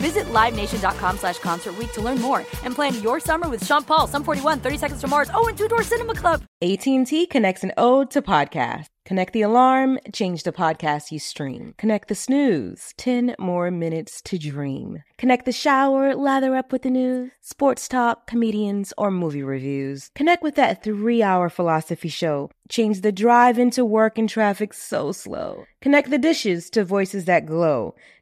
Visit LiveNation.com slash Concert to learn more and plan your summer with Sean Paul, Sum 41, 30 Seconds to Mars, oh, and Two Door Cinema Club. AT&T connects an ode to podcast. Connect the alarm, change the podcast you stream. Connect the snooze, 10 more minutes to dream. Connect the shower, lather up with the news, sports talk, comedians, or movie reviews. Connect with that three-hour philosophy show. Change the drive into work and traffic so slow. Connect the dishes to voices that glow.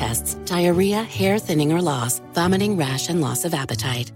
tests, diarrhea, hair thinning or loss, vomiting, rash, and loss of appetite.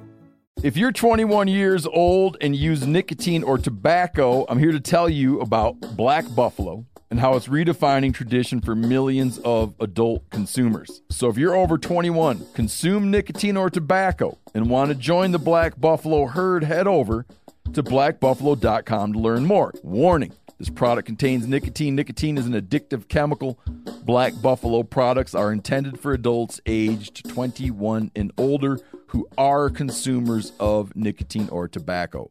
If you're 21 years old and use nicotine or tobacco, I'm here to tell you about Black Buffalo and how it's redefining tradition for millions of adult consumers. So if you're over 21, consume nicotine or tobacco, and want to join the Black Buffalo herd, head over to blackbuffalo.com to learn more. Warning this product contains nicotine. Nicotine is an addictive chemical. Black Buffalo products are intended for adults aged 21 and older who are consumers of nicotine or tobacco.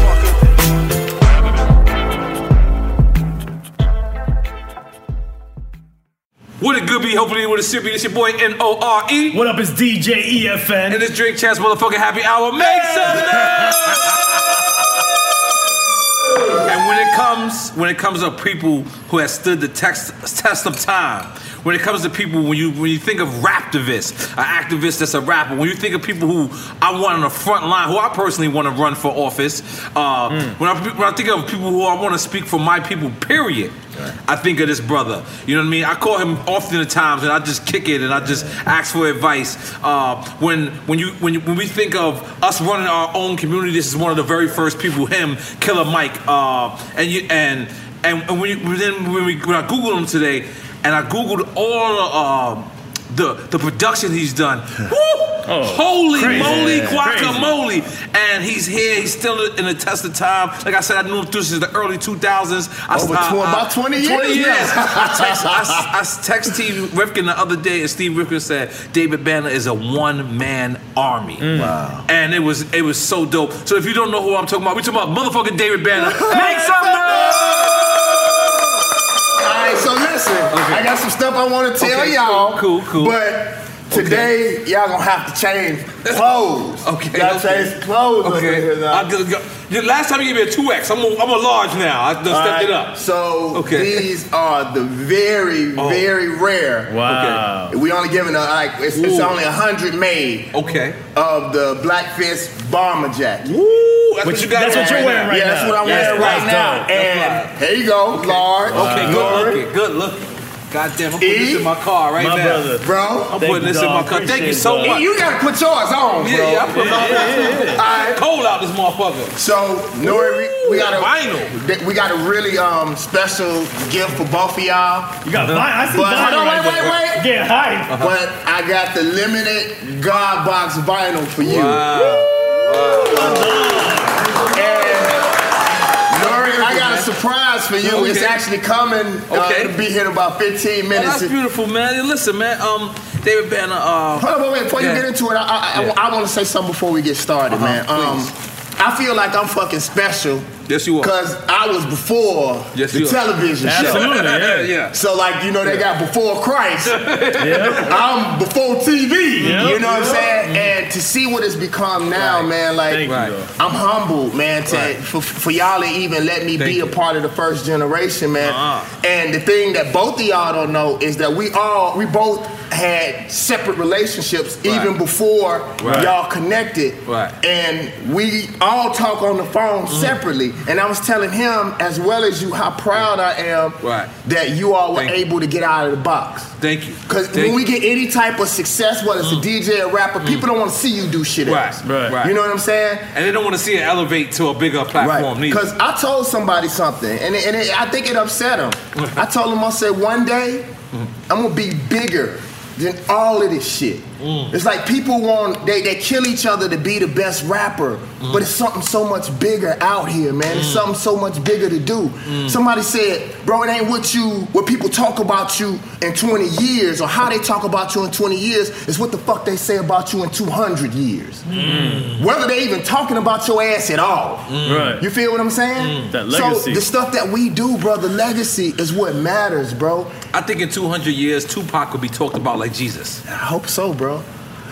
What it good be? Hopefully, what it should be. It's your boy N-O-R-E. What up, it's DJ EFN. And this Drink Champs Motherfucking Happy Hour. Make some noise! And when it comes, when it comes to people who have stood the text, test of time, when it comes to people, when you when you think of raptivists, an activist that's a rapper, when you think of people who I want on the front line, who I personally want to run for office, uh, when, I, when I think of people who I want to speak for my people, period, I think of this brother. You know what I mean? I call him often at times, and I just kick it and I just ask for advice. Uh, when when you when you, when we think of us running our own community, this is one of the very first people. Him, Killer Mike, uh, and you and and, and when you, then when we when I googled him today, and I googled all um, the the production he's done. Woo! Holy crazy. moly, guacamole! And he's here. He's still in the test of time. Like I said, I knew him through since the early 2000s. I, Over I- tw- I- about 20 years 20 years. I text, I, text Steve Rifkin the other day, and Steve Rifkin said David Banner is a one man army. Wow. And it was it was so dope. So if you don't know who I'm talking about, we talking about motherfucking David Banner. Make some noise! All right, so listen, I got some stuff I want to tell Okay, y'all. cool, cool, cool. But Today, y'all gonna have to change clothes. Okay. Y'all okay. change clothes. over Okay. here now. I go- go- the last time you gave me a two X, I'm a, I'm a large now. I done All stepped right, it up. So Okay. these are the very, Oh. very rare. Wow. Okay. We only giving a, like it's, it's only a hundred made Okay. of the Black Fist bomber jacket. Woo! That's Which- what you got. that's on what you're right wearing now. right yeah, now. that's what I'm Yes, wearing right now. dope. And here you go, Lord. Okay, good Lord. looking. Good looking. God damn, I'm putting this E? in my car right My now. brother. Bro. I'm Thank putting you, this in my dog. car. Thank you so that. much. You gotta put yours on, bro. yeah, yeah, I put my All right. cold out this motherfucker. So, Nori, we, we got a Vinyl. we got a really um special gift for both of y'all. You got vi- I see But vinyl hold right wait, wait, wait. Get hype. But I got the limited God box vinyl for you. And Nori, I got a surprise for you. It's actually coming. Uh, Okay. It'll be here in about 15 Oh, minutes. that's beautiful, man. Listen, man. Um, David Banner. Uh, Hold on, wait, wait. Before Yeah. you get into it, I, I, Yeah. I, want to say something before we get started, Uh-huh, man. Um. I feel like I'm fucking special. Yes, you are. Because I was before Yes, the you are. television show. Absolutely, yeah. yeah. So like you know they got before Christ. Yeah. I'm before TV. Yeah. You know what I'm saying? And to see what it's become now, Right. man, like Right. I'm humbled, man, to Right. for, for y'all to even let me Thank be a part of the first generation, man. Uh-uh. And the thing that both of y'all don't know is that we all we both had separate relationships even before Right. y'all connected. Right. And we all talk on the phone Mm. separately. And I was telling him as well as you how proud I am Right. that you all were Thank you. able to get out of the box. Thank you. Because when we get any type of success, whether it's a mm. DJ or rapper, mm. people don't want to see you do shit Right, else. Right. right. You know what I'm saying? and they don't want to see it elevate to a bigger platform. Because I told somebody something, and, it, and it, I think it upset him. I told him, I said, one day, I'm going to be bigger than all of this shit. Mm. It's like people want, they, they kill each other to be the best rapper, Mm. but it's something so much bigger out here, man. It's something so much bigger to do. Mm. Somebody said, bro, it ain't what you, what people talk about you in 20 years, or how they talk about you in 20 years, it's what the fuck they say about you in 200 years. Mm. Whether they even talking about your ass at all. Right. You feel what I'm saying? That So the stuff that we do, bro, the legacy is what matters, bro. I think in 200 years, Tupac will be talked about like Jesus. I hope so, bro.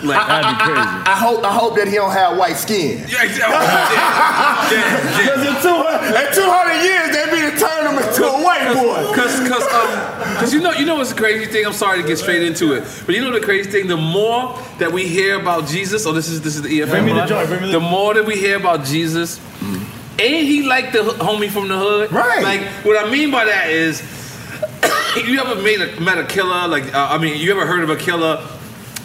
Like, I, I- that'd be I- crazy. I, I hope I hope that he don't have white skin. yeah, exactly. Yeah, yeah, yeah. Because in 200, in 200 years, they'd be to turn him into a white boy. Cause, cause, um, cause you know, you know what's the crazy thing? I'm sorry to get straight into it, but you know the crazy thing? The more that we hear about Jesus, oh, this is this is the EFN. Bring me the line. joint, bring me the- the more that we hear about Jesus, ain't he like the homie from the hood? Right. Like what I mean by that is, you ever made a, met a killer? Like uh, I mean, you ever heard of a killer?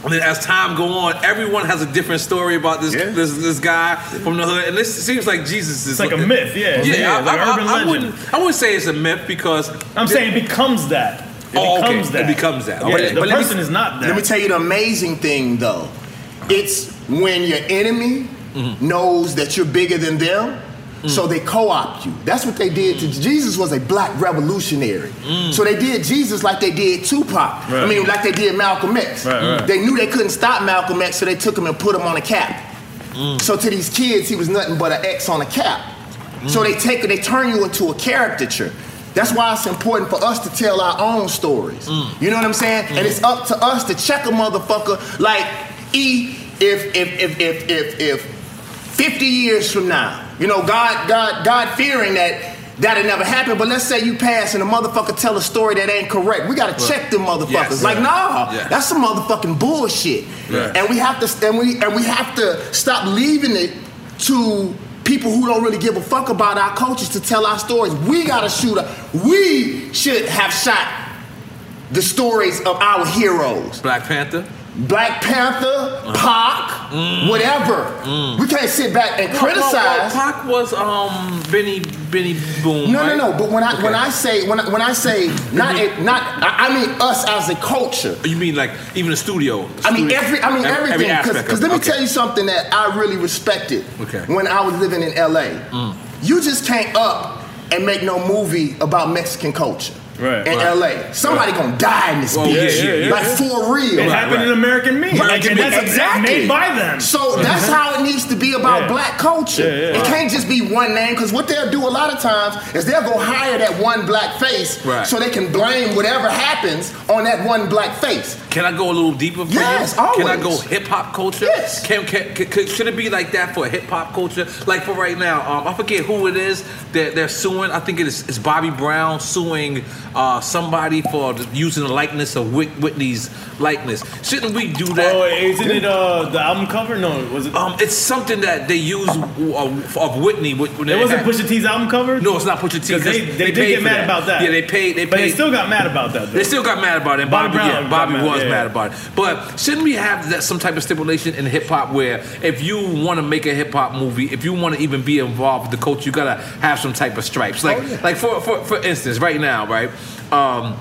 And then as time go on, everyone has a different story about this Yeah. this this guy from the hood, and this seems like Jesus is It's like a myth, yeah. Yeah, Yeah, I, like I- urban I- I legend. wouldn't. I wouldn't say it's a myth because I'm saying it becomes that. It Oh, okay. becomes that. It becomes that. Yeah, the But let me- person is not that. Let me tell you the amazing thing, though. It's when your enemy Mm-hmm. knows that you're bigger than them, Mm. so they co-opt you. That's what they did to Jesus. Was a black revolutionary. Mm. So they did Jesus like they did Tupac. I mean, like they did Malcolm X. Right, right. They knew they couldn't stop Malcolm X, so they took him and put him on a cap. Mm. So to these kids, he was nothing but an X on a cap. So they take it, they turn you into a caricature. That's why it's important for us to tell our own stories. You know what I'm saying? And it's up to us to check a motherfucker like E if if if if if if 50 years from now, you know, God God God fearing that that'll never happen. But let's say you pass and a motherfucker tell a story that ain't correct. We gotta check them motherfuckers. Yes. like, nah, Yeah. that's some motherfucking bullshit. Yeah. And we have to and we and we have to stop leaving it to people who don't really give a fuck about our cultures to tell our stories. We gotta shoot up. we should have shot the stories of our heroes. Black Panther. Black Panther, Pac, whatever. We can't sit back and No, no, no, criticize. Pac was um Benny Benny Boom. No, right? no, no. But when I when I say when I, when I say not it, not I I mean us as a culture. You mean like even the studio? I mean every I mean every- every everything. Because let me tell you something that I really respected Okay. when I was living in LA. Mm. You just can't up and make no movie about Mexican culture. Right. in Right. LA. Somebody gonna die in this Well, bitch. yeah, yeah, yeah, like yeah. for real. It happened in American Me. Right, Like, and that's exactly made by them. So that's how it needs to be about Yeah. black culture. Yeah, yeah. It can't just be one name because what they'll do a lot of times is they'll go hire that one black face Right. so they can blame whatever happens on that one black face. Can I go a little deeper for Yes, you? Can I go hip hop culture? Yes. Can, can, can, can- should it be like that for hip hop culture? Like for right now, um, I forget who it is that they're suing. I think it is it's Bobby Brown suing uh, somebody for using the likeness of Whit- Whitney's likeness. Shouldn't we do that? Oh, isn't it uh, the album cover? No, was it? Um, it's something that they use uh, of Whitney. When it wasn't had- Pusha T's album cover. No, it's not Pusha T. 'Cause they, they, did get mad about that. Yeah, they paid. They but paid. they still got mad about that. Though. They still got mad about it. And Bobby Bobby, yeah, Bobby mad, was yeah. mad about it. But shouldn't we have that some type of stipulation in hip hop where if you want to make a hip hop movie, if you want to even be involved with the culture, you gotta have some type of stripes. Like, Oh, like for, for for instance, right now, right. Um,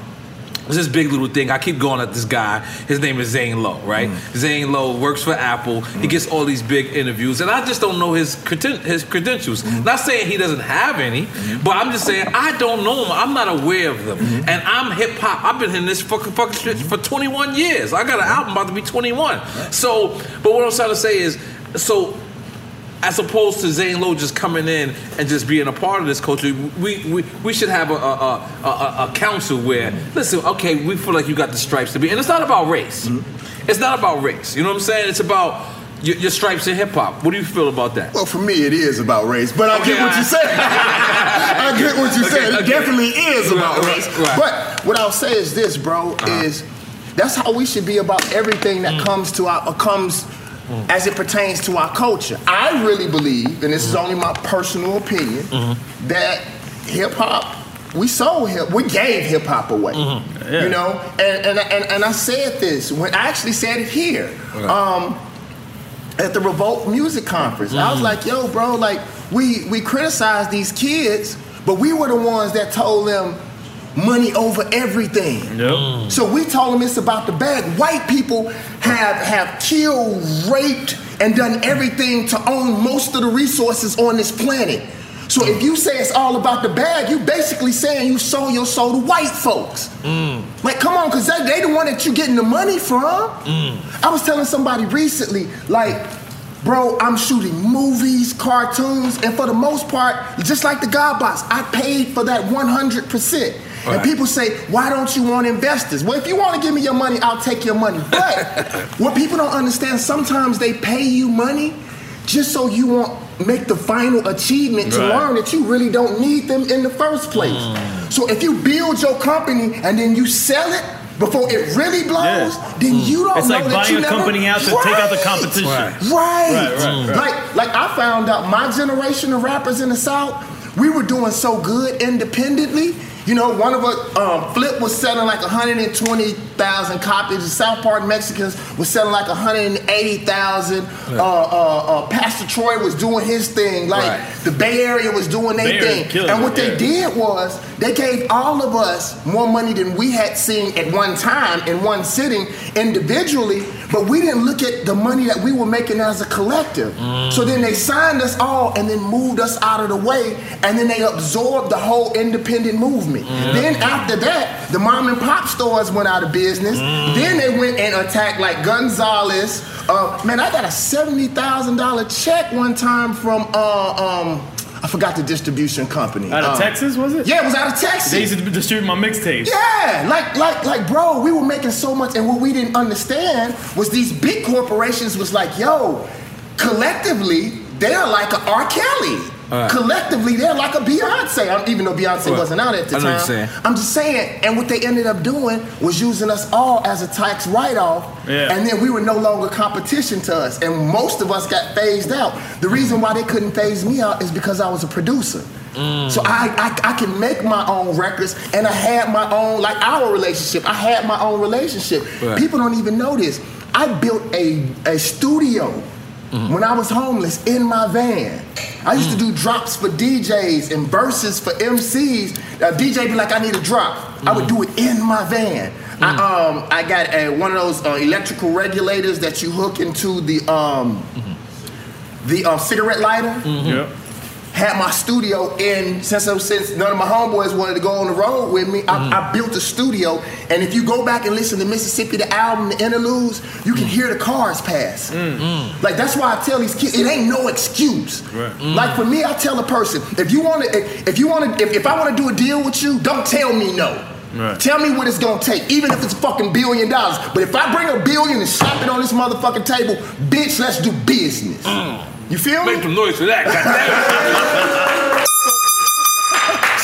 this big little thing. I keep going at this guy. His name is Zane Lowe, right? Mm. Zane Lowe works for Apple. He gets all these big interviews, and I just don't know his creden- his credentials. Mm-hmm. Not saying he doesn't have any, but I'm just saying I don't know him. I'm not aware of them, Mm-hmm. and I'm hip hop. I've been in this fucking fucking shit for 21 years. I got an album about to be 21. So, but what I'm trying to say is, so as opposed to Zane Lowe just coming in and just being a part of this culture, we we, we should have a a, a, a council where listen, okay, we feel like you got the stripes to be, and it's not about race. It's not about race. You know what I'm saying? It's about your, your stripes in hip hop. What do you feel about that? Well, for me, it is about race, but I Okay, get what you said. I get what you Okay, said. It definitely is about Right, race. But what I'll say is this, bro, is that's how we should be about everything that comes to our uh, comes as it pertains to our culture. I really believe, and this is only my personal opinion, that hip hop. We sold hip. We gave hip hop away. You know, and, and and and I said this when I actually said it here. Um, at the Revolt Music Conference. I was like, yo, bro, like we we criticize these kids, but we were the ones that told them money over everything. Yep. So we told them it's about the bag. White people have have killed, raped, and done everything to own most of the resources on this planet. So if you say it's all about the bag, you basically saying you sold your soul to white folks. Mm. Like, come on, because they, they the one that you getting the money from. Mm. I was telling somebody recently, like, bro, I'm shooting movies, cartoons, and for the most part, just like the God Box, I paid for that 100%. And people say, why don't you want investors? Well, if you want to give me your money, I'll take your money. But what people don't understand, sometimes they pay you money just so you won't make the final achievement to Right. learn that you really don't need them in the first place. Hmm. So if you build your company and then you sell it before it really blows, Yeah. then hmm. you don't It's know like that buying you a never- company out to take out the competition. Right. Right. Right, right, right. Like like I found out my generation of rappers in the South, we were doing so good independently. You know, one of us, um, Flip was selling like 120,000 copies. The South Park Mexicans was selling like 180,000. Uh, uh, uh, Pastor Troy was doing his thing. Like Right. the Bay Area was doing their thing. And what they yeah. did was they gave all of us more money than we had seen at one time in one sitting individually, but we didn't look at the money that we were making as a collective. So then they signed us all and then moved us out of the way, and then they absorbed the whole independent movement. Then after that, the mom and pop stores went out of business. Then they went and attacked like Gonzalez. Uh, man, I got a seventy thousand dollar check one time from uh, um, I forgot the distribution company. Out of Um, Texas, was it? Yeah, it was out of Texas. They used to distribute my mixtapes. Yeah, like like like bro, we were making so much, and what we didn't understand was these big corporations was like, yo, collectively they're like a R. Kelly. Right. Collectively, they're like a Beyonce. I'm- Even though Beyonce Right. wasn't out at the I know what time. I'm just saying. And what they ended up doing was using us all as a tax write-off, Yeah. and then we were no longer competition to us, and most of us got phased out. The reason why they couldn't phase me out is because I was a producer. Mm. So I, I I can make my own records, and I had my own like our relationship. I had my own relationship. Right. People don't even know this. I built a a studio when I was homeless in my van. I used to do drops for DJs and verses for MCs. Uh, DJ be like, I need a drop. I would do it in my van. I um I got a, one of those uh, electrical regulators that you hook into the um the uh, cigarette lighter. Yep. Had my studio in since since none of my homeboys wanted to go on the road with me. I, mm-hmm. I built a studio, and if you go back and listen to Mississippi, the album, the interludes, you can mm. hear the cars pass. Mm. Mm. Like that's why I tell these kids, it ain't no excuse. Like for me, I tell a person, if you want to, if, if you want to, if, if I want to do a deal with you, don't tell me no. Right. Tell me what it's gonna take, even if it's a fucking billion dollars. But if I bring a billion and slap it on this motherfucking table, bitch, let's do business. You feel me? Make some noise for that.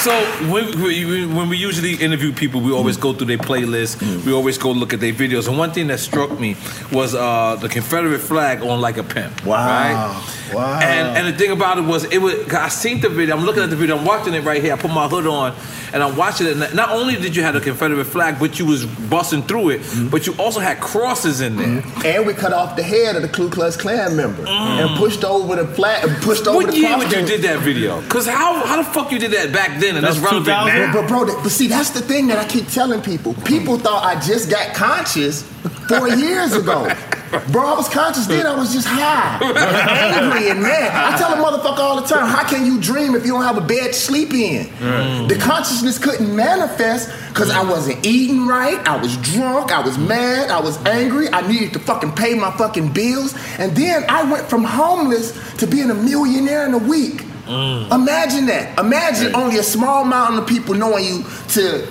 So when we, when we usually interview people, we always go through their playlist. Mm. We always go look at their videos. And one thing that struck me was uh, the Confederate flag on like a pimp. Wow. Right? Wow. And and the thing about it was, it was I seen the video. I'm looking at the video. I'm watching it right here. I put my hood on and I'm watching it. And not only did you have the Confederate flag, but you was busting through it. Mm. But you also had crosses in there. Mm-hmm. And we cut off the head of the Ku Klux Klan member mm. and pushed over the flag, and pushed over What the year cross. would you did that video? Cause how how the fuck you did that back then and that's, That's relevant now? But, but bro, that- but see, that's the thing that I keep telling people. People thought I just got conscious four years ago. Bro, I was conscious then. I was just high, angry, and mad. I tell a motherfucker all the time, how can you dream if you don't have a bed to sleep in? The consciousness couldn't manifest because I wasn't eating right. I was drunk. I was mad. I was angry. I needed to fucking pay my fucking bills. And then I went from homeless to being a millionaire in a week. Imagine that. Imagine only a small amount of people knowing you to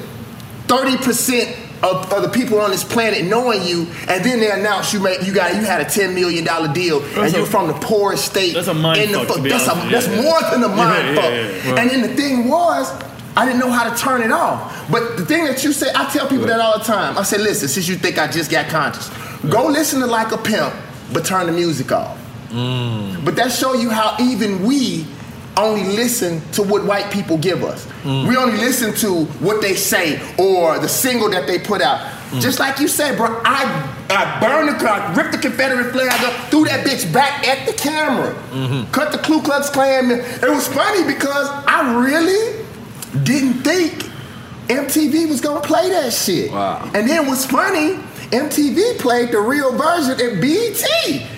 30% of, of the people on this planet knowing you, and then they announce you made, you got you had a $10 million deal, and That's you're from the poorest state that's a mind in the fuck, to be That's, a, honest. that's Yeah. more than a mind Yeah, fuck. yeah, yeah, right. And then the thing was, I didn't know how to turn it off. But the thing that you say, I tell people that all the time. I say, listen, since you think I just got conscious, go listen to Like a Pimp, but turn the music off. Mm. But that show you how even we only listen to what white people give us. Mm. We only listen to what they say or the single that they put out. Mm. Just like you said, bro, I, I burned the car, ripped the Confederate flag up, threw that bitch back at the camera, Mm-hmm. cut the Ku Klux Klan. It was funny because I really didn't think MTV was gonna play that shit. Wow. And then what's funny, MTV played the real version and BET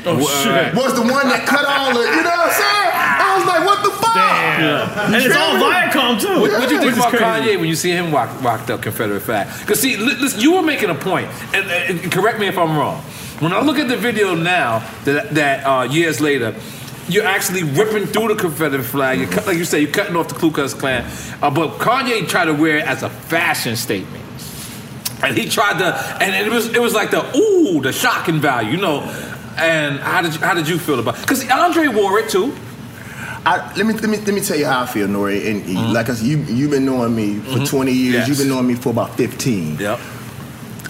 Oh shit. was the one that cut all the, you know what I'm saying? I was like, what the fuck? Damn. And it's all Viacom too. What, what do you think Which about. Kanye when you see him rock, rocked up Confederate flag? Because see, listen, you were making a point, and, and correct me if I'm wrong. When I look at the video now, that that uh, years later, you're actually ripping through the Confederate flag. You cut, like you said, you're cutting off the Ku Klux Klan. Uh, but Kanye tried to wear it as a fashion statement. And he tried to, and it was it was like the ooh, the shocking value, you know. And how did you, how did you feel about? Because Andre wore it too. I, let me let me let me tell you how I feel, Nori. And like I said, you you've been knowing me for 20 years. Yes. You've been knowing me for about 15. Yep.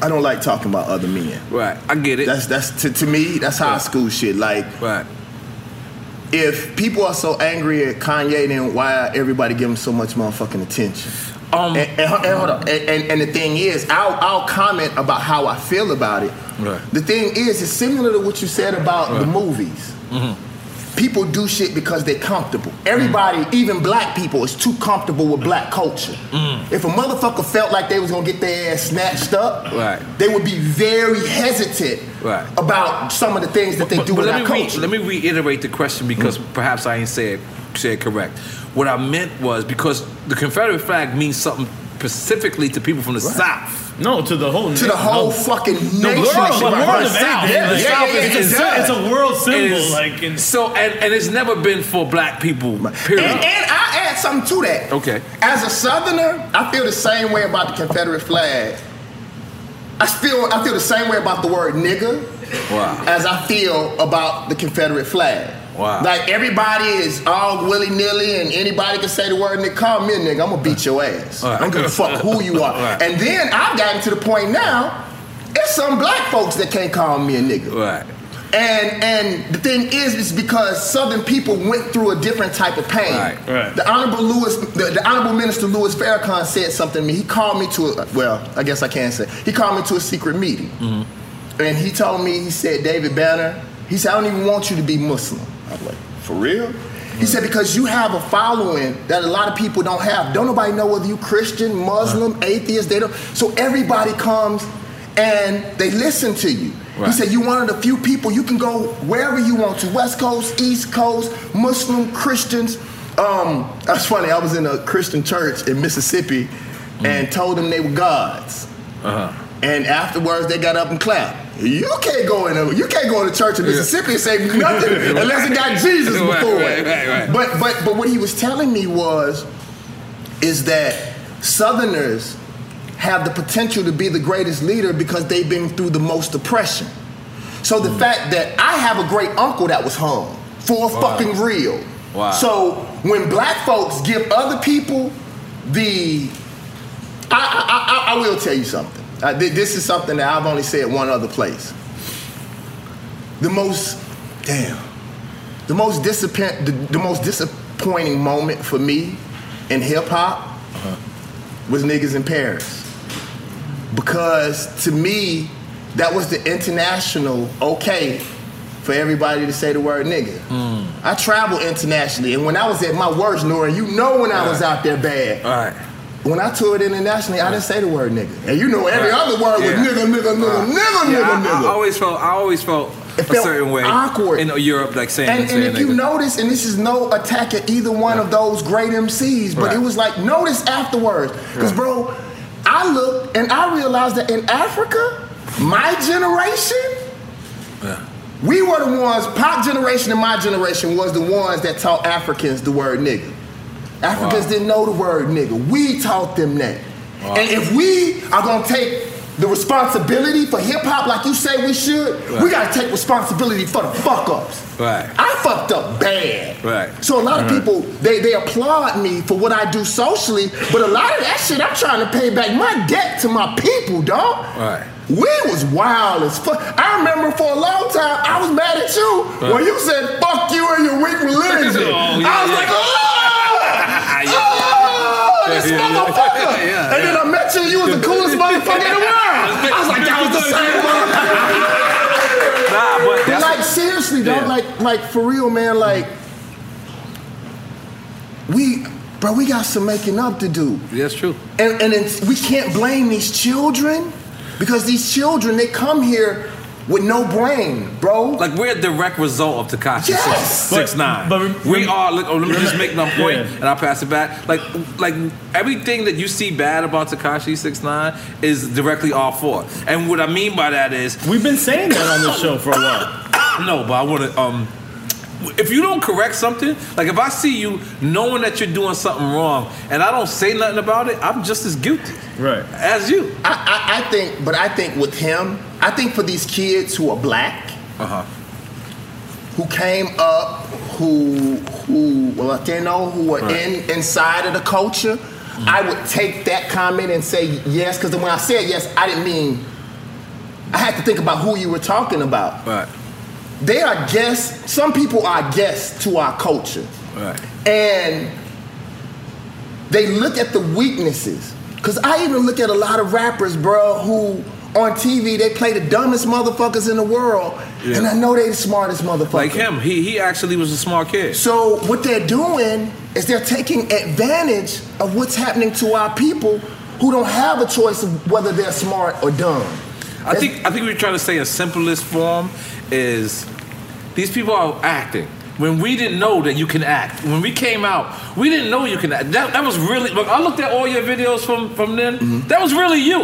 I don't like talking about other men. Right. I get it. That's that's to, to me. That's high Right. school shit. Like right. if people are so angry at Kanye, then why everybody give him so much motherfucking attention? Um, and, and, and hold on. And, and, the thing is, I'll, I'll comment about how I feel about it. Right. The thing is, it's similar to what you said about the movies. Mm-hmm. People do shit because they're comfortable. Everybody, Mm. even black people, is too comfortable with black culture. Mm. If a motherfucker felt like they was gonna get their ass snatched up, Right. they would be very hesitant Right. about some of the things that they But- do but in let our me re- culture. let me reiterate the question because perhaps I ain't say it correct. What I meant was because the Confederate flag means something specifically to people from the South. No, to the whole to the whole fucking nation. the world, the world Right. of South. Yeah, The yeah, South yeah, is- yeah, it's, yeah. a, it's a world It symbol. is- like, in, so, and, and it's never been for black people. Period. And, and I add something to that. Okay. As a Southerner, I feel the same way about the Confederate flag. I feel I feel the same way about the word nigga Wow. as I feel about the Confederate flag. Wow. Like everybody is all willy nilly and anybody can say the word nigga. Call me a nigga, I'm gonna beat your ass. Right. I don't give a fuck who you are. Right. And then I've gotten to the point now, it's some black folks that can't call me a nigga. Right. And and the thing is, is because Southern people went through a different type of pain. Right, right. The Honorable Louis, the, the Honorable Minister Louis Farrakhan said something to me. He called me to a, well, I guess I can't say. He called me to a secret meeting, mm-hmm. and he told me, he said, David Banner, he said, I don't even want you to be Muslim. I was like, for real? He said, because you have a following that a lot of people don't have. Don't nobody know whether you Christian, Muslim, atheist. They don't. So everybody comes and they listen to you. He said, you're one of the few people you can go wherever you want to, West Coast, East Coast, Muslim, Christians, Um, that's funny. I was in a Christian church in Mississippi and told them they were gods. Uh-huh. And afterwards, they got up and clapped. You can't go in. A, you can't go to church in Mississippi and say nothing unless it got Jesus before right, it. right, right. But but but what he was telling me was, is that Southerners have the potential to be the greatest leader because they've been through the most oppression. So the mm. fact that I have a great uncle that was hung for Wow. fucking real. Wow. So when black folks give other people the, I I, I, I will tell you something. Uh, thi- this is something that I've only said one other place. The most, damn, the most disappoint, the, the most disappointing moment for me in hip hop was niggas in Paris. Because to me, that was the international okay for everybody to say the word nigga. I travel internationally, and when I was at my worst, Nora, you know when I was out there bad. Right. When I toured internationally, I didn't say the word nigga. And you know every Right. other word was Yeah. nigga, nigga, nigga, Right. nigga, Yeah, nigga, I, nigga. I always felt I always felt a felt certain way awkward. in Europe, like saying, And, and saying if you notice, and this is no attack at either one of those great MCs, but Right. it was like, notice afterwards. Because, Right. bro, I looked and I realized that in Africa, my generation, we were the ones, pop generation and my generation was the ones that taught Africans the word nigga. Africans Wow. didn't know the word nigga. We taught them that. Wow. And if we are gonna take the responsibility for hip hop like you say we should, we gotta take responsibility for the fuck ups. Right. I fucked up bad. Right. So a lot of Uh-huh. people they they applaud me for what I do socially, but a lot of that shit I'm trying to pay back my debt to my people, dog. Right. We was wild as fuck. I remember for a long time I was mad at you Right. when you said fuck you and your weak religion. Oh, yeah, I was yeah. like, oh, this Yeah, yeah, yeah. motherfucker. And then I met you, you was the coolest motherfucker in the world. I was like, that was the same motherfucker. Nah, but But like seriously, dog, like like for real, man, like we bro, we got some making up to do. that's true. And and we can't blame these children because these children they come here with no brain, bro. Like we're a direct result of Tekashi Yes! six, six nine. But- but we rem- are. Look, oh, let me just make my point, Yeah. and I'll pass it back. Like, like everything that you see bad about Tekashi six nine is directly all fault. And what I mean by that is, We've been saying that on the show for a while. no, but I want to. Um, if you don't correct something, like if I see you knowing that you're doing something wrong, and I don't say nothing about it, I'm just as guilty Right. as you. I, I, I think, but I think with him, I think for these kids who are black, Uh huh. who came up, who who were Latino, who were Right. in inside of the culture, I would take that comment and say yes, because when I said yes, I didn't mean. I had to think about who you were talking about. Right. They are guests. Some people are guests to our culture, Right. and they look at the weaknesses. Cause I even look at a lot of rappers, bro, who on TV they play the dumbest motherfuckers in the world, Yeah. and I know they the smartest motherfuckers. Like him, he he actually was a smart kid. So what they're doing is they're taking advantage of what's happening to our people who don't have a choice of whether they're smart or dumb. I think I think we're trying to say in simplest form is these people are acting. When we didn't know that you can act, when we came out, we didn't know you can act. That, that was really. Look, I looked at all your videos from from then. Mm-hmm. That was really you.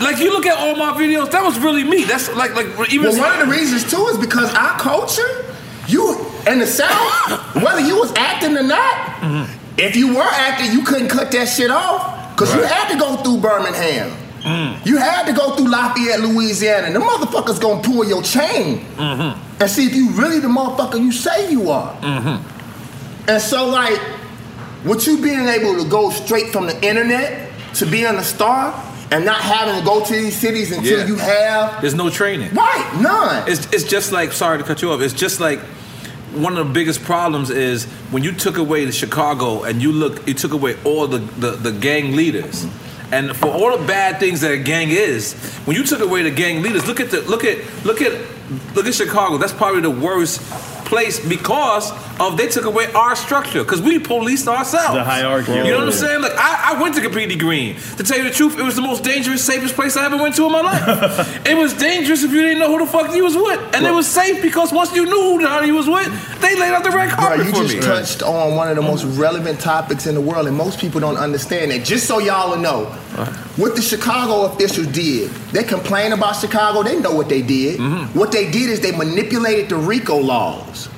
Like you look at all my videos, that was really me. That's like like even. Well, one of the reasons too is because our culture, you in the South, whether you was acting or not, if you were acting, you couldn't cut that shit off because you Right. had to go through Birmingham. You had to go through Lafayette, Louisiana, and the motherfuckers gonna pull your chain mm-hmm. and see if you really the motherfucker you say you are. Mm-hmm. And so, like, with you being able to go straight from the internet to being a star and not having to go to these cities until Yeah. you have There's no training. right none. It's, it's just like sorry to cut you off. It's just like one of the biggest problems is when you took away the Chicago and you look, you took away all the, the, the gang leaders. Mm-hmm. And for all the bad things that a gang is, when you took away the gang leaders, look at the look at look at look at Chicago. That's probably the worst place because of they took away our structure because we policed ourselves. The hierarchy. You know what I'm saying? Like I, I went to Capri Green. To tell you the truth, it was the most dangerous, safest place I ever went to in my life. it was dangerous if you didn't know who the fuck you was with, and it was safe because once you knew who the hell you was with, they laid out the red Bro, carpet you for just me. touched on one of the most relevant topics in the world, and most people don't understand it. Just so y'all will know, what the Chicago officials did, they complain about Chicago, they know what they did. Mm-hmm. What they did is they manipulated the RICO laws.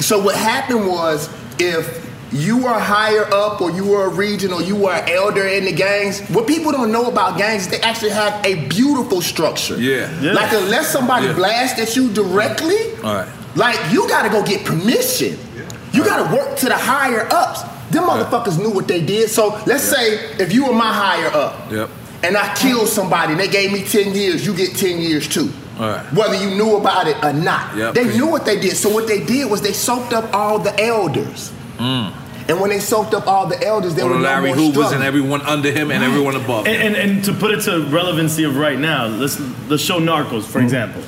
So what happened was if you were higher up or you were a regional, you were an elder in the gangs, what people don't know about gangs is they actually have a beautiful structure. Yeah. Yeah. Like unless somebody Yeah. blasts at you directly, All right. like you gotta go get permission. You gotta work to the higher ups. Them motherfuckers knew what they did. So let's say if you were my higher up Yep. and I killed somebody and they gave me 10 years, you get 10 years too. All right. Whether you knew about it or not. Yep. They knew what they did. So what they did was they soaked up all the elders. Mm. And when they soaked up all the elders, there were the no Larry more Hoovers struggle. and everyone under him and everyone above him. And, and and to put it to relevancy of right now, let's the show Narcos, for mm. example.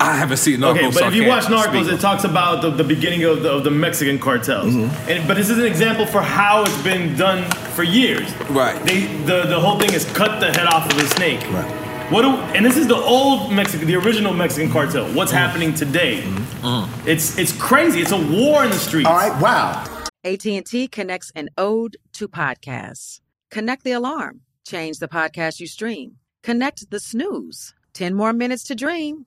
I haven't seen Narcos. Okay, but I if you watch Narcos, speak. it talks about the, the beginning of the, of the Mexican cartels. Mm-hmm. And but this is an example for how it's been done for years. Right. They the the whole thing is cut the head off of a snake. Right. What do, and this is the old Mexican, the original Mexican cartel. What's mm-hmm. happening today? Mm. It's it's crazy. It's a war in the streets. All right, wow. AT&T connects an ode to podcasts. Connect the alarm. Change the podcast you stream. Connect the snooze. 10 more minutes to dream.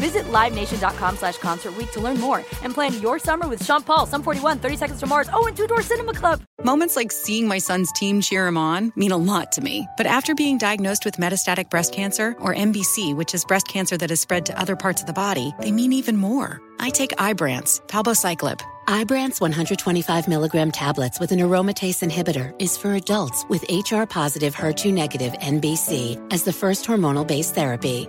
Visit LiveNation.com slash Concert Week to learn more and plan your summer with Sean Paul, Sum 41, 30 Seconds to Mars, oh, and Two Door Cinema Club. Moments like seeing my son's team cheer him on mean a lot to me. But after being diagnosed with metastatic breast cancer, or MBC, which is breast cancer that has spread to other parts of the body, they mean even more. I take Ibrance, palbociclib. Ibrance 125 milligram tablets with an aromatase inhibitor is for adults with HR positive HER2 negative MBC as the first hormonal based therapy.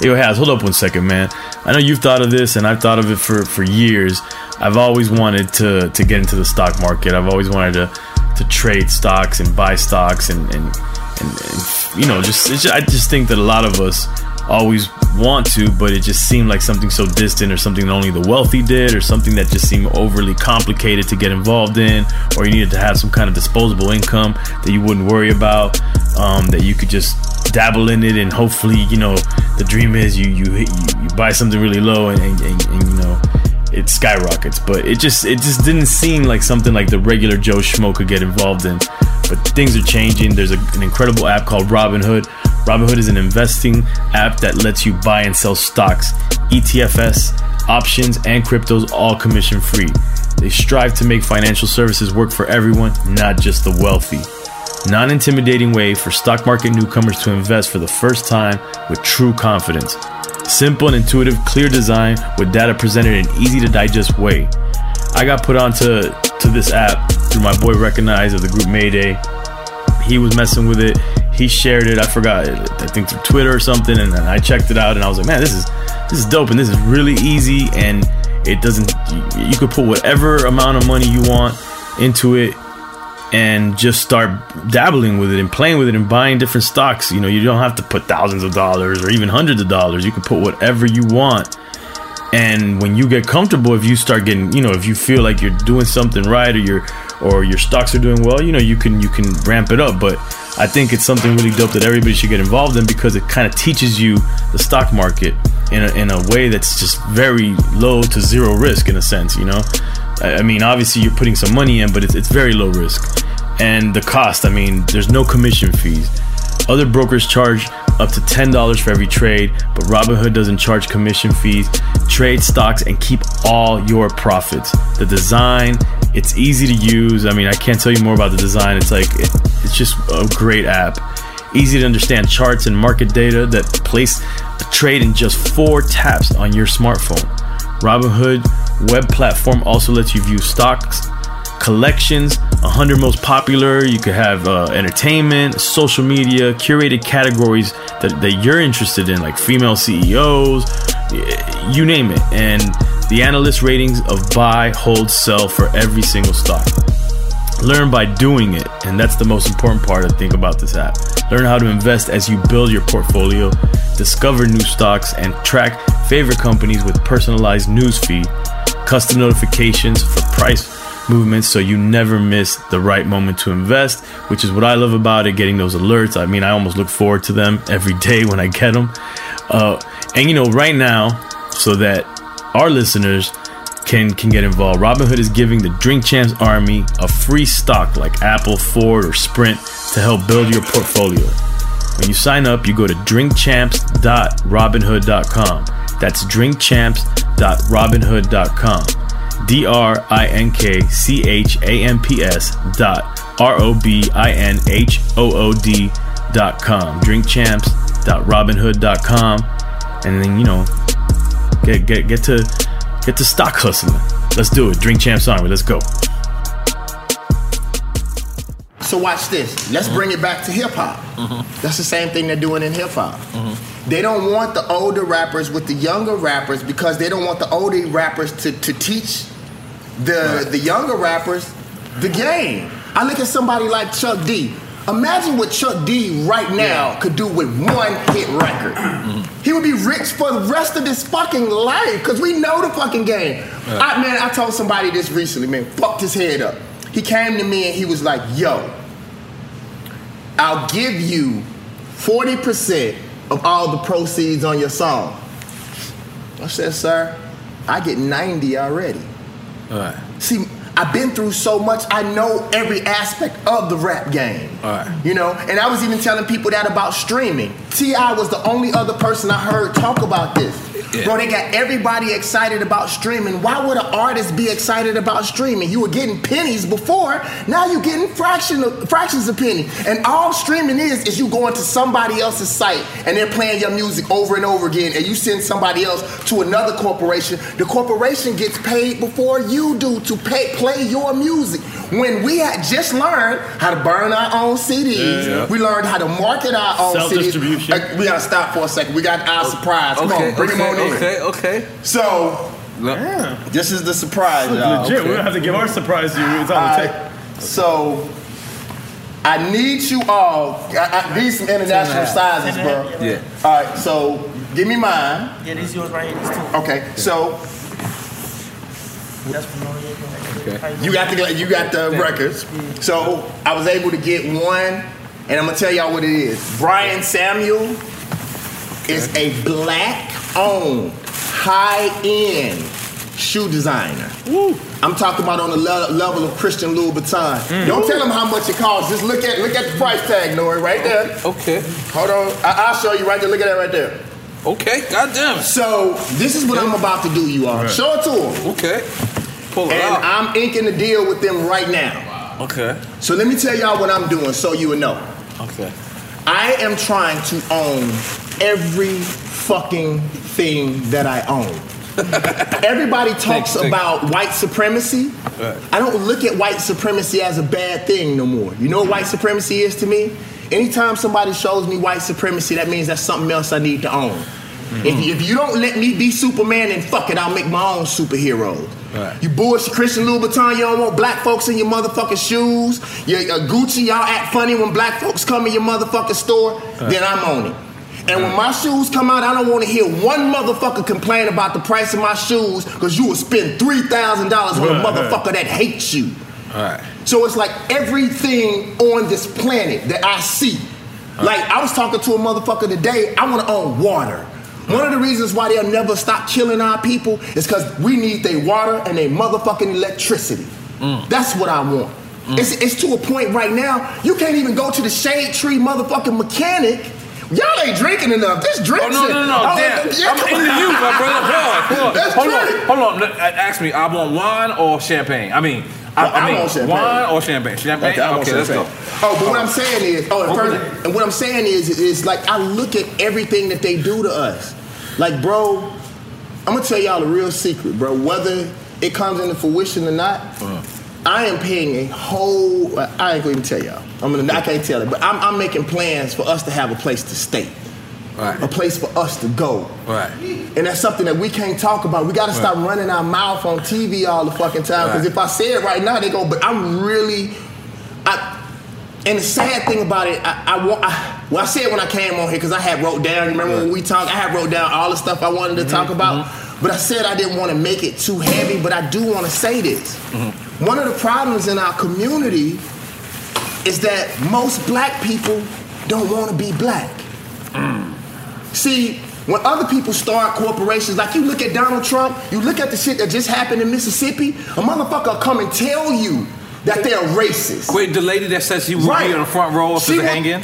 Yo, Haz, hold up one second, man. I know you've thought of this, and I've thought of it for, for years. I've always wanted to to get into the stock market. I've always wanted to to trade stocks and buy stocks, and and, and, and you know, just, just I just think that a lot of us always want to, but it just seemed like something so distant or something that only the wealthy did or something that just seemed overly complicated to get involved in or you needed to have some kind of disposable income that you wouldn't worry about, um, that you could just dabble in it and hopefully, you know, the dream is you you you, you buy something really low and, and, and, and you know it skyrockets. But it just it just didn't seem like something like the regular Joe Schmo could get involved in. But things are changing. There's a, an incredible app called Robinhood. Robinhood is an investing app that lets you buy and sell stocks, ETFs, options, and cryptos all commission free. They strive to make financial services work for everyone, not just the wealthy. Non intimidating way for stock market newcomers to invest for the first time with true confidence. Simple and intuitive, clear design with data presented in an easy to digest way. I got put onto to this app through my boy Wrekonize of the group Mayday. He was messing with it. He shared it. I forgot. I think through Twitter or something, and I checked it out, and I was like, man, this is this is dope, and this is really easy, and it doesn't. You, you could put whatever amount of money you want into it and just start dabbling with it and playing with it and buying different stocks. You know, you don't have to put thousands of dollars or even hundreds of dollars. You can put whatever you want. And when you get comfortable, if you start getting, you know, if you feel like you're doing something right or your or your stocks are doing well, you know, you can you can ramp it up. But I think it's something really dope that everybody should get involved in because it kind of teaches you the stock market in a, in a way that's just very low to zero risk in a sense, you know. I mean, obviously you're putting some money in, but it's, it's very low risk. And the cost, I mean, there's no commission fees. Other brokers charge up to $10 for every trade, but Robinhood doesn't charge commission fees. Trade stocks and keep all your profits. The design, it's easy to use. I mean, I can't tell you more about the design. It's like, it, it's just a great app. Easy to understand charts and market data that place a trade in just four taps on your smartphone. Robinhood web platform also lets you view stocks, collections, 100 most popular. You could have uh, entertainment, social media, curated categories that, that you're interested in, like female CEOs, you name it. And the analyst ratings of buy, hold, sell for every single stock. Learn by doing it, and that's the most important part I think about this app. Learn how to invest as you build your portfolio, discover new stocks, and track favorite companies with personalized news feed, custom notifications for price movements so you never miss the right moment to invest, which is what I love about it, getting those alerts. I mean, I almost look forward to them every day when I get them. Uh, and you know, right now, so that our listeners can can get involved. Robinhood is giving the Drink Champs Army a free stock like Apple, Ford, or Sprint to help build your portfolio. When you sign up, you go to drinkchamps.robinhood.com. That's drinkchamps.robinhood.com. D R I N K C H A M P S dot R O B I N H O O D dot com. Drinkchamps.robinhood.com. And then, you know, get get get to get to stock hustling. Let's do it. Drink Champs Army. Let's go. So watch this. Let's bring it back to hip hop. Mm-hmm. That's the same thing they're doing in hip hop. Mm-hmm. They don't want the older rappers with the younger rappers because they don't want the older rappers to, to teach the the younger rappers the game. I look at somebody like Chuck D. Imagine what Chuck D right now could do with one hit record. Mm-hmm. He would be rich for the rest of his fucking life because we know the fucking game. Yeah. I, man, I told somebody this recently, man, fucked his head up. He came to me and he was like, yo, I'll give you 40% of all the proceeds on your song. I said, sir, I get 90 already. All right. See, I've been through so much, I know every aspect of the rap game. All right. You know, and I was even telling people that about streaming. T.I. was the only other person I heard talk about this. Yeah. Bro, they got everybody excited about streaming. Why would an artist be excited about streaming? You were getting pennies before, now you're getting fraction of, fractions of penny. And all streaming is, is you going to somebody else's site and they're playing your music over and over again, and you send somebody else to another corporation. The corporation gets paid before you do to pay, play your music. When we had just learned how to burn our own CDs, Yeah, yeah. we learned how to market our own. CDs. Uh, we gotta stop for a second. We got our surprise. Come okay, on, bring okay, them on in. okay, okay. So, this is the surprise, y'all. Legit. We don't have to give our surprise to you. It's on the tape. So, I need you all. I, I need some international Two and a half. sizes, Two bro. and a half? Yeah. All right, so give me mine. Yeah, these yours right here. These two. Okay, so That's from Noreaga. you got the you got the records. So I was able to get one, and I'm gonna tell y'all what it is. Brian Samuel is a black-owned, high-end shoe designer. I'm talking about on the le- level of Christian louis Louboutin. Mm. Don't tell them how much it costs. Just look at look at the price tag, Nori, right there. Okay. Hold on. I- I'll show you right there. Look at that right there. Okay, goddamn. So this is what I'm about to do, you all. Right. Show it to them. Okay. Pull it and out. I'm inking the deal with them right now. Okay. So let me tell y'all what I'm doing so you will know. Okay. I am trying to own every fucking thing that I own. Everybody talks thank- about white supremacy. I don't look at white supremacy as a bad thing no more. You know what white supremacy is to me? Anytime somebody shows me white supremacy, that means that's something else I need to own. If, you- if you don't let me be Superman, then fuck it, I'll make my own superhero. Right. You bullshit Christian Louboutin, you don't want black folks in your motherfucking shoes. Your, uh, Gucci, y'all act funny when black folks come in your motherfucking store, then I'm on it. And when my shoes come out, I don't want to hear one motherfucker complain about the price of my shoes because you will spend $3,000 on a Right, right. motherfucker that hates you. Right. So it's like everything on this planet that I see. Like I was talking to a motherfucker today, I want to own water. One of the reasons why they'll never stop killing our people is because we need their water and their motherfucking electricity. Mm. That's what I want. Mm. It's, it's to a point right now, you can't even go to the shade tree motherfucking mechanic. Y'all ain't drinking enough. This drink Oh no shit- no no! Oh, Damn, yeah, I'm into you, my brother. Hold on, That's hold on, drink. hold on. hold on. Ask me, I want wine or champagne? I mean, I, I I mean, want champagne. wine or champagne? Champagne. Okay, want let's champagne. go. Oh, but what I'm saying is, oh, and, first, and what I'm saying is, is like I look at everything that they do to us. Like, bro, I'm gonna tell y'all a real secret, bro. Whether it comes into fruition or not, uh-huh. I am paying a whole. I ain't gonna even tell y'all. I'm gonna. I can't tell it, but I'm, I'm making plans for us to have a place to stay. Right. A place for us to go. Right. And that's something that we can't talk about. We gotta stop Right. running our mouth on TV all the fucking time. Because if I say it right now, they go, but I'm really I and the sad thing about it, I, I, I well, I said when I came on here because I had wrote down. Remember when we talked? I had wrote down all the stuff I wanted to Mm-hmm, talk about. But I said I didn't want to make it too heavy. But I do want to say this. Mm-hmm. One of the problems in our community is that most black people don't want to be black. See, when other people start corporations, like you look at Donald Trump, you look at the shit that just happened in Mississippi, a motherfucker come and tell you that they're racist. Wait, the lady that says she would Right. be on the front row of She the in?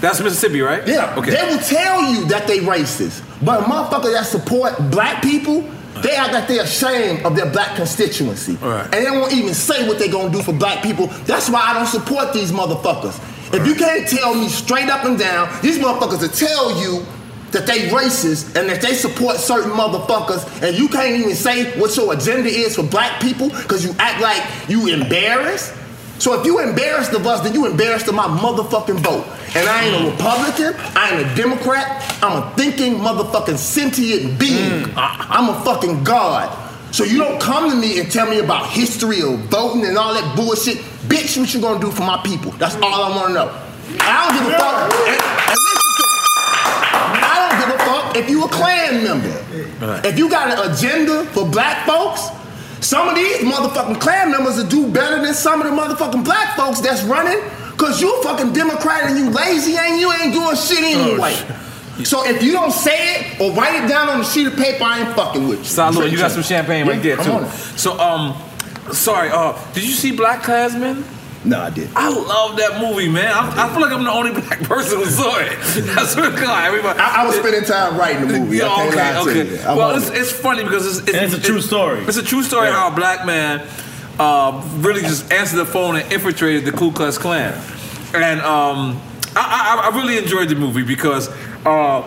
That's Mississippi, right? Yeah, Okay. they will tell you that they racist. But a motherfucker that support black people, they act like they're ashamed of their black constituency. And they won't even say what they're gonna do for black people. That's why I don't support these motherfuckers. If you can't tell me straight up and down, these motherfuckers will tell you that they racist and that they support certain motherfuckers and you can't even say what your agenda is for black people because you act like you embarrassed. So if you embarrassed of us, then you embarrassed of my motherfucking vote. And I ain't a Republican, I ain't a Democrat, I'm a thinking motherfucking sentient being. I- I'm a fucking God. So you don't come to me and tell me about history of voting and all that bullshit. Bitch, what you gonna do for my people? That's all I wanna know. I don't give a fuck. And, and if you a Klan member. If you got an agenda for black folks, some of these motherfucking Klan members will do better than some of the motherfucking black folks that's running. Cause you a fucking Democrat and you lazy and you ain't doing shit anyway. So if you don't say it or write it down on a sheet of paper, I ain't fucking with you. Salud, you got some champagne right there I'm too. on. So, um, sorry, uh, did you see BlacKkKlansman? No, I did. I love that movie, man. I, I feel like I'm the only black person who saw it. That's what God. Everybody. I, I was spending time writing the movie. I Yeah, can't okay, lie to okay. you. I'm Well, it's, it. it's funny because it's, it's, it's a true story. It's a true story how a black man uh, really just answered the phone and infiltrated the Ku Klux Klan, and um, I, I, I really enjoyed the movie because. Uh,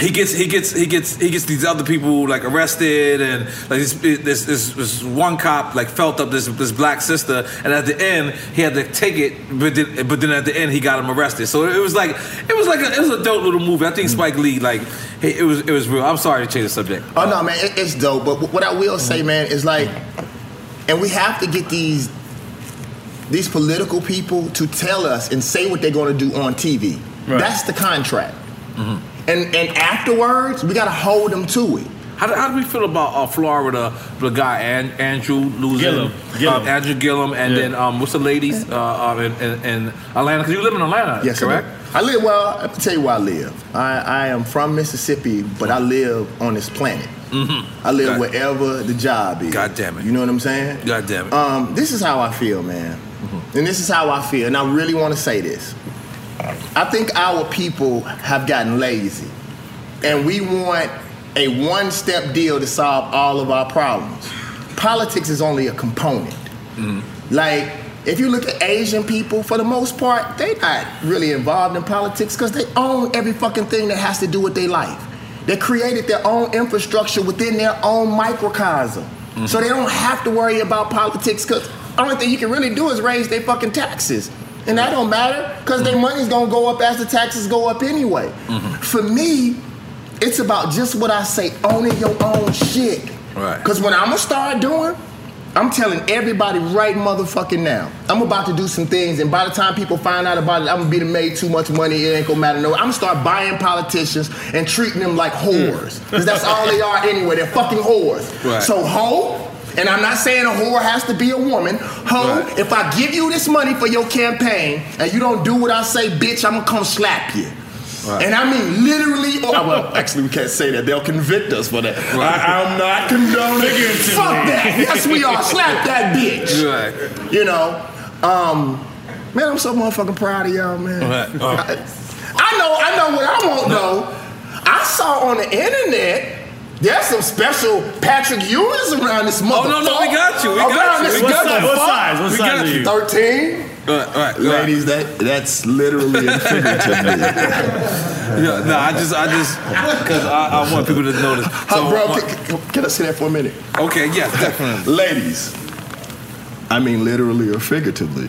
he gets he gets he gets he gets these other people like arrested and like this this, this, this one cop like felt up this this black sister and at the end he had to take it but then, but then at the end he got him arrested so it was like it was like a, it was a dope little movie I think Spike Lee like it, it was it was real I'm sorry to change the subject Oh no, man, it, it's dope. But what I will say, man, is like, and we have to get these these political people to tell us and say what they're going to do on TV. That's the contract. Mm-hmm. And and afterwards, we got to hold them to it. How do, how do we feel about uh, Florida? The guy An- Andrew losing Gillum. Gillum. Uh, Andrew Gillum, and Yeah. then um, what's the ladies uh, uh, in, in, in Atlanta? Because you live in Atlanta, Yes, I correct? do. I live well. I can tell you where I live. I, I am from Mississippi, but I live on this planet. Mm-hmm. I live God- wherever the job is. God damn it. You know what I'm saying? God damn it. Um, this is how I feel, man. Mm-hmm. And this is how I feel. And I really want to say this. I think our people have gotten lazy. And we want a one step deal to solve all of our problems. Politics is only a component. Mm-hmm. Like, if you look at Asian people, for the most part, they're not really involved in politics because they own every fucking thing that has to do with their life. They created their own infrastructure within their own microcosm. So mm-hmm. they don't have to worry about politics because the only thing you can really do is raise their fucking taxes. And that don't matter because their money's gonna go up as the taxes go up anyway. Mm-hmm. For me, it's about just what I say, owning your own shit. Right. Because when I'm gonna start doing, I'm telling everybody right motherfucking now. I'm about to do some things, and by the time people find out about it, I'm gonna be made too much money. It ain't gonna matter no. I'm gonna start buying politicians and treating them like whores, because that's all they are anyway. They're fucking whores. Right. So hoe. And I'm not saying a whore has to be a woman. Hoe, if I give you this money for your campaign and you don't do what I say, bitch, I'm gonna come slap you. Right. And I mean literally, or, well, actually, we can't say that. They'll convict us for that. I, am not condoning it. Fuck that. Yes, we are. Slap that bitch. Right. You know, um, man, I'm so motherfucking proud of y'all, man. Right. Oh. I, I know, I know what I want though. I saw on the internet. There's some special Patrick Ewings around this motherfucker. Oh, no, no, we got you. We around got you. this We got you. What size? What We size are you? Thirteen. Right, right, Ladies, that that's literally and figuratively. Yeah, no, I just, I just, because I, I want people to notice. How, bro, uh, can, can- can I say that for a minute? Okay, yes, definitely. Ladies, I mean literally or figuratively.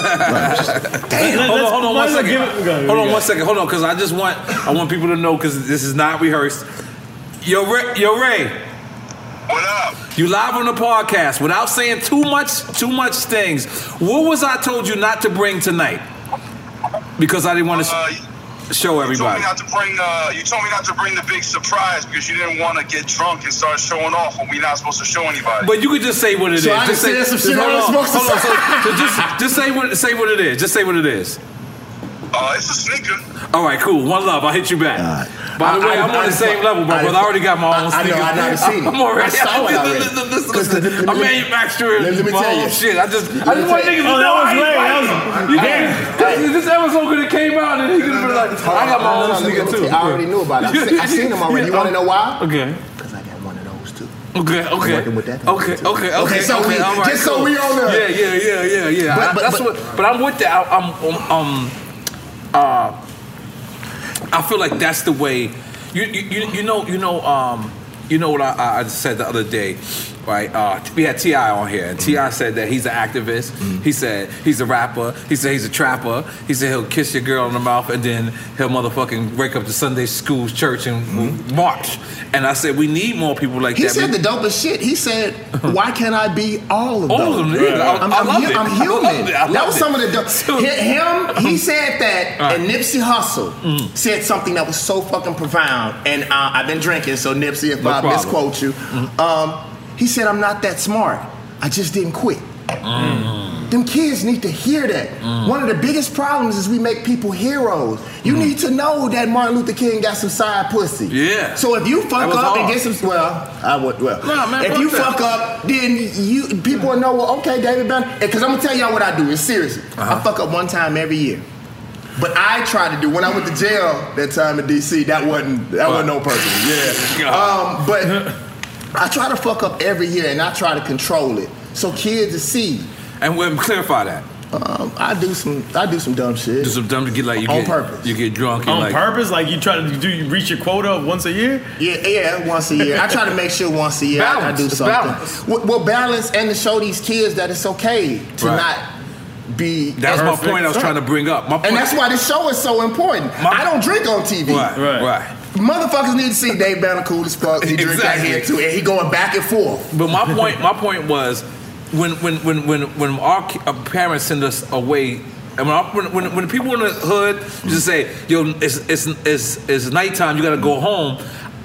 Damn. Hold on, hold on one second. Hold on one second. Hold on, because I just want, I want people to know because this is not rehearsed. Yo, Ray, yo, Ray. What up? You live on the podcast without saying too much, too much things. What was I told you not to bring tonight? Because I didn't want to sh- show You told everybody. me not to bring. Uh, you told me not to bring the big surprise because you didn't want to get drunk and start showing off when we're not supposed to show anybody. But you could just say what it is. So I just say, said some just shit hold on, wasn't supposed to hold on. So, so just, just say what, say what it is. Just say what it is. Uh, it's a sneaker. All right, cool. One love. I'll hit you back. By the I- way, I- I'm on I- the same level, bro. I- But I already got my own I- I know. I know, I've seen it. I'm already. I saw it already. Listen, listen, listen, Let me- I manufacture let me my tell own you. shit. I just, Let I just want tell niggas to Oh, know that was ain't That was- You Damn. This episode could have came out and he could have been like, I got my No, no, own sneaker too. I already knew about it. I seen- them already. You wanna know why? Okay. Because I got one of those too. Okay, okay. Working with that. Okay, okay, okay. Okay, so okay, we- all right, just so we on the- Yeah, yeah, yeah, yeah, yeah. But- I, that's but, what but I'm with that. I- I'm, um, um, uh, I feel like that's the way. You, you, you, you know, you know, um, you know what I, I said the other day, right? Uh, we had T.I. on here, and T.I. said that he's an activist. He said he's a rapper. He said he's a trapper. He said he'll kiss your girl in the mouth, and then he'll motherfucking break up the Sunday school church and march. And I said we need more people like He that. said the dopest shit. He said, "Why can't I be all of All those?" of them, yeah. I- I'm, I I'm love hu- it. I'm human. That was it. some of the dope. Him, he said that, Right. and Nipsey Hussle said something that was so fucking profound. And uh, I've been drinking, so Nipsey, if No I problem. misquote you, um, he said, "I'm not that smart. I just didn't quit." Them kids need to hear that. Mm. One of the biggest problems is we make people heroes. You need to know that Martin Luther King got some side pussy. Yeah. So if you fuck up and get some, well, I would, well, Nah, man, if you that. fuck up, then you people will know. Well, okay, David Banner. Because I'm gonna tell y'all what I do. It's serious. Uh-huh. I fuck up one time every year. But I try to do when I went to jail that time in DC. That wasn't that wasn't no purpose. Yeah. Um, but I try to fuck up every year, and I try to control it so kids will see. And we'll clarify that. Um, I do some I do some dumb shit. Do some dumb to get like you On get purpose. You get drunk On like purpose? Like you try to do you reach your quota once a year? Yeah, yeah, once a year. I try to make sure once a year I- I, do It's something. balance. Well, well, balance and to show these kids that it's okay to Right. not be. That's my point I was trying to bring up. My point, And that's why this show is so important. I don't drink on TV. Right, right, right. Motherfuckers need to see Dave Banner cool as fuck. He drink that Exactly. here too, and he going back and forth. But my point, my point was, when when when when when our uh, parents send us away. And when, when, when, when people in the hood just say, "Yo, it's it's it's, it's nighttime. You got to go home,"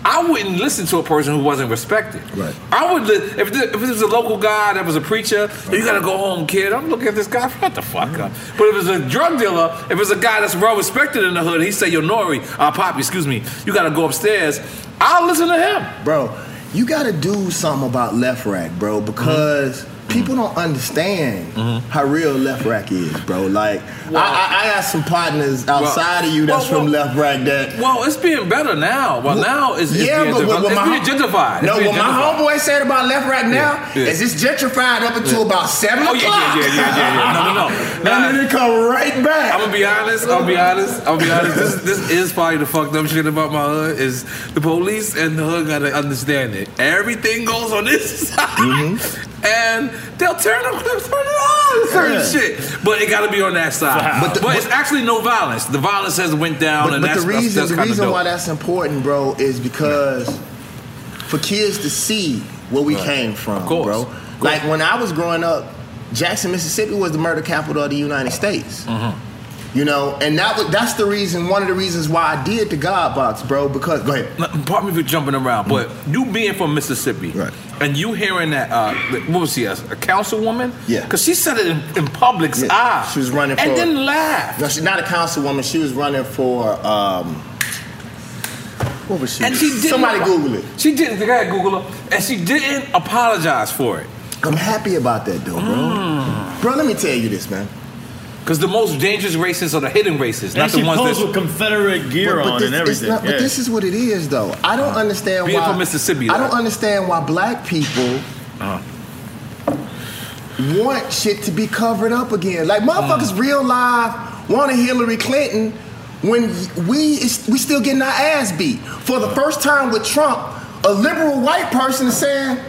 I wouldn't listen to a person who wasn't respected. Right. I would li- if there, if it was a local guy that was a preacher. You got to go home, kid. I'm looking at this guy. Shut the fuck up. But if it's a drug dealer, if it's a guy that's well respected in the hood, he say, "Yo, Nori, uh, Poppy, excuse me, you got to go upstairs." I'll listen to him, bro. You got to do something about Lefrak, bro, because Mm-hmm. People don't understand mm-hmm. how real Lefrak is, bro. Like, I, I, I got some partners outside of you that's well, from Lefrak that. Well, it's being better now. Well, now it's, it's yeah, being, but what, what it's my being gentrified. No, being what my homeboy said about Lefrak now Yeah, yeah. is it's gentrified up until Yeah. about seven Oh, o'clock. yeah, yeah, yeah, yeah, yeah. No, no, no. and then it come right back. I'm gonna be honest. I'm gonna be honest. I'm gonna be honest. This, this is probably the fucked up shit about my hood. Is the police and the hood gotta understand it. Everything goes on this side, mm-hmm. And they'll turn it, they'll turn it on certain Yeah. shit. But it gotta be on that side. But But, the- it's actually no violence. The violence has went down, But, and but that's the reason, that's, the reason why that's important, bro, is because for kids to see where we Right. came from, Of course. bro. Like when I was growing up, Jackson, Mississippi was the murder capital of the United States. Mm-hmm. You know, and that was that's the reason, one of the reasons why I did the God box, bro. Because go ahead. Pardon me for jumping around, but you being from Mississippi, right. and you hearing that, uh, what was she, a, councilwoman? Yeah. Because she said it in, in public's Yeah, eye. She was running for. And then laughed. No, she's not a councilwoman. She was running for. Um, what was she? And she didn't. Somebody Google it. She didn't. Go ahead, Google her. And she didn't apologize for it. I'm happy about that, though, bro. Bro, let me tell you this, man. Because the most dangerous racists are the hidden racists, not And the she ones posed that. with Confederate gear But- but on this- and everything. not- yeah. But this is what it is, though. I don't understand Being why. from Mississippi, I don't understand why black people Uh. want shit to be covered up again. Like motherfuckers, Mm. real life wanted Hillary Clinton when we we still getting our ass beat. For the first time with Trump, a liberal white person is saying.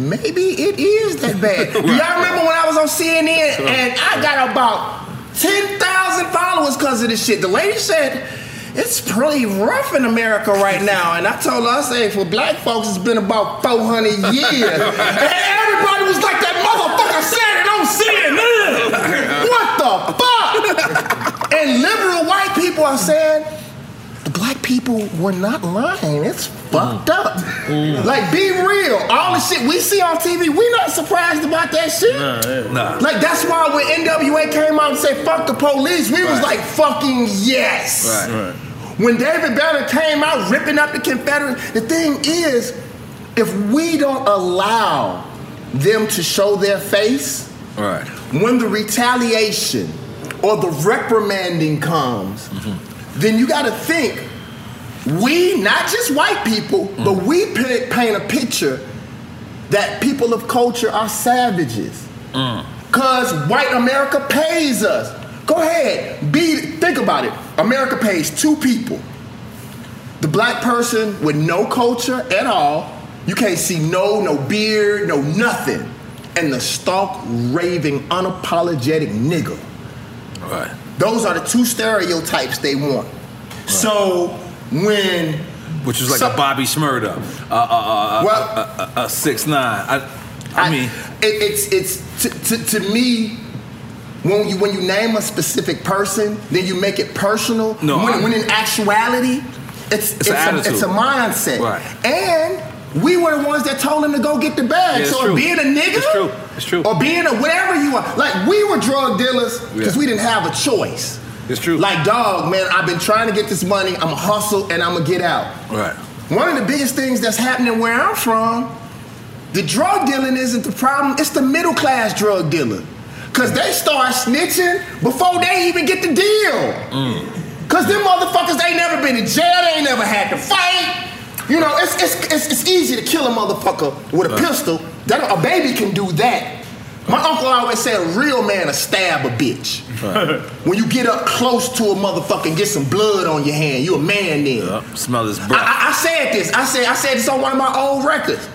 Maybe it is that bad. Do y'all remember when I was on CNN and I got about 10,000 followers because of this shit? The lady said, it's pretty rough in America right now. And I told her, I say, for black folks, it's been about 400 years. and everybody was like, that motherfucker said it on CNN. What the fuck? and liberal white people are saying, people were not lying. It's fucked up. Mm. Mm. Like, be real. All the shit we see on TV, we not surprised about that shit. Nah. nah. Like, that's why when NWA came out and said, fuck the police, we was like, fucking yes. Right. When David Banner came out ripping up the Confederate, the thing is, if we don't allow them to show their face, Right. when the retaliation or the reprimanding comes, mm-hmm. then you got to think we, not just white people, mm. but we pa- paint a picture that people of culture are savages. Mm. Cause white America pays us. Go ahead, be think about it. America pays two people. The black person with no culture at all. You can't see no, no beard, no nothing. And the stark, raving, unapologetic nigga. Right. Those are the two stereotypes they want. So when Which is like Some- a Bobby Shmurda, uh, uh, uh, Well- uh, uh, uh, six nine. I, I, mean, it, it's it's to, to, to me when you when you name a specific person, then you make it personal. No, when, when in actuality, it's It's it's, a, it's a mindset. Right. And we were the ones that told him to go get the bag. Yeah, so true. being a nigga, It's true. It's true. or being a whatever you are, like we were drug dealers because Yeah. we didn't have a choice. It's true. Like dog, man, I've been trying to get this money. I'm a hustle and I'm gonna get out. right. One of the biggest things that's happening where I'm from, the drug dealing isn't the problem, it's the middle class drug dealer. Cause they start snitching before they even get the deal. Mm. Cause them motherfuckers ain't never been in jail, they ain't never had to fight. You know, it's it's it's, it's easy to kill a motherfucker with a pistol. That a baby can do that. My uncle always said a real man will stab a bitch. when you get up close to a motherfucker and get some blood on your hand, you a man then. Yup, Smell this I. I, I said this. I said I said this on one of my old records.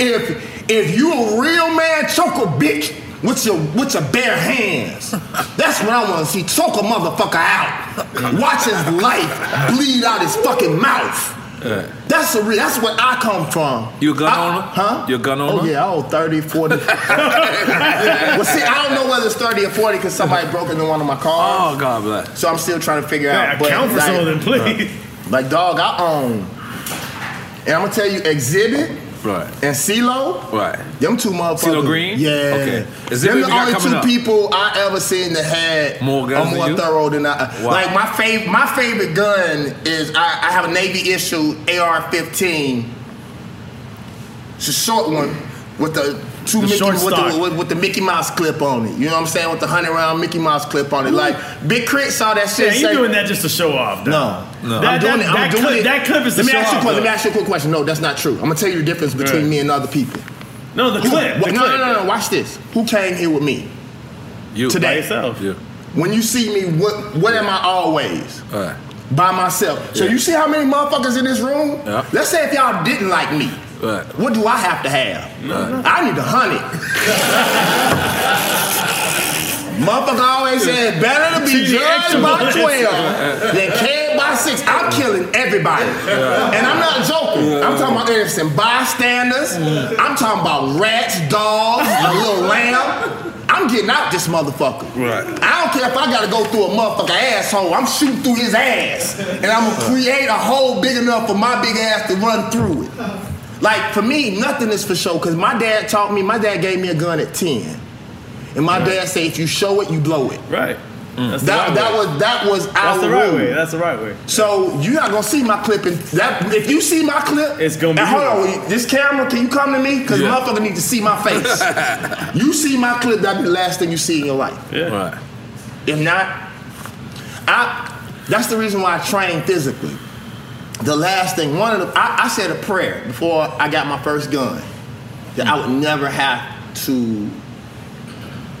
If if you a real man, choke a bitch with your with your bare hands. That's what I want to see. Choke a motherfucker out. Watch his life bleed out his fucking mouth. That's the re- that's where I come from. You a gun I- owner? Huh? You a gun oh, owner? Oh yeah, I own 30, 40. well, see, I don't know whether it's 30 or 40 because somebody broke into one of my cars. Oh God bless. So I'm still trying to figure Yeah, out. but account for some of them, please. Like dog, I own. And I'm gonna tell you, Xzibit Right. and CeeLo, Right. them two motherfuckers. CeeLo Green? Yeah. Okay. Xzibit Them the only two up. people I ever seen that had More guns are than more you? thorough than I. Uh, wow. Like my favorite, my favorite gun is I, I have a Navy issue AR-15. It's a short one with the two The Mickey with the, with, with the Mickey Mouse clip on it. You know what I'm saying? With the hundred round Mickey Mouse clip on it. Like Big K.R.I.T. saw that shit. Yeah, you say- doing that just to show off. though. no, No. I'm doing that- it. I'm that doing clip- it. that clip is Let to me show ask you a off. Let me ask you a quick question. No, that's not true. I'm gonna tell you the difference between Right. me and other people. No, the Who- clip. what- the no, clip. no, no, no. Watch this. Who came here with me You today? By yourself. You. When you see me, what what am I always? All right. By myself. So Yeah. you see how many motherfuckers in this room? Yeah. Let's say if y'all didn't like me, Right. what do I have to have? I need a hundred. Motherfucker always said better to be See judged by 12 than carried by six. I'm killing everybody. And I'm not joking. I'm talking about innocent bystanders. I'm talking about rats, dogs, a little lamb. I'm getting out this motherfucker. Right. I don't care if I gotta go through a motherfucker asshole. I'm shooting through his ass. And I'm gonna create a hole big enough for my big ass to run through it. Like for me, nothing is for show. Cause my dad taught me, my dad gave me a gun at 10. And my dad said, if you show it, you blow it. Right. Mm. That's the That, right that was that was That's our the right rule. way. That's the right way. So you're not gonna see my clip. And that if you see my clip, It's gonna be And hold on, this camera, can you come to me? Cause Yeah. motherfucker need to see my face. you see my clip, that'll be the last thing you see in your life. Yeah. Right. If not, I that's the reason why I train physically. The last thing, one of the I, I said a prayer before I got my first gun. That I would never have to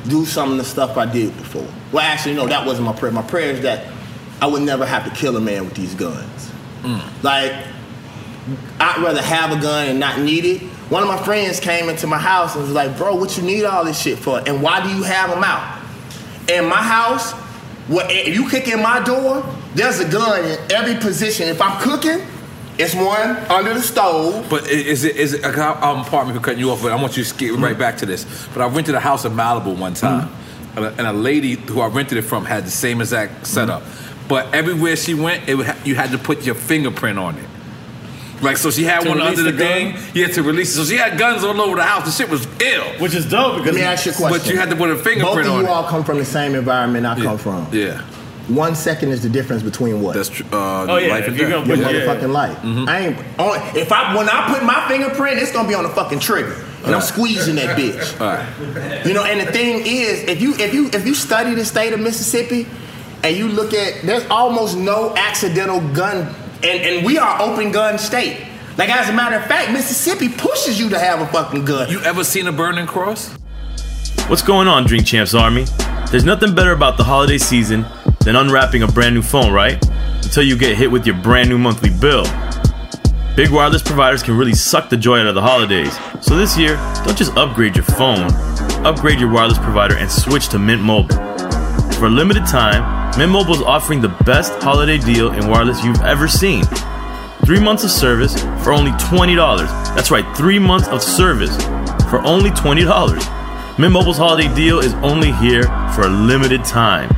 do some of the stuff I did before. Well, actually, no, that wasn't my prayer. My prayer is that I would never have to kill a man with these guns. Mm. Like, I'd rather have a gun and not need it. One of my friends came into my house and was like, bro, what you need all this shit for? And why do you have them out? In my house, what, if you kick in my door, there's a gun in every position. If I'm cooking, it's one under the stove. But i- is it is it? Uh, I'm um, pardon me for cutting you off, but I want you to get right back to this. But I rented a house in Malibu one time, mm-hmm. and, a, and a lady who I rented it from had the same exact setup. Mm-hmm. But everywhere she went, it would ha- you had to put your fingerprint on it. Like so, she had To one under the, the thing. gun? You had to release it. So she had guns all over the house. The shit was ill. Which is dope because Let me ask you a question. But you had to put a fingerprint on. it. Both of on you it. all come from the same environment I come from. Yeah, One second is the difference between what? that's true. Uh, Oh, yeah, life if and you're death. gonna your But yeah. motherfucking life. I ain't on, if I when I put my fingerprint, it's gonna be on the fucking trigger. And I'm squeezing that bitch. All right. You know, and the thing is, if you if you if you study the state of Mississippi and you look at there's almost no accidental gun and, and we are open gun state. Like as a matter of fact, Mississippi pushes you to have a fucking gun. You ever seen a burning cross? What's going on, Drink Champs Army? There's nothing better about the holiday season than unwrapping a brand new phone, right? Until you get hit with your brand new monthly bill. Big wireless providers can really suck the joy out of the holidays. So this year, don't just upgrade your phone, upgrade your wireless provider and switch to Mint Mobile. For a limited time, Mint Mobile is offering the best holiday deal in wireless you've ever seen. Three months of service for only $20. That's right, three months of service for only $20. Mint Mobile's holiday deal is only here for a limited time.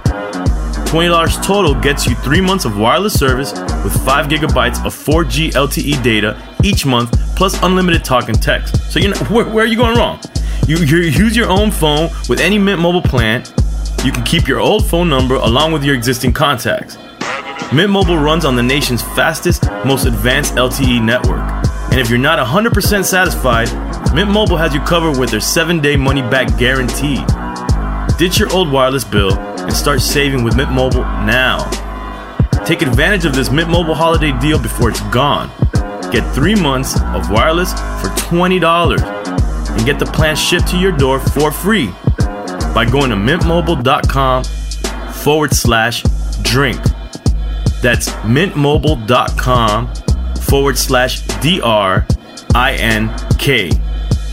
$20 total gets you three months of wireless service with 5 gigabytes of 4G LTE data each month, plus unlimited talk and text. So you know where, where are you going wrong? You, you use your own phone with any Mint Mobile plan. You can keep your old phone number along with your existing contacts. Mint Mobile runs on the nation's fastest, most advanced LTE network. And if you're not 100% satisfied, Mint Mobile has you covered with their 7-day money-back guarantee. Ditch your old wireless bill and start saving with Mint Mobile now. Take advantage of this Mint Mobile holiday deal before it's gone. Get 3 months of wireless for $20 and get the plan shipped to your door for free by going to mintmobile.com forward slash drink. That's mintmobile.com forward slash D R I N K.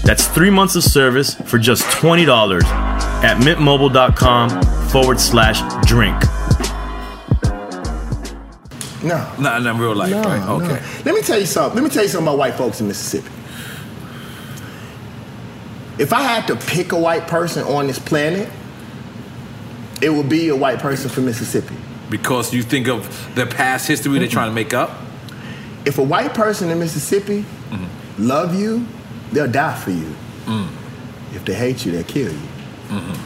That's three months of service for just $20 at mintmobile.com forward slash drink. No. Not in real life, No, right? no. Okay. Let me tell you something. Let me tell you something about white folks in Mississippi. If I had to pick a white person on this planet, it would be a white person from Mississippi. Because you think of their past history they're trying to make up? If a white person in Mississippi Mm-hmm. love you, they'll die for you. Mm. If they hate you, they'll kill you.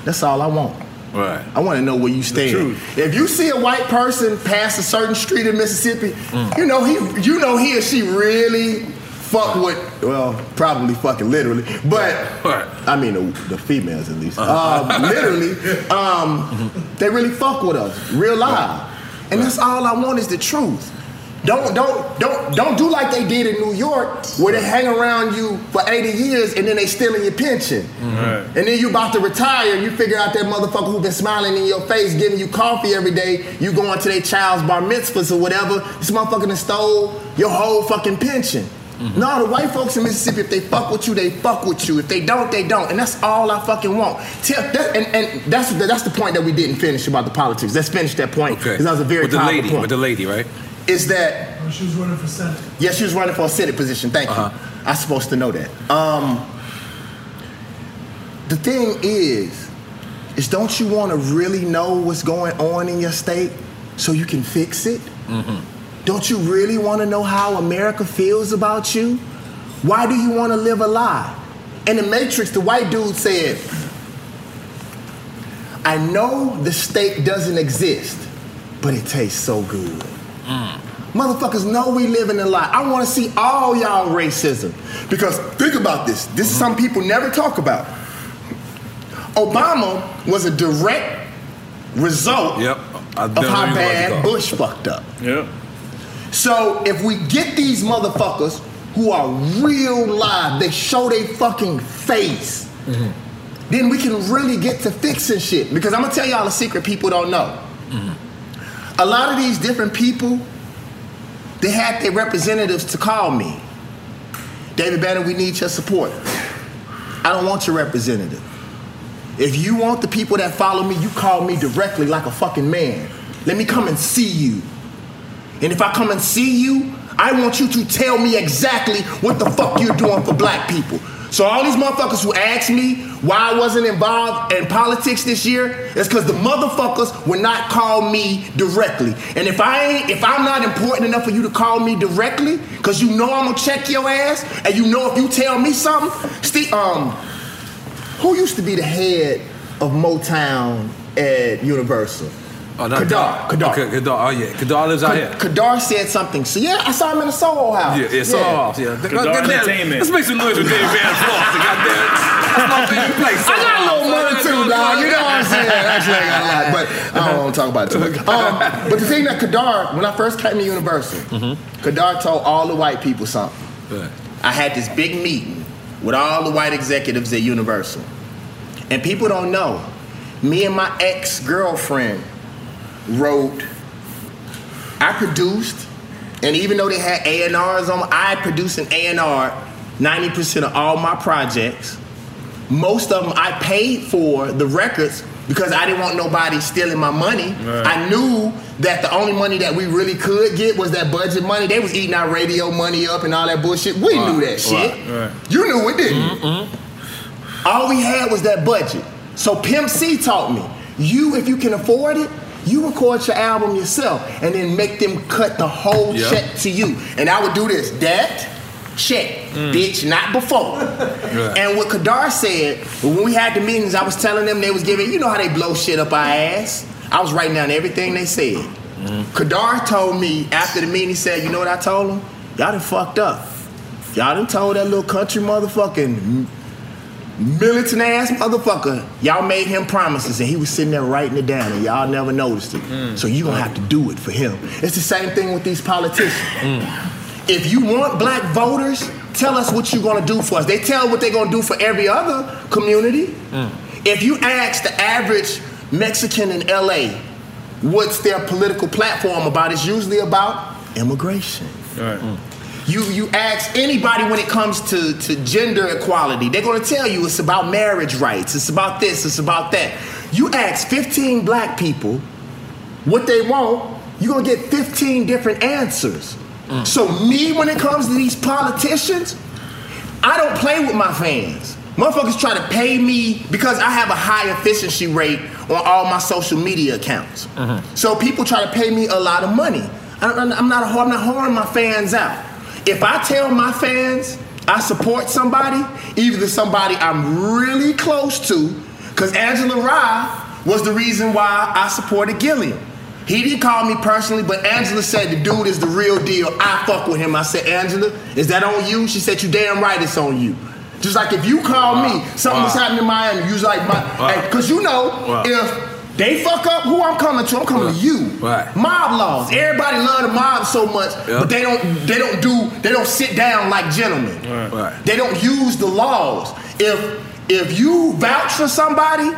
That's all I want. Mm-hmm. Right. I want to know where you stand. If you see a white person pass a certain street in Mississippi, Mm. you know he, you know he or she really fuck with, well, probably fucking literally, but I mean the, the females at least, Uh-huh. um, literally, um, they really fuck with us, real live, and that's all I want is the truth. Don't don't don't don't do like they did in New York, where they hang around you for 80 years and then they stealing your pension. Mm-hmm. And then you about to retire and you figure out that motherfucker who been smiling in your face, giving you coffee every day, you going to their child's bar mitzvahs or whatever, this motherfucker done stole your whole fucking pension. Mm-hmm. No, the white folks in Mississippi, if they fuck with you, they fuck with you. If they don't, they don't. And that's all I fucking want. Tell, that, and, and that's that's the point that we didn't finish about the politics. Let's finish that point. Okay. Because that was a very with the lady, point. with the lady, right? Is that Oh, she was running for Senate. Yes, she was running for a Senate position. Thank Uh-huh. you. I'm supposed to know that. Um, the thing is, is don't you want to really know what's going on in your state so you can fix it? Don't you really want to know how America feels about you? Why do you want to live a lie? In the Matrix, the white dude said, I know the state doesn't exist, but it tastes so good. Mm. Motherfuckers know we live in a lie. I want to see all y'all racism. Because think about this. This is something people never talk about. Obama was a direct result Yep. Of how bad. Bush fucked up. Yep. So if we get these motherfuckers who are real live, they show their fucking face, then we can really get to fixing shit. Because I'm gonna tell y'all a secret people don't know. A lot of these different people, they had their representatives to call me. David Banner, we need your support. I don't want your representative. If you want the people that follow me, you call me directly like a fucking man. Let me come and see you. And if I come and see you, I want you to tell me exactly what the fuck you're doing for black people. So all these motherfuckers who asked me why I wasn't involved in politics this year, it's because the motherfuckers would not call me directly. And if I ain't, if I'm not important enough for you to call me directly, because you know I'm gonna check your ass, and you know if you tell me something, Steve, um, who used to be the head of Motown at Universal? Oh, that- Kedar. Kedar. Okay, Kedar. Oh, yeah. Kedar lives out here. Kedar said something. So yeah, I saw him in the Soho house. Yeah, yeah, Soho House, yeah. Kedar Goddamn, Entertainment. Let's make some noise with David Van Floss. Goddamn. That's my favorite place. I got a little money too, dog. You know what I'm saying? Actually, I got a lot, but I don't want to talk about it too much. Um, but the thing that Kedar, when I first came to Universal, Kedar told all the white people something. I had this big meeting with all the white executives at Universal. And people don't know, me and my ex girlfriend wrote, I produced, and even though they had A&Rs on, I produced an A&R 90% of all my projects. Most of them I paid for the records because I didn't want nobody stealing my money. Right. I knew that the only money that we really could get was that budget money. They was eating our radio money up and all that bullshit. We knew that shit. right, right. You knew it, didn't you? All we had was that budget. So Pimp C taught me, you, if you can afford it, you record your album yourself and then make them cut the whole Yeah. check to you. And I would do this, that check, mm. bitch, not before. And what Kedar said, when we had the meetings, I was telling them they was giving, you know how they blow shit up our ass? I was writing down everything they said. Mm-hmm. Kedar told me after the meeting, he said, you know what I told him? Y'all done fucked up. Y'all done told that little country motherfucking militant ass motherfucker, y'all made him promises and he was sitting there writing it down and y'all never noticed it. Mm. So you're gonna have to do it for him. It's the same thing with these politicians. Mm. If you want black voters, tell us what you're gonna do for us. They tell what they're gonna do for every other community. Mm. If you ask the average Mexican in LA what's their political platform about, it's usually about immigration. You you ask anybody when it comes to, to gender equality, they're gonna tell you it's about marriage rights, it's about this, it's about that. You ask 15 black people what they want, you're gonna get 15 different answers. Mm. So me, when it comes to these politicians, I don't play with my fans. Motherfuckers try to pay me because I have a high efficiency rate on all my social media accounts. Mm-hmm. So people try to pay me a lot of money. I I'm not I'm not whoring my fans out. If I tell my fans I support somebody, either somebody I'm really close to, because Angela Rye was the reason why I supported Gillum. He didn't call me personally, but Angela said the dude is the real deal. I fuck with him. I said, Angela, is that on you? She said, you damn right it's on you. Just like if you call me, something was Wow. happening in Miami, you was like, my, because you know, Wow. if they fuck up, who I'm coming to? I'm coming to you. Right. Mob laws. Everybody love the mob so much, but they don't. They don't do. They don't sit down like gentlemen. Right. They don't use the laws. If if you vouch for somebody,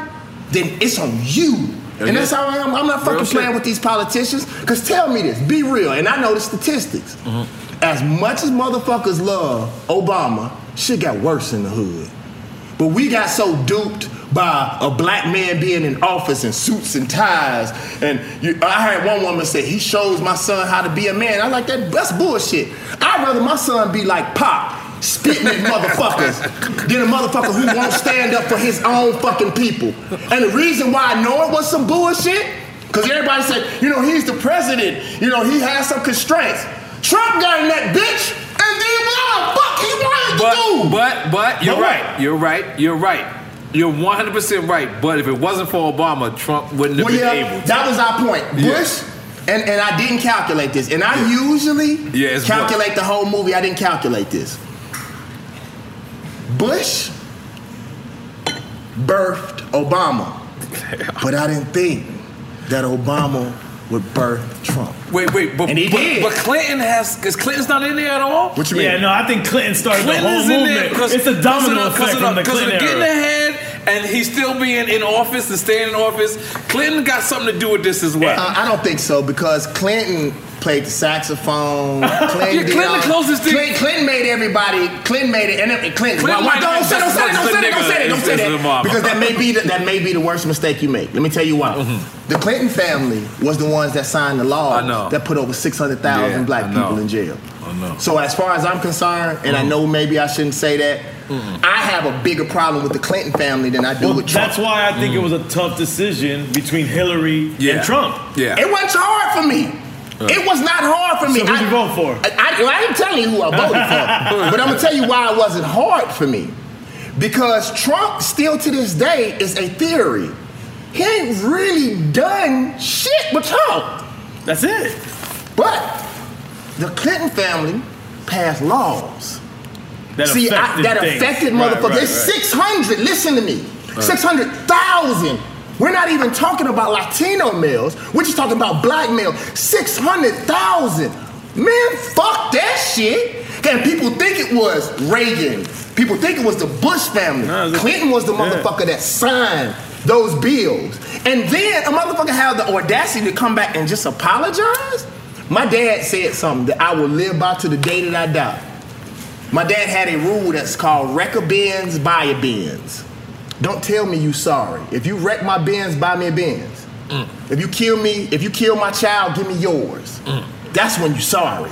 then it's on you. And that's how I am. I'm not fucking playing with these politicians. Cause tell me this, be real. And I know the statistics. Mm-hmm. As much as motherfuckers love Obama, shit got worse in the hood. But we got so duped by a black man being in office in suits and ties. And you, I heard one woman say, he shows my son how to be a man. I like that. That's bullshit. I'd rather my son be like Pop, spitting at motherfuckers, than a motherfucker who won't stand up for his own fucking people. And the reason why I know it was some bullshit, because everybody said, you know, he's the president. You know, he has some constraints. Trump got in that bitch and did what the fuck he wanted But to do. but but you're But right. You're right. You're right. You're 100 percent right. But if it wasn't for Obama, Trump wouldn't have Well, been yeah, able. To. that was our point. Yeah. Bush, and, and I didn't calculate this. And I usually Yeah, it's calculate the whole movie. I didn't calculate this. Bush birthed Obama, but I didn't think that Obama would birth Trump. Wait, wait, but, And he but, did. but Clinton has because Clinton's not in there at all. What you mean? Yeah, no, I think Clinton started the whole Clinton's in there movement. because It's a domino effect from the because of Clinton getting era. ahead and he's still being in office and staying in office. Clinton got something to do with this as well. Uh, I don't think so because Clinton played the saxophone. Clinton, Yeah, Clinton the closest thing- Clinton, Clinton made everybody. Clinton made it, and Clinton. Clinton why- why- might have don't say, don't say that, don't say that, don't say that, don't say that, because that may be the, that may be the worst mistake you make. Let me tell you why. The Clinton family was the ones that signed the law that put over six hundred thousand Yeah, black people in jail. I. So as far as I'm concerned, and I mm. know maybe I shouldn't say that, I have a bigger problem with the Clinton family than I do Well, with Trump. that's why I think it mm. was a tough decision between Hillary Yeah. and Trump. Yeah. It wasn't hard for me. It was not hard for me. So who'd I- you vote for? I, I, I ain't telling you who I voted for, but I'm gonna tell you why it wasn't hard for me. Because Trump, still to this day, is a theory. He ain't really done shit with Trump. That's it. But the Clinton family passed laws. That See, I, that things. affected Right, motherfuckers. right, right. It's 600, listen to me. 600,000. We're not even talking about Latino males. We're just talking about black males. 600,000. Man, fuck that shit. And people think it was Reagan. People think it was the Bush family. Clinton was the motherfucker that signed those bills. And then a motherfucker had the audacity to come back and just apologize. My dad said something that I will live by to the day that I die. My dad had a rule that's called wreck a Benz, buy a Benz. Don't tell me you sorry. If you wreck my Benz, buy me a Benz. Mm. If you kill me, if you kill my child, give me yours. Mm. That's when you sorry.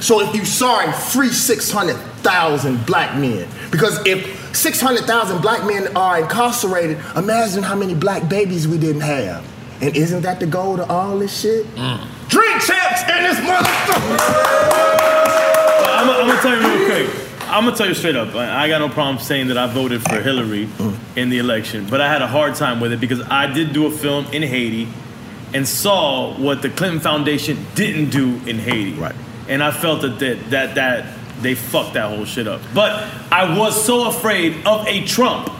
So if you sorry, free 600,000 black men. Because if 600,000 black men are incarcerated, imagine how many black babies we didn't have. And isn't that the goal to all this shit? Mm. Drink champs in this motherfucker! I'm, I'm gonna tell you real quick. I'm gonna tell you straight up. I I got no problem saying that I voted for Hillary in the election, but I had a hard time with it because I did do a film in Haiti and saw what the Clinton Foundation didn't do in Haiti. Right. And I felt that that that, that they fucked that whole shit up. But I was so afraid of a Trump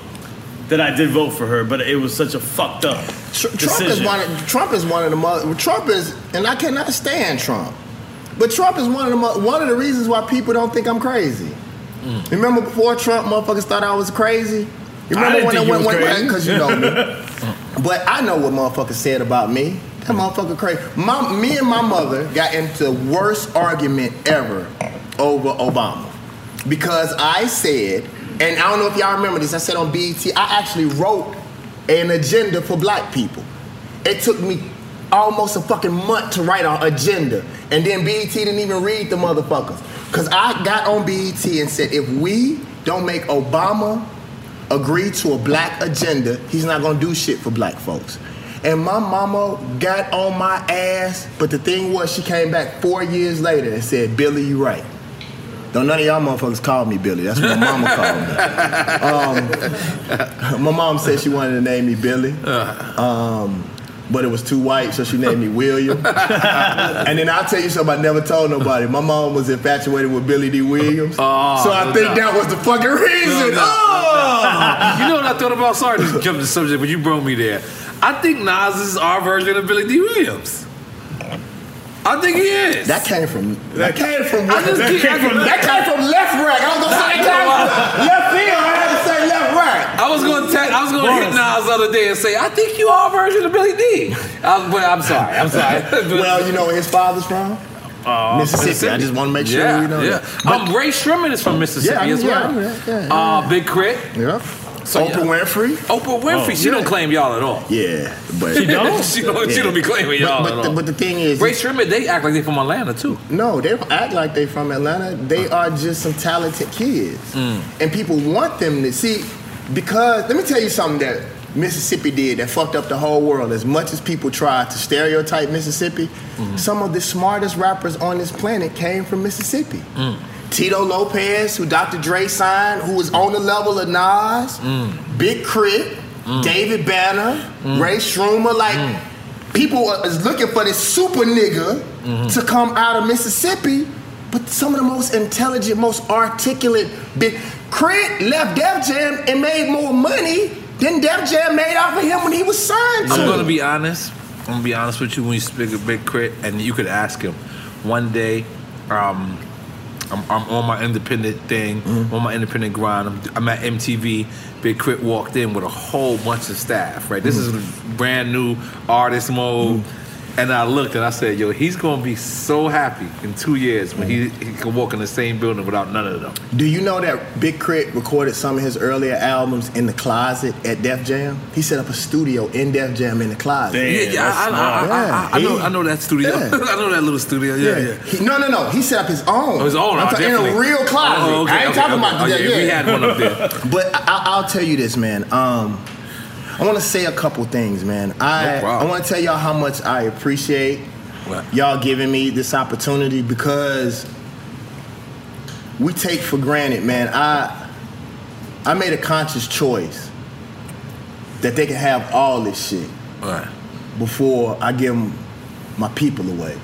that I did vote for her, but it was such a fucked up Trump decision. is one. Of, Trump is one of the mother. Trump is, and I cannot stand Trump. But Trump is one of the mo- one of the reasons why people don't think I'm crazy. Mm. Remember before Trump, motherfuckers thought I was crazy. You I didn't think you was crazy. because you know me. but I know what motherfuckers said about me. That motherfucker crazy. My, me and my mother got into the worst argument ever over Obama because I said, and I don't know if y'all remember this. I said on BET, I actually wrote an agenda for black people. It took me almost a fucking month to write our agenda. And then BET didn't even read the motherfuckers. Cause I got on BET and said, if we don't make Obama agree to a black agenda, he's not gonna do shit for black folks. And my mama got on my ass, but the thing was, she came back four years later and said, Billy, you're right. Don't none of y'all motherfuckers call me Billy. That's what my mama called me. Um, my mom said she wanted to name me Billy. Um, but it was too white, so she named me William. and then I'll tell you something I never told nobody. My mom was infatuated with Billy Dee Williams. Oh, so I no think doubt. that was the fucking reason. No, no, Oh! You know what I thought about? Sorry to jump the subject, but you brought me there. I think Nas is our version of Billy Dee Williams. I think he is. That came from that came from I just that, keep- came from, that came from Lefrak. I was gonna say that came from left field. I had to say Lefrak. I was going to I was going to hit Nas the other day and say, I think you are a version of Billy Dee. I, but I'm sorry. I'm sorry. well, you know where his father's from? Mississippi. I just want to make sure yeah, you know Yeah. that. um, Rae Sremmurd is from Mississippi Yeah, I mean, as yeah, well. yeah, yeah, yeah. Uh, Big K.R.I.T. Yeah. So, Oprah Winfrey. Oprah Winfrey. Oh, she yeah. don't claim y'all at all. Yeah, but She don't? She don't- she don't be claiming y'all But, at but, the, all. but the thing is, Rae Sremmurd, they act like they from Atlanta too. No, they don't act like they from Atlanta. They are just some talented kids, Mm. and people want them to see. Because let me tell you something that Mississippi did that fucked up the whole world. As much as people try to stereotype Mississippi, Mm-hmm. some of the smartest rappers on this planet came from Mississippi. Mm. Tito Lopez, who Dr. Dre signed, who was on the level of Nas, Mm. Big K.R.I.T, David Banner, Rae Sremmurd, like people is looking for this super nigga to come out of Mississippi, but some of the most intelligent, most articulate big K.R.I.T left Def Jam and made more money than Def Jam made off of him when he was signed to. I'm gonna be honest. I'm gonna be honest with you when you speak of Big K.R.I.T, and you could ask him one day. Um, I'm, I'm on my independent thing, Mm-hmm. on my independent grind. I'm, I'm at MTV. Big K.R.I.T walked in with a whole bunch of staff. Right, this Mm-hmm. is brand new artist mode. And I looked and I said, "Yo, he's gonna be so happy in two years when he, he can walk in the same building without none of them." Do you know that Big K.R.I.T recorded some of his earlier albums in the closet at Def Jam? He set up a studio in Def Jam in the closet. yeah, yeah, I, I, I, I, I know, I know that studio. Yeah. I know that little studio. Yeah, yeah. He- no, no, no. He set up his own. Oh, his own, I'm oh, talking in a real closet. Oh, okay, I ain't okay, talking okay. about Oh, that. yeah, we had one up there. But I, I'll tell you this, man. Um, I want to say a couple things, man. I No. I want to tell y'all how much I appreciate y'all giving me this opportunity because we take for granted, man. I I made a conscious choice that they can have all this shit before I give 'em my people away.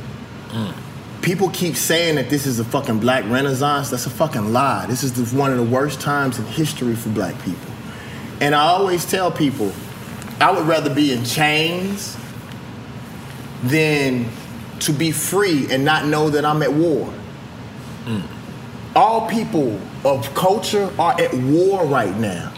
Mm. People keep saying that this is a fucking black renaissance. That's a fucking lie. This is the, one of the worst times in history for black people. And I always tell people, I would rather be in chains than to be free and not know that I'm at war. All people of culture are at war right now.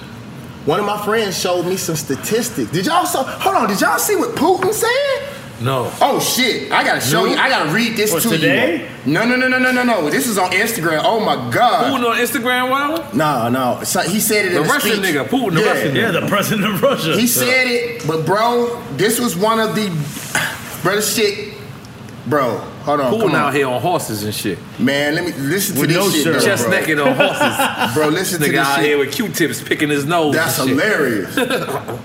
One of my friends showed me some statistics. Did y'all saw? Hold on. Did y'all see what Putin said? No. Oh shit! I gotta show No? you. I gotta read this What, to today? you. No, no, no, no, no, no, no. This is on Instagram. Oh my god. Putin on Instagram, wow. No, no. So he said it in The a Russian speech. nigga, Putin, the Russian Yeah, the president of Russia. He said it, but bro, this was one of the brother shit. Bro, hold on. Putin come on. out here on horses and shit. Man, let me listen to With this no shit. shirt. though, Chest bro. naked on horses. bro, listen This to nigga this out shit. here with Q-tips picking his nose. That's and shit. hilarious.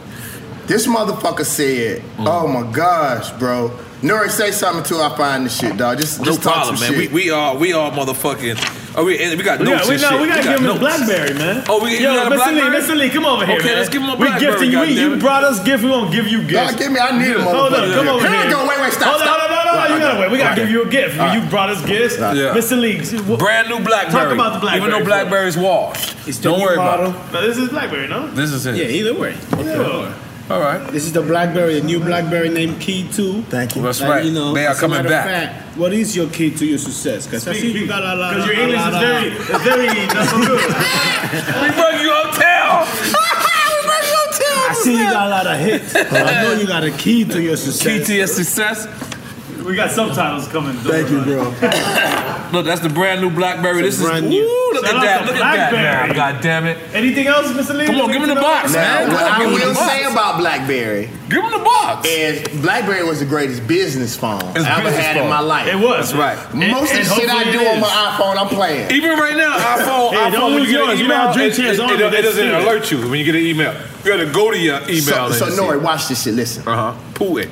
this motherfucker said, Mm. "Oh my gosh, bro." Nori, say something till I find this shit, dog. Just, No just talk problem, some man. We, shit. we are we are motherfucking. Oh, we, and we got We notes got, we, and no, shit. we gotta got give him a. Blackberry, man. Oh, we- you Yo, got a Mr. Lee, Blackberry? Mr. Lee, come over here, Okay, man. let's give him a We Blackberry, gifting you. goddammit. You brought us gifts. We gonna give you gifts. give me. I need a Hold up, motherfucker. come over Here here. we go. Wait, wait, stop, Hold on, stop. no, no, no, no. You gotta wait. We gotta Okay. give you a gift. All right. You brought us gifts. Yeah. Mr. Lee, what- Brand new BlackBerry. Talk about the BlackBerry. Even though for BlackBerry's washed. Don't worry about it. No, this is BlackBerry, no? This is it. Yeah, either way. Yeah. All right. This is the BlackBerry, the new BlackBerry named Key 2. Thank you. That's Like, right. You know, they are coming back. fact, what is your key to your success? Because I see you got a lot Because of. your English is very, it's very, not so good. we brought you uptown. we brought you uptown. I see you got a lot of hits. I know you got a key to your success. Key to your success. We got subtitles coming. Thank you, bro. Look, that's the brand new BlackBerry. It's This brand is new. Ooh, look Shout at that. to Look at that Blackberry. now. God damn it. Anything else, Mr. Lee? Come on, give him the box, Now, man. what Come on, I give him the will say about BlackBerry Give him the box. is BlackBerry was the greatest business phone It's I ever business had in my life. It was. That's right. Most And- of the shit I do on my iPhone, I'm playing. Even right now, iPhone, Hey, iPhone, don't lose you yours. You know how email, Drink it, on it, it, it they doesn't see alert you when you get an email. You gotta go to your email. So, so Nori, watch this shit. Listen. Uh-huh. Putin.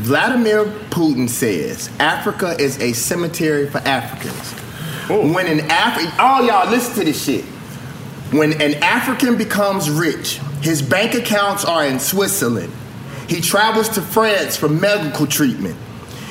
Vladimir Putin says Africa is a cemetery for Africans. Oh. When an Af- all y'all listen to this shit. When an African becomes rich, his bank accounts are in Switzerland. He travels to France for medical treatment.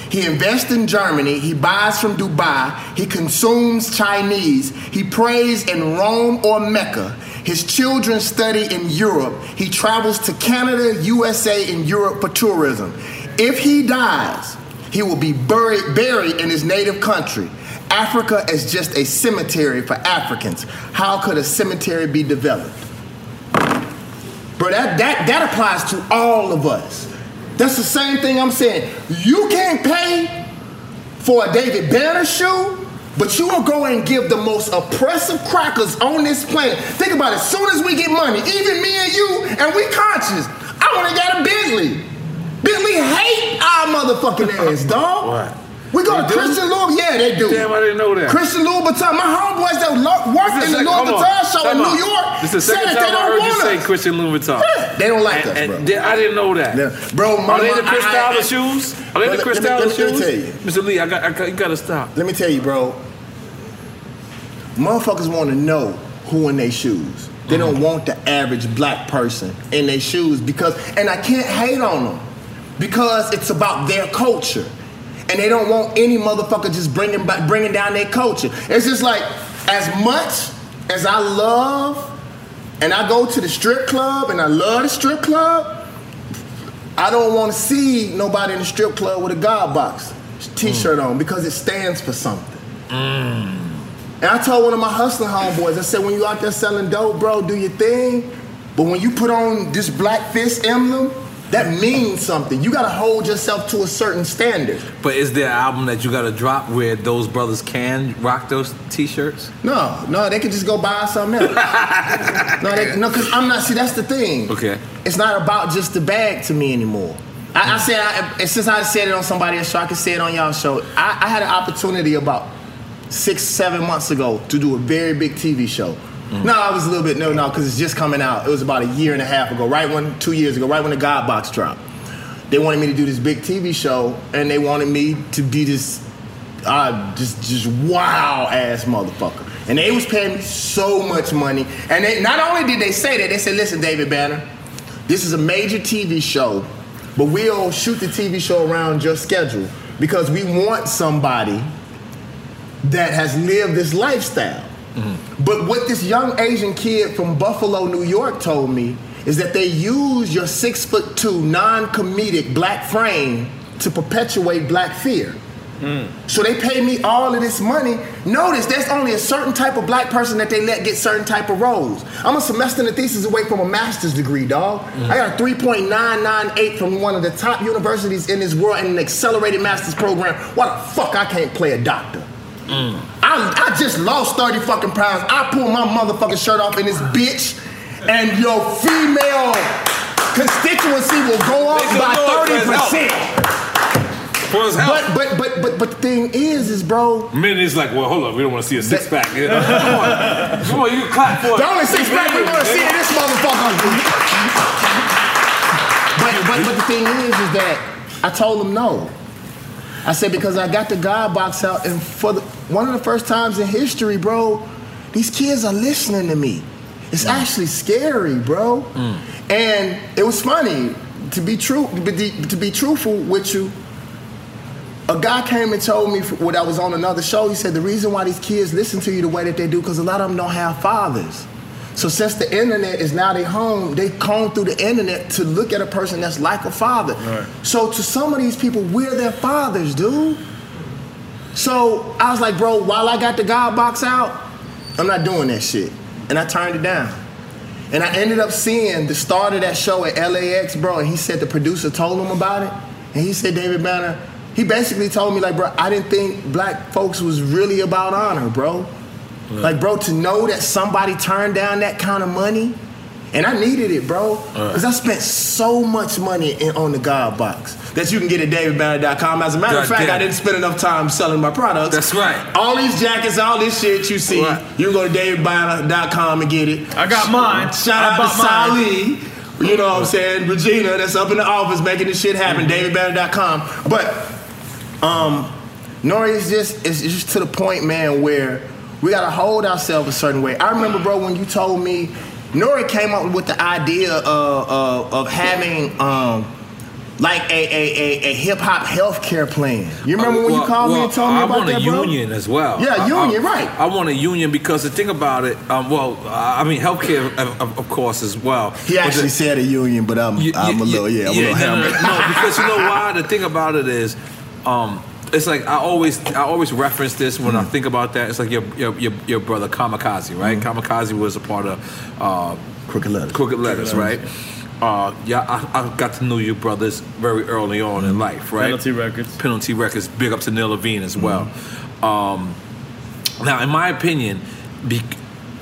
He invests in Germany. He buys from Dubai. He consumes Chinese. He prays in Rome or Mecca. His children study in Europe. He travels to Canada, USA, and Europe for tourism. If he dies, he will be buried, buried in his native country. Africa is just a cemetery for Africans. How could a cemetery be developed? Bro, that, that, that applies to all of us. That's the same thing I'm saying. You can't pay for a David Banner shoe, but you will go and give the most oppressive crackers on this planet. Think about it. As soon as we get money, even me and you, and we conscious, I want to get a Bentley. Bentley hate our motherfucking ass, dog. What? We go They to do? Christian Louis, yeah, they do. Damn, I didn't know that. Christian Louboutin, my homeboys that work in the sec- hold on. Louboutin show in New. York This is the said second that they time I don't heard you want say us. Christian Louboutin. Yeah, they don't like And- us, and bro. they- I didn't know that. Yeah, bro, my- Are they the Chris Dollar shoes? Are they the Chris let me- Dollar me- let me tell you. Mr. Lee, I got, I got, you gotta stop. Let me tell you, bro. Motherfuckers want to know who in their shoes. They Mm-hmm. don't want the average black person in their shoes because, and I can't hate on them because it's about their culture, and they don't want any motherfucker just bringing bringing down their culture. It's just like as much as I love, and I go to the strip club, and I love the strip club. I don't want to see nobody in the strip club with a God box t-shirt hmm. on because it stands for something. Mm. And I told one of my hustling homeboys, I said, when you out there selling dope, bro, do your thing. But when you put on this black fist emblem, that means something. You gotta hold yourself to a certain standard. But is there an album that you gotta drop where those brothers can rock those t-shirts? No, no, they can just go buy something else. no, they, no, cause I'm not. See, that's the thing. Okay. It's not about just the bag to me anymore. I, I said, I, since I said it on somebody else's show, I can say it on y'all show. I, I had an opportunity about six, seven months ago to do a very big TV show. No, I was a little bit no, no, because it's just coming out. It was about a year and a half ago, right when two years ago, right when the God Box dropped. They wanted me to do this big TV show, and they wanted me to be this, uh, just just wow ass motherfucker. And they was paying me so much money. And they not only did they say that, they said, "Listen, David Banner, this is a major TV show, but we'll shoot the TV show around your schedule because we want somebody that has lived this lifestyle." Mm-hmm. But what this young Asian kid from Buffalo, New York told me is that they use your six foot two non-comedic black frame to perpetuate black fear. Mm. So they pay me all of this money. Notice there's only a certain type of black person that they let get certain type of roles. I'm a semester and a thesis away from a master's degree, dog. Mm. I got a 3.998 from one of the top universities in this world in an accelerated master's program. Why the fuck I can't play a doctor? Mm. I, I just lost 30 fucking pounds. I pulled my motherfucking shirt off in this bitch, and your female constituency will go up by go up for his 30%. For his. But but but but but the thing is, is bro. Men is like, well, hold on, we don't want to see a six pack. Come on, come on, you clap for it. The only six pack we want to see in this motherfucker. but but but the thing is, is that I told him no. I said because I got the God box out, and for the, one of the first times in history, bro, these kids are listening to me. It's mm. actually scary, bro. Mm. And it was funny to be true. To be, to be truthful with you, a guy came and told me when I was on another show. He said the reason why these kids listen to you the way that they do because a lot of them don't have fathers. So since the internet is now their home, they comb through the internet to look at a person that's like a father. So to some of these people, we're their fathers, dude. So I was like, bro, while I got the God box out, I'm not doing that shit. And I turned it down. And I ended up seeing the start of that show at LAX, bro. And he said the producer told him about it. And he said, David Banner, he basically told me, like, bro, I didn't think black folks was really about honor, bro. Like, bro, to know that somebody turned down that kind of money, and I needed it, bro, because I spent so much money in, on the God box that you can get at davidbanner.com. As a matter of fact, damn. I didn't spend enough time selling my products. That's right. All these jackets, all this shit you see, you can go to davidbanner.com and get it. I got mine. Shout I out to mine. Sally. You know what I'm saying? Regina, that's up in the office making this shit happen. DavidBanner.com. But um, Nori is just it's just to the point, man, where we gotta hold ourselves a certain way. I remember, bro, when you told me Nori came up with the idea of of, of having um like a a, a, a hip hop healthcare plan. You remember when you Well- called me and told me I about want that, a bro? union as well. Yeah, I- union, I, right. I want a union because the thing about it, um, well, I mean, healthcare, of, of- course, as well. He actually the- said a union, but I'm I'm a little yeah, I'm a little no, no, no, because you know why? The thing about it is, um, it's like I always I always reference this when I think about that. It's like your your your, your brother Kamikaze, right? Kamikaze was a part of uh, Crooked Lettaz. Crooked Lettaz, Crooked right? Uh, yeah, I, I got to know your brothers very early on in life, right? Penalty Records. Penalty Records. Big up to Neil Levine as well. Um, now, in my opinion, be,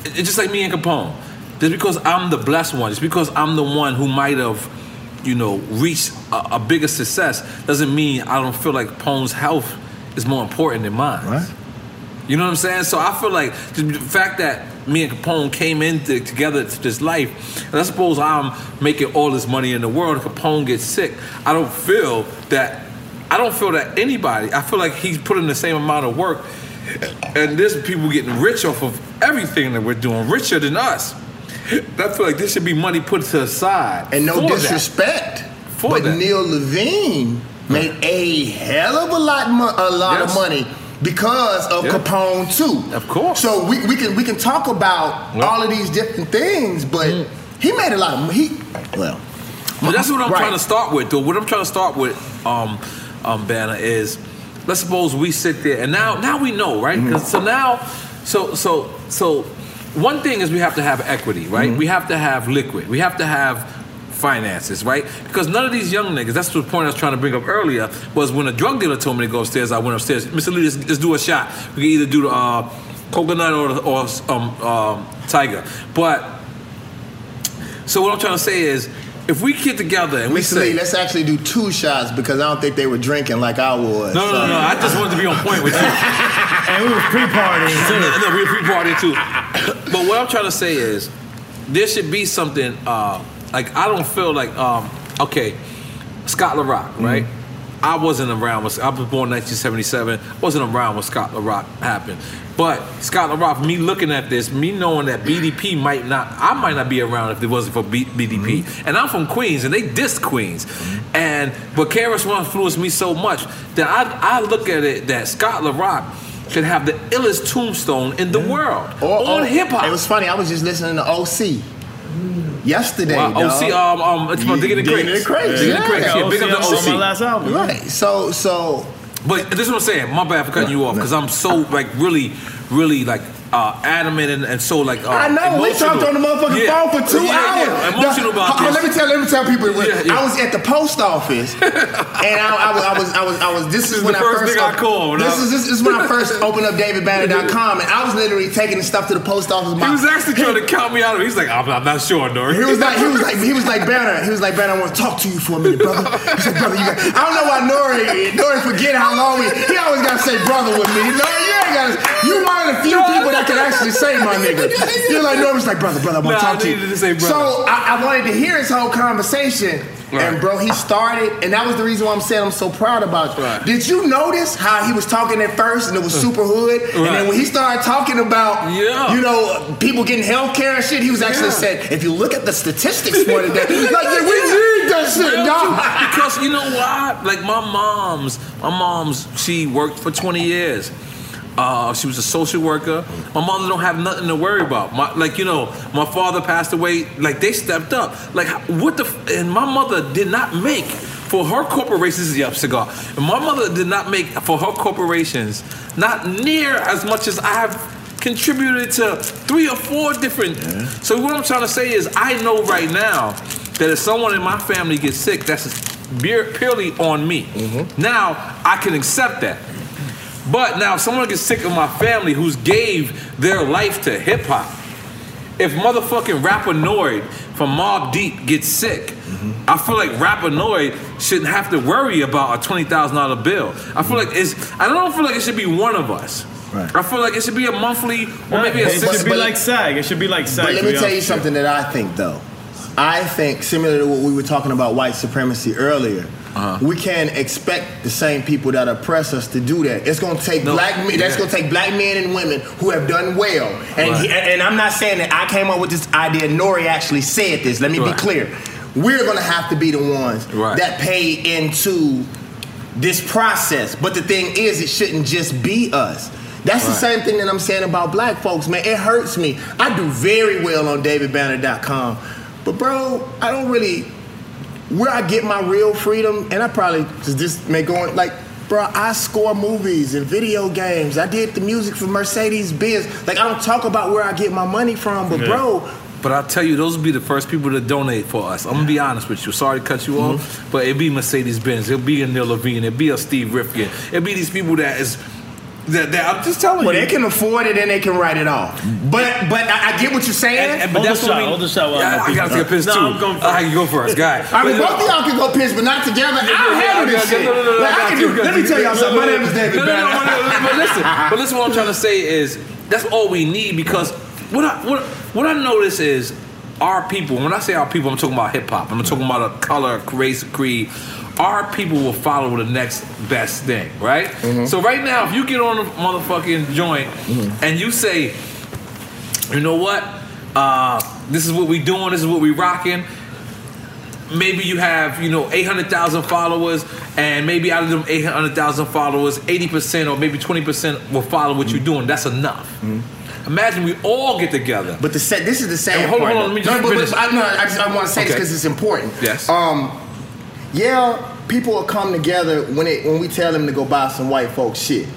it's just like me and Capone. Just because I'm the blessed one, just because I'm the one who might have, you know, reach a, a bigger success, doesn't mean I don't feel like Capone's health is more important than mine. Right. You know what I'm saying? So I feel like the fact that me and Capone came in to- together to this life, and I suppose I'm making all this money in the world, Capone gets sick. I don't feel that. I don't feel that anybody. I feel like he's putting the same amount of work, and there's people getting rich off of everything that we're doing, richer than us. I feel like there should be money put to the side. And no disrespect, For but that. Neil Levine made a hell of a lot, mo- a lot Yes. of money because of Yeah. Capone too. Of course. So we, we can we can talk about Yeah. all of these different things, but he made a lot of he. Well, But that's what I'm Right. trying to start with, though. What I'm trying to start with, um, um, Banner, is let's suppose we sit there and now, now we know, right? 'Cause- so now, so, so, so, one thing is we have to have equity, right? We have to have liquid. We have to have finances, right? Because none of these young niggas. That's the point I was trying to bring up earlier. Was when a drug dealer told me to go upstairs, I went upstairs. Mr. Lee, let's, let's do a shot. We can either do the uh, coconut or or um, um, tiger, but. So what I'm trying to say is, if we get together and we Mr. say, Lee, let's actually do two shots because I don't think they were drinking like I was. no, no, no, no, I just wanted to be on point with you. And we were pre-partying too. no, we were pre-partying too. But what I'm trying to say is, there should be something. Uh, like I don't feel like, um, okay, Scott La Rock, right? I wasn't around. When, I was born in 1977. wasn't around when Scott La Rock happened. But Scott La Rock, me looking at this, me knowing that BDP might not, I might not be around if it wasn't for B- BDP. And I'm from Queens, and they dissed Queens. And but KRS One influenced me so much that I, I look at it that Scott La Rock should have the illest tombstone in the world Or- on hip hop. It was funny. I was just listening to OC yesterday. Wow, dog. OC, um, um, it's about Digging the Digging Crates. the Crates, Digging the yeah. Yeah, big up the OC on OC. my last album. Right. So so But this is what I'm saying. My bad for cutting you off because I'm so like really, really like uh, adamant and, and so like uh, I know we talked on the motherfucking Yeah. phone for two Yeah, hours. Yeah, emotional The- about this. Let me tell. Let me tell people. I was at the post office, and I, I, was, I was, I was, I was. This, This is when I first thing I called This is this is when I first opened up DavidBanner.com, and I was literally taking the stuff to the post office. He was actually trying to count me out. Of he's like, I'm, I'm not sure, Nori. He was like, he was like, he was like Banner. He was like Banner. I want to talk to you for a minute, brother. He said, brother, you got. I don't know why Nori, Nori forget how long we. He always got to say brother with me. Nori, you ain't got. to You one of the few people that can actually say my nigga. You're like Nori's like brother, brother. I want Nah, to I talk to you. needed to say brother. So I, I wanted to hear his whole conversation. And bro, he started, and that was the reason why I'm saying I'm so proud about you. Right. Did you notice how he was talking at first, and it was super hood, and Right. then when he started talking about, Yeah. you know, people getting health care and shit, he was actually Yeah. said, if you look at the statistics for today, like yeah, we need that shit, Real dog. true. Because you know why? Like my mom's, my mom's, she worked for 20 years. Uh, she was a social worker. My mother don't have nothing to worry about. My, like you know, my father passed away. Like they stepped up. Like what the? f- And my mother did not make for her corporations. Yep, cigar. And my mother did not make for her corporations not near as much as I have contributed to three or four different. So what I'm trying to say is, I know right now that if someone in my family gets sick, that's purely on me. Now I can accept that. But now, if someone gets sick of my family who's gave their life to hip hop, if motherfucking Rapper Noyd from Mobb Deep gets sick, Mm-hmm. I feel like Rapper Noyd shouldn't have to worry about a twenty thousand dollar bill. I feel like it's. I don't feel like it should be one of us. Right. I feel like it should be a monthly or maybe a it six. should be like SAG. It should be like SAG. But let me tell you something that I think, though. I think similar to what we were talking about white supremacy earlier. Uh-huh. We can't expect the same people that oppress us to do that. It's gonna take No, black men. That's gonna take black men and women who have done well. And Right. he- and, I'm not saying that I came up with this idea. Nori actually said this. Let me Right. be clear. We're gonna have to be the ones Right. that pay into this process. But the thing is, it shouldn't just be us. That's the same thing that I'm saying about black folks, man. It hurts me. I do very well on DavidBanner.com, but bro, I don't really where I get my real freedom, and I probably just this may go on like. Bro, I score movies and video games. I did the music for Mercedes Benz. Like I don't talk about where I get my money from, but Yeah. bro, But I'll tell you, those will be the first people to donate for us. I'm gonna be honest with you. Sorry to cut you Mm-hmm. off, but it'd be Mercedes Benz, it'll be a Neil Levine, it'll be a Steve Rifkin, it'll be these people that is that, that I'm just telling well, you. they can afford it and they can write it off. But but I, I get what you're saying. And- and- but Hold that's the what shot, we- hold the shot while Yeah, I'm I gotta take a piss No, too. I'm going I can go first, guy. I mean, both of y'all can go piss, but not together. I'll handle this shit. Like, I can do. Let me tell y'all something. My name is David No, no, no, no, no, But listen, but listen. What I'm trying to say is that's all we need because what I what what I notice is our people. When I say our people, I'm talking about hip hop. I'm talking about a color, race, creed. Our people will follow the next best thing, right? So right now, if you get on a motherfucking joint and you say, you know what, uh, this is what we doing, this is what we rocking. Maybe you have you know 800,000 followers and maybe out of them 800,000 followers 80% or maybe 20% will follow what you're doing. That's enough. Imagine we all get together. But the set, this is the sad Hey, hold on, hold on, let me just no, but, but I, no, I just I want to say this because it's important. Yes. Um, yeah, people will come together when it when we tell them to go buy some white folks shit.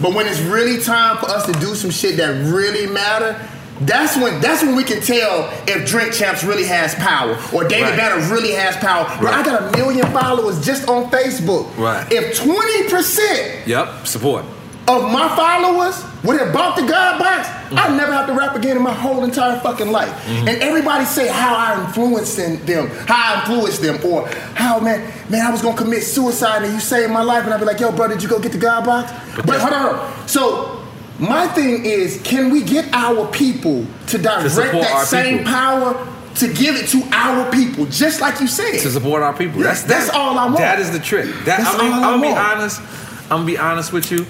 But when it's really time for us to do some shit that really matter, that's when that's when we can tell if Drink Champs really has power or David Right. Banner really has power. Bro, I got a million followers just on Facebook. Right. If twenty percent yep support of my followers would have bought the God box, Mm-hmm. I'd never have to rap again in my whole entire fucking life. Mm-hmm. And everybody say how I influenced them, how I influenced them, or how man, man, I was gonna commit suicide and you saved my life, and I'd be like, yo, bro, did you go get the God box? But, hold on, hold on. So my thing is, can we get our people to direct support that same people. power to give it to our people, just like you said? to support our people Yeah, that's that's all I want. that is the trick that, That's I mean all I I'm gonna be honest I'm gonna be honest with you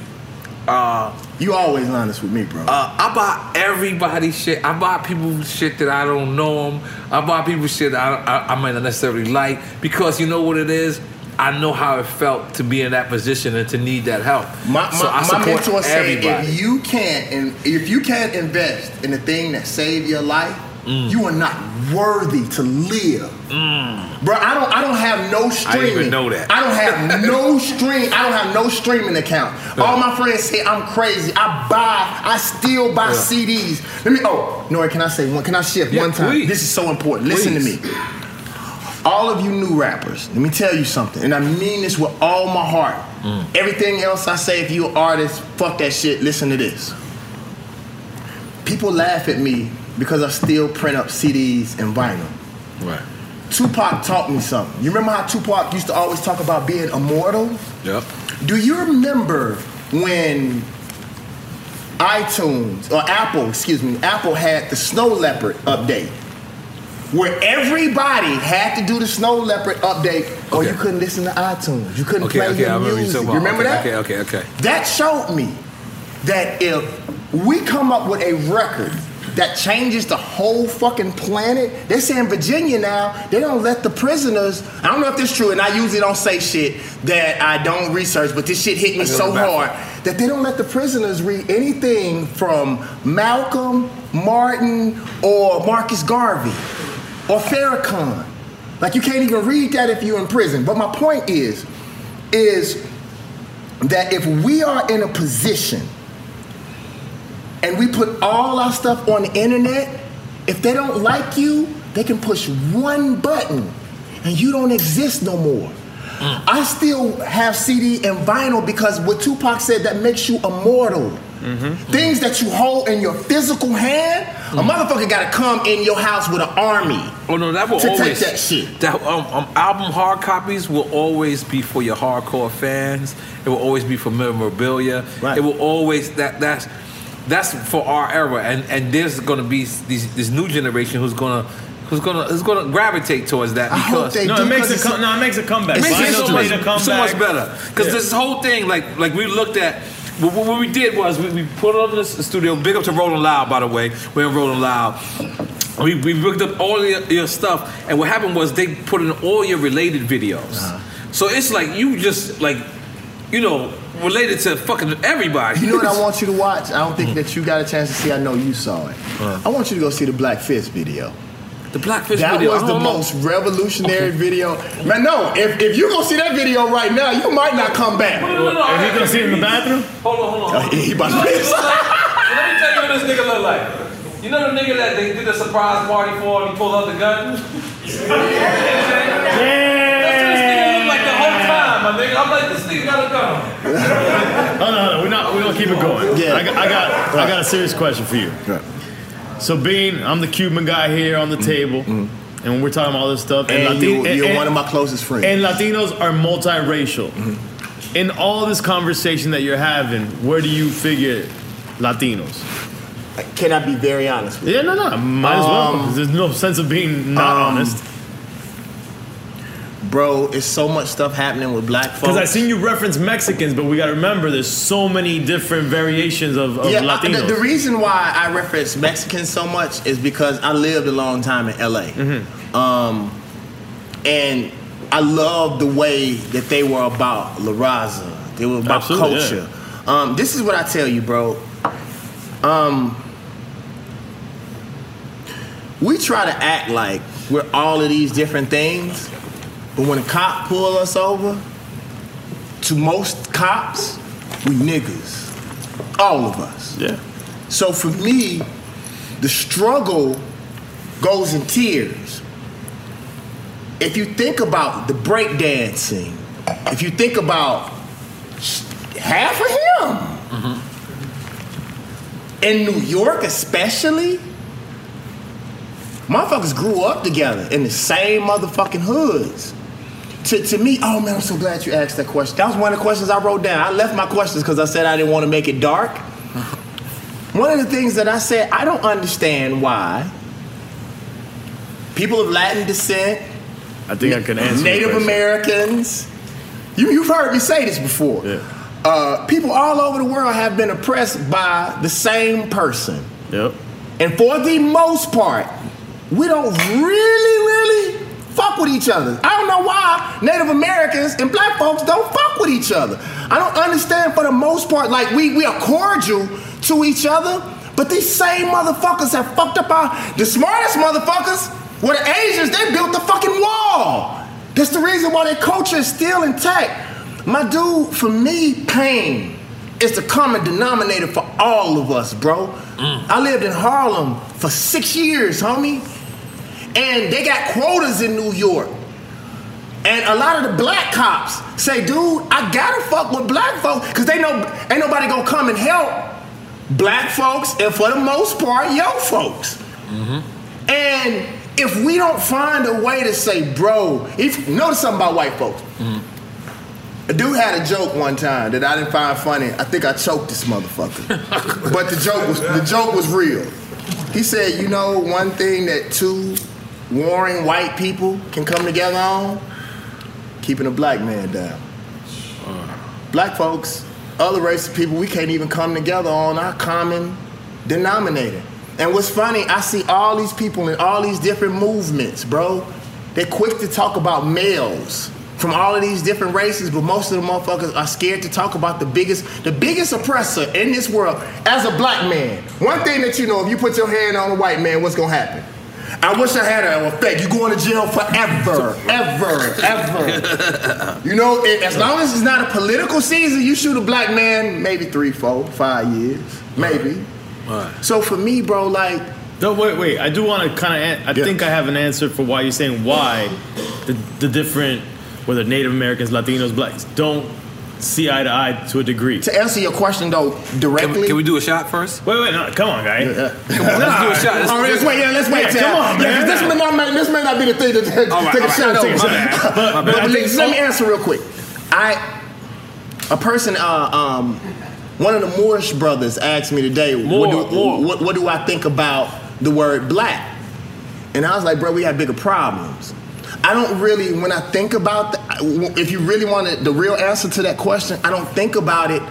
uh You always honest with me, bro. Uh, I buy everybody shit. I buy people shit that I don't know them. I buy people shit that I, I, I might not necessarily like because you know what it is. I know how it felt to be in that position and to need that help. My, so I my, my support mentor said everybody. if you can't and if you can't invest in the thing that saved your life, you are not worthy to live. Bro, I don't I don't have no streaming. I even know that. I don't have no stream. I don't have no streaming account. All my friends say I'm crazy. I buy, I still buy Yeah. CDs. Let me oh, Nori, can I say one can I shift Yeah, one time? please. This is so important. Listen Please. to me. All of you new rappers, let me tell you something, and I mean this with all my heart. Mm. Everything else I say, if you an artist, fuck that shit. Listen to this. People laugh at me because I still print up CDs and vinyl. Right. Tupac taught me something. You remember how Tupac used to always talk about being immortal? Yep. Do you remember when iTunes or Apple, excuse me, Apple had the Snow Leopard update? Where everybody had to do the Snow Leopard update, or you couldn't listen to iTunes. You couldn't Okay, play okay, your I remember music. talking You remember okay, that? Okay, okay, okay. That showed me that if we come up with a record that changes the whole fucking planet, they say in Virginia now, they don't let the prisoners, I don't know if this is true, and I usually don't say shit that I don't research, but this shit hit me so hard that they don't let the prisoners read anything from Malcolm, Martin, or Marcus Garvey or Farrakhan. Like you can't even read that if you're in prison. But my point is, is that if we are in a position and we put all our stuff on the internet, if they don't like you, they can push one button and you don't exist no more. I still have CD and vinyl because what Tupac said that makes you immortal. Things that you hold in your physical hand, a motherfucker got to come in your house with an army. Oh no, that will to always take that shit. That um, um, album hard copies will always be for your hardcore fans. It will always be for memorabilia. It will always that that's that's for our era, and and there's going to be these this new generation who's gonna. Who's gonna who's gonna gravitate towards that I hope because they No, it do, a co- it's- no, it makes a comeback. It makes it so much, made so much better because Yeah. this whole thing like like we looked at what, what we did was we, we put it up in the studio. Big up to Rolling Loud, by the way. We're in Rolling Loud. We, we looked up all your, your stuff, and what happened was they put in all your related videos. Uh-huh. So it's like you just like, you know, related to fucking everybody. You know what I want you to watch? I don't think that you got a chance to see. I know you saw it. I want you to go see the Black Fist video. The Black Fist video. that video, was the know. most revolutionary video. Man, no, if, if you go see that video right now, you might not come back. No, no, no, no. Is he gonna see it in the bathroom? Hold on, hold on. Oh, he about to piss. Let me tell you what this nigga look like. You know the nigga that they did a surprise party for and he pulled out the gun? Yeah. That's my nigga. I'm like, this nigga got a gun. Oh no, no, we're not. We're gonna keep it going. Yeah. I got, I got, I got a serious question for you. So, Bean, I'm the Cuban guy here on the table, and when we're talking about all this stuff. Mm-hmm. And Lati- you- you're one of my closest friends. And Latinos are multiracial. Mm-hmm. In all this conversation that you're having, where do you figure Latinos? Can I be very honest with you? Yeah, no, no, might as well. Um, There's no sense of being not um, honest. Bro, it's so much stuff happening with black folks. Because I seen you reference Mexicans, but we got to remember there's so many different variations of, of yeah, I- the, the reason why I reference Mexicans so much is because I lived a long time in LA. Mm-hmm. Um, and I love the way that they were about La Raza. They were about Absolutely, culture. Um, this is what I tell you, bro. Um, we try to act like we're all of these different things, but when a cop pull us over, to most cops, we niggas. All of us. Yeah. So for me, the struggle goes in tears. If you think about the breakdancing, if you think about half of him mm-hmm. in New York, especially, motherfuckers grew up together in the same motherfucking hoods. To, to me, oh man, I'm so glad you asked that question. That was one of the questions I wrote down. I left my questions because I said I didn't want to make it dark. One of the things that I said, I don't understand why people of Latin descent, I think I can answer. Native. Americans, you, you've heard me say this before. Uh, people all over the world have been oppressed by the same person. Yep. And for the most part, we don't really, really fuck with each other. I don't know why Native Americans and black folks don't fuck with each other. I don't understand for the most part, like we, we are cordial to each other, but these same motherfuckers have fucked up our, the smartest motherfuckers were the Asians, they built the fucking wall. That's the reason why their culture is still intact. My dude, for me, pain is the common denominator for all of us, bro. Mm. I lived in Harlem for six years, homie. And they got quotas in New York. And a lot of the black cops say, dude, I gotta fuck with black folks, because they know ain't nobody gonna come and help black folks, and for the most part, yo folks. Mm-hmm. And if we don't find a way to say, bro, if notice something about white folks. Mm-hmm. A dude had a joke one time that I didn't find funny. I think I choked this motherfucker. but the joke was the joke was real. He said, you know, one thing that two warring white people can come together on? Keeping a black man down. Black folks, other races of people, we can't even come together on our common denominator. And what's funny, I see all these people in all these different movements, bro. They're quick to talk about males from all of these different races, but most of the motherfuckers are scared to talk about the biggest, the biggest oppressor in this world as a black man. One thing that you know, if you put your hand on a white man, what's gonna happen? I wish I had an effect. You going to jail forever, ever, ever. You know, and as long as it's not a political season, you shoot a black man, maybe three, four, five years, maybe. So for me, bro, like, No, wait, wait. I do want to kind of. I think I have an answer for why you're saying why the the different whether Native Americans, Latinos, blacks, don't see eye to eye to a degree. To answer your question though directly, Can we do a shot first? Wait, wait, no, come on, guy. Come on, let's do a shot. Let's, All right, let's wait. Yeah, let's wait. Yeah, come on, Yeah, this may not this may not be the thing to take, All right, take a all right, shot take a shot. But, My but, bad. let, let me answer real quick. I a person uh, um one of the Moorish brothers asked me today Moor, what, do, what what do I think about the word black? And I was like, bro, we have bigger problems. I don't really, when I think about, the, if you really wanted the real answer to that question, I don't think about it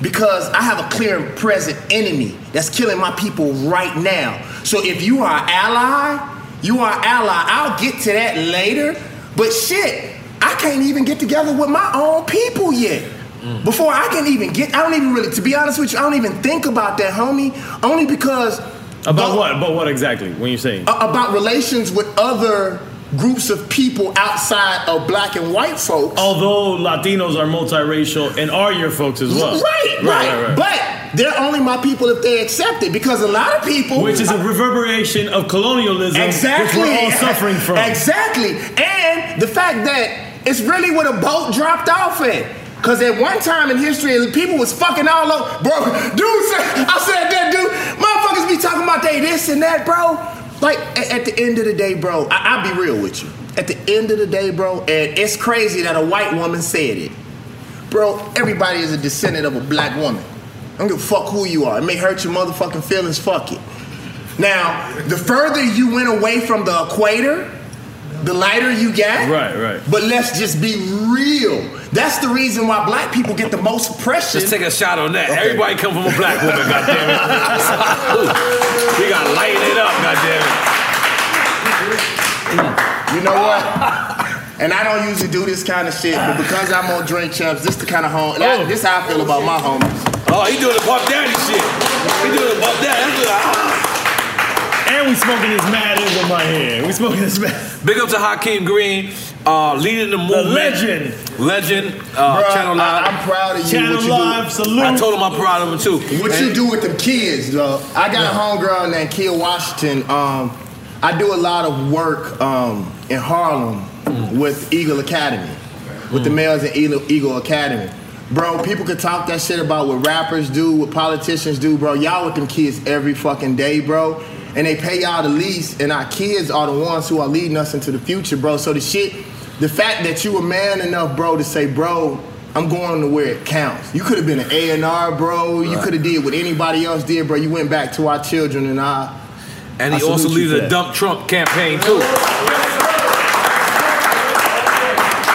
because I have a clear and present enemy that's killing my people right now. So if you are an ally, you are an ally. I'll get to that later. But shit, I can't even get together with my own people yet. Mm. Before I can even get, I don't even really, to be honest with you, I don't even think about that, homie. Only because About what? About what exactly? When you say? saying? about relations with other groups of people outside of black and white folks. Although Latinos are multiracial and are your folks as well. Right, right, right. But they're only my people if they accept it because a lot of people. Which is a reverberation of colonialism, Exactly. which we're all suffering from. Exactly. And the fact that it's really what a boat dropped off at. Cause at one time in history, people was fucking all over. Bro, dude I said that dude, motherfuckers be talking about they this and that, bro. Like a- at the end of the day, bro, I, I'll be real with you. At the end of the day, bro, and it's crazy that a white woman said it. Bro, everybody is a descendant of a black woman. I don't give a fuck who you are. It may hurt your motherfucking feelings, fuck it. Now, the further you went away from the equator, the lighter you got. Right, right. But let's just be real. That's the reason why black people get the most oppression. Let's take a shot on that. Everybody come from a black woman, goddammit. we gotta lighten it up, goddammit. You know what? And I don't usually do this kind of shit, but because I'm on drink champs, this the kind of home. that- This how I feel about my homies. Oh, he doing the Puff Daddy shit. He doing the Puff Daddy. That's good. Ah. And we smoking this mad in with my hand. We smoking this mad. Big up to Hakeem Green, uh, leading the movement. legend. Legend. Uh, Bruh, Channel Live. I, am proud of you. Channel what you Live, do. salute. I told him I'm proud of him too. What you do with them kids, though? I got a homegirl named Kia Washington. Um, I do a lot of work um, in Harlem with Eagle Academy, with the males in Eagle, Eagle Academy. Bro, people could talk that shit about what rappers do, what politicians do, bro. Y'all with them kids every fucking day, bro. And they pay y'all the least, and our kids are the ones who are leading us into the future, bro. So the shit, the fact that you a man enough, bro, to say, bro, I'm going to where it counts. You could have been an A and R, bro. You could have did what anybody else did, bro. You went back to our children, and I. And he I also you leads for the. Dump Trump campaign too.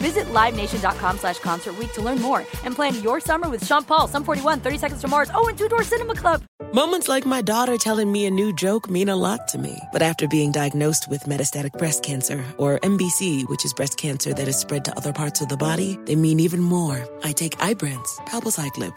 Visit LiveNation.com slash Concert to learn more and plan your summer with Sean Paul, Sum 41, 30 Seconds to Mars, oh, and Two Door Cinema Club. Moments like my daughter telling me a new joke mean a lot to me. But after being diagnosed with metastatic breast cancer, or MBC, which is breast cancer that is spread to other parts of the body, they mean even more. I take Ibrance, palbociclib.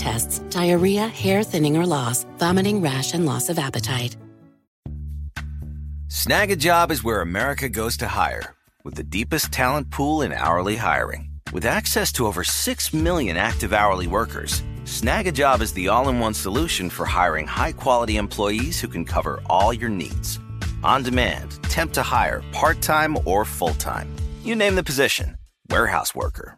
tests, diarrhea, hair thinning or loss, vomiting, rash, and loss of appetite. Snagajob is where America goes to hire, with the deepest talent pool in hourly hiring. With access to over 6 million active hourly workers, Snagajob is the all in one solution for hiring high quality employees who can cover all your needs. On demand, temp to hire, part time or full time. You name the position warehouse worker,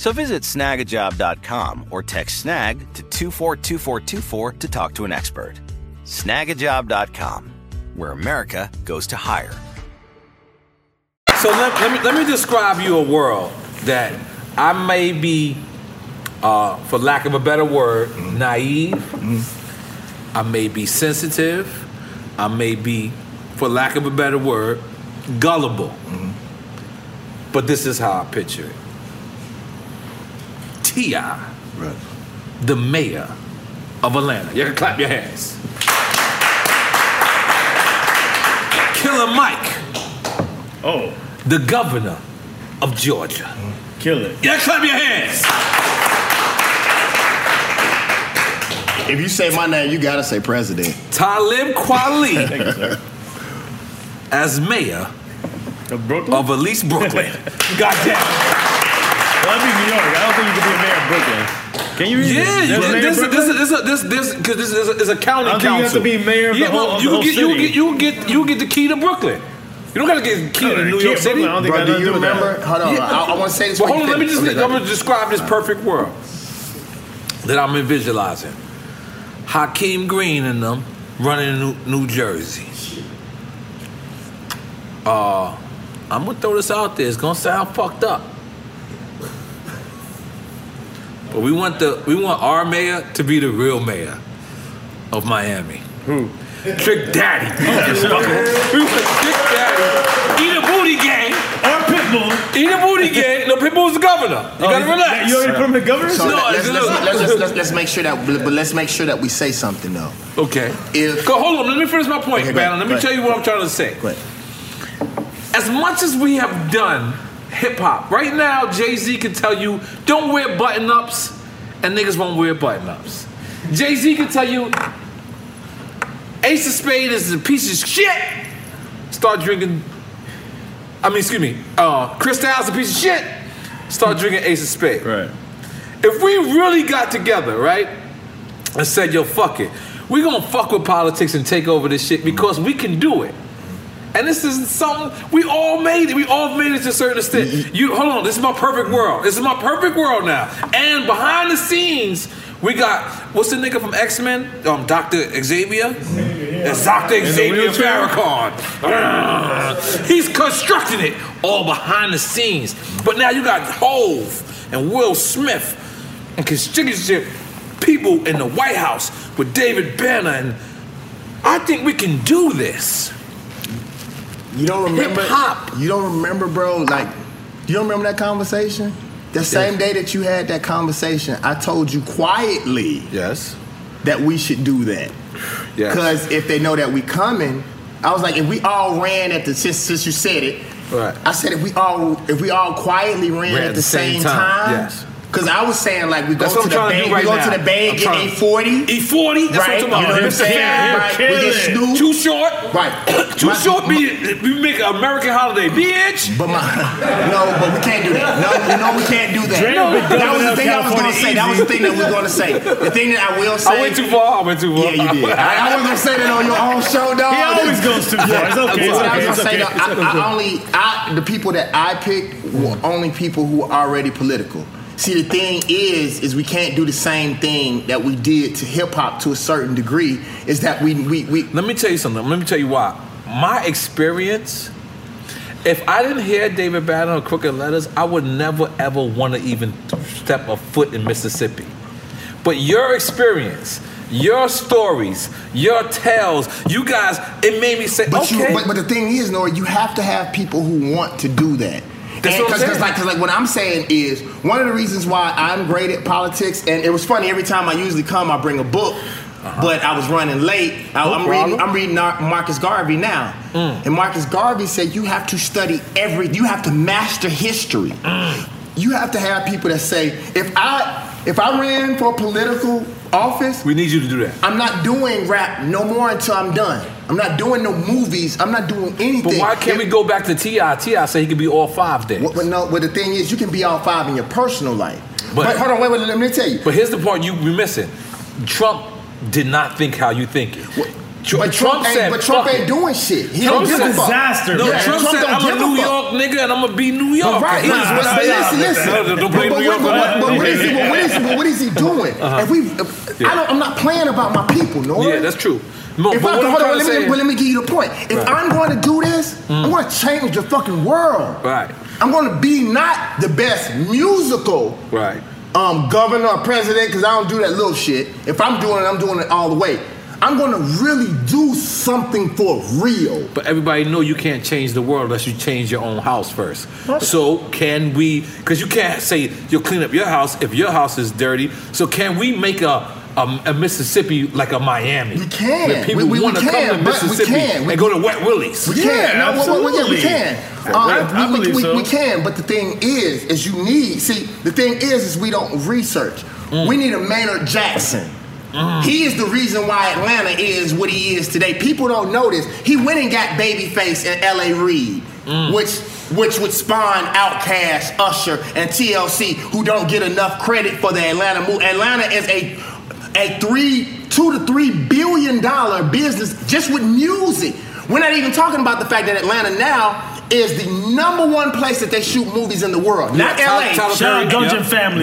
So visit snagajob.com or text snag to 242424 to talk to an expert. Snagajob.com, where America goes to hire. So let, let, me, let me describe you a world that I may be, uh, for lack of a better word, naive. I may be sensitive. I may be, for lack of a better word, gullible. But this is how I picture it. T.I., the mayor of Atlanta. You can clap your hands. Killer Mike. Oh. The governor of Georgia. Kill it. Yeah, clap your hands. If you say my name, you gotta say president. Talib Kweli as mayor of Brooklyn. Of at least Brooklyn. Goddamn. Well, I mean New York. I don't think you can be a mayor of Brooklyn. Can you? Read Yeah, this? you, There's a mayor this, this, this, this, this, because this is a, is a county I don't think you have to be mayor of the whole- well, of the can whole get, you city. get, you get, you get the key to Brooklyn. You don't gotta get key No, to New key York City. Brooklyn, I don't think Bro, I do you do that. remember? Hold on, I, I want to say this. But before hold on, let me just. Okay, I'm gonna describe this perfect world that I'm visualizing. Hakeem Green and them running New, New Jersey. Uh, I'm gonna throw this out there. It's gonna sound fucked up, but we want the we want our mayor to be the real mayor of Miami. Who? Trick Daddy. we want Trick Daddy. Eat a booty gang. Or Pitbull. Eat a booty gang. No, Pitbull's the governor. You Oh, gotta is- relax. you already put him in governor? So No, let's, let's, let's, let's, let's make sure that, but let's make sure that we say something though. Okay. If Go, hold on, let me finish my point, Okay, Bannon. Let me tell you what I'm trying to say. Go ahead. As much as we have done hip hop, right now Jay Z can tell you don't wear button ups, and niggas won't wear button ups. Jay Z can tell you Ace of Spade is a piece of shit. Start drinking. I mean, excuse me. Uh, Cristal is a piece of shit. Start drinking Ace of Spade. Right. If we really got together, right, and said, yo, fuck it, we gonna fuck with politics and take over this shit because we can do it. And this isn't something we all made it. We all made it to a certain extent. You hold on, this is my perfect world. This is my perfect world now. And behind the scenes, we got what's the nigga from X Men? Um, Doctor Xavier. It's Doctor Xavier wheelchair? Farrakhan. He's constructing it all behind the scenes. But now you got Hove and Will Smith and constituency people in the White House with David Banner, and I think we can do this. You don't remember? Hip-hop. You don't remember, bro? Like, you don't remember that conversation? The same day that you had that conversation, I told you quietly. Yes. That we should do that. Yes. Because if they know that we coming, I was like, if we all ran at the since, since you said it, Right. I said if we all if we all quietly ran, at, the, same, time, Yes. Cause I was saying like we go to what I'm the trying to bay, do we go to the bay, I'm get trying- eight forty. E forty. That's right? what I'm You know what I'm saying? Fan, Right. We get Snoop. Too short. Right. Too My- short. Be we make an American holiday, bitch. But my no, but we can't do that. No, no, we can't do that. No, that was the thing I was going to say. That was the thing that we were going to say. The thing that I will say. I went too far. I went too far. Yeah, you did. I, I wasn't going to say that on your own show, dog. He always goes too far. It's okay, it's What I was gonna say, okay, though, I, okay. I only, I, the people that I picked were only people who are already political. See, the thing is, is we can't do the same thing that we did to hip hop to a certain degree. Is that we, we, we. Let me tell you something. Let me tell you why. My experience. If I didn't hear David Banner or Crooked Lettaz, I would never ever want to even step a foot in Mississippi. But your experience, your stories, your tales, you guys, it made me say, But okay. you, but, but the thing is, Nora, you have to have people who want to do that. That's what I'm Because saying. like, cause like what I'm saying is one of the reasons why I'm great at politics, and it was funny every time I usually come, I bring a book. Uh-huh. But I was running late. I, I'm reading. I'm reading Marcus Garvey now, mm. and Marcus Garvey said you have to study every. You have to master history. Mm. You have to have people that say, if I if I ran for political office, we need you to do that. I'm not doing rap no more until I'm done. I'm not doing no movies. I'm not doing anything. But why can't we go back to T.I.? T.I. say he could be all five days. But no, but the thing is, you can be all five in your personal life. But, But- hold on, wait, wait, let me tell you. But here's the part you be missing. Trump did not think how you think it. Tr- But Trump, ain't, said, but Trump ain't doing shit. He Trump don't give a fuck. No, Yeah, Trump, said, don't I'm a New fuck. York nigga and I'm gonna be New York. But right, He but, was- but, but listen, listen. No, no, don't play but New York. but- but what is he? But what is, but what is he doing? Uh-huh. If we, if, I don't, I'm not playing about my people, no. Yeah, that's true. No, if but I, what hold on, let me, say- let me give you the point. If Right. I'm going to do this, I'm going to change the fucking world. Right. I'm going to be not the best musical Right. um, governor or president because I don't do that little shit. If I'm doing it, I'm doing it all the way. I'm going to really do something for real. But everybody know you can't change the world unless you change your own house first. So can we? Because you can't say you'll clean up your house if your house is dirty. So can we make a a, a Mississippi like a Miami? We can. Where people We- we- want to we come can, to but we Mississippi can. We- and go to Wet Willie's. We can. No, well, well, yeah, we can. Um, I we, we- believe we- so. we can, but the thing is, is you need. See, the thing is, is we don't research. Mm. We need a Maynard Jackson. He is the reason why Atlanta is what he is today. People don't notice. He went and got Babyface and L.A. Reid, Mm. which which would spawn Outkast, Usher, and TLC, who don't get enough credit for the Atlanta move. Atlanta is a a three, two to three billion dollar business just with music. We're not even talking about the fact that Atlanta now is the number one place that they shoot movies in the world. Not Yeah, LA. Tyler- Tyler Perry,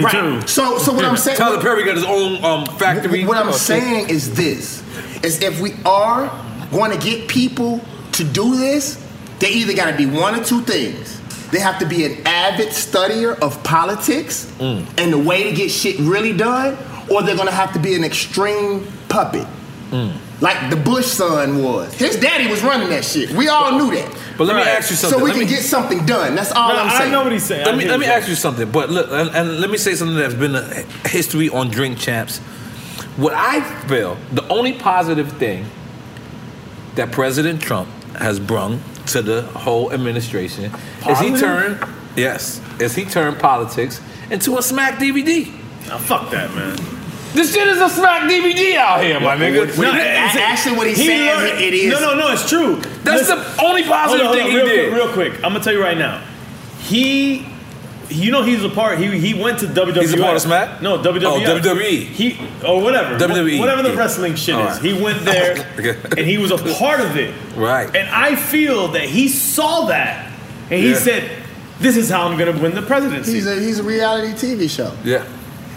yeah. Right. So, so what I'm saying. Tyler Perry got his own um, factory. What I'm Uh, saying is this: is if we are going to get people to do this, they either got to be one or two things. They have to be an avid studier of politics Mm. and the way to get shit really done, or they're going to have to be an extreme puppet. Mm. Like the Bush son was. His daddy was running that shit. We all knew that. But let me ask you something. So we Let can me- get something done. That's all I'm saying. I know what he's saying. Let me let me ask you something. But look, and, and let me say something that's been a history on Drink Champs. What I feel, the only positive thing that President Trump has brung to the whole administration is he turned yes, is he turned politics into a smack DVD. Now fuck that, man. This shit is a smack DVD out here, my nigga. No, it's- he learned- it is. No, no, no, it's true. That's the only positive hold on, thing hold on, he real did. Quick, real quick, I'm gonna tell you right now. He, you know, he's a part. He he went to WWE. He's a part of Smack? No, WWE. Oh, WWE. He or whatever. WWE. Whatever the wrestling shit All is. right. He went there and he was a part of it. Right. And I feel that he saw that and he Yeah. said, "This is how I'm gonna win the presidency." He's a he's a reality TV show. Yeah.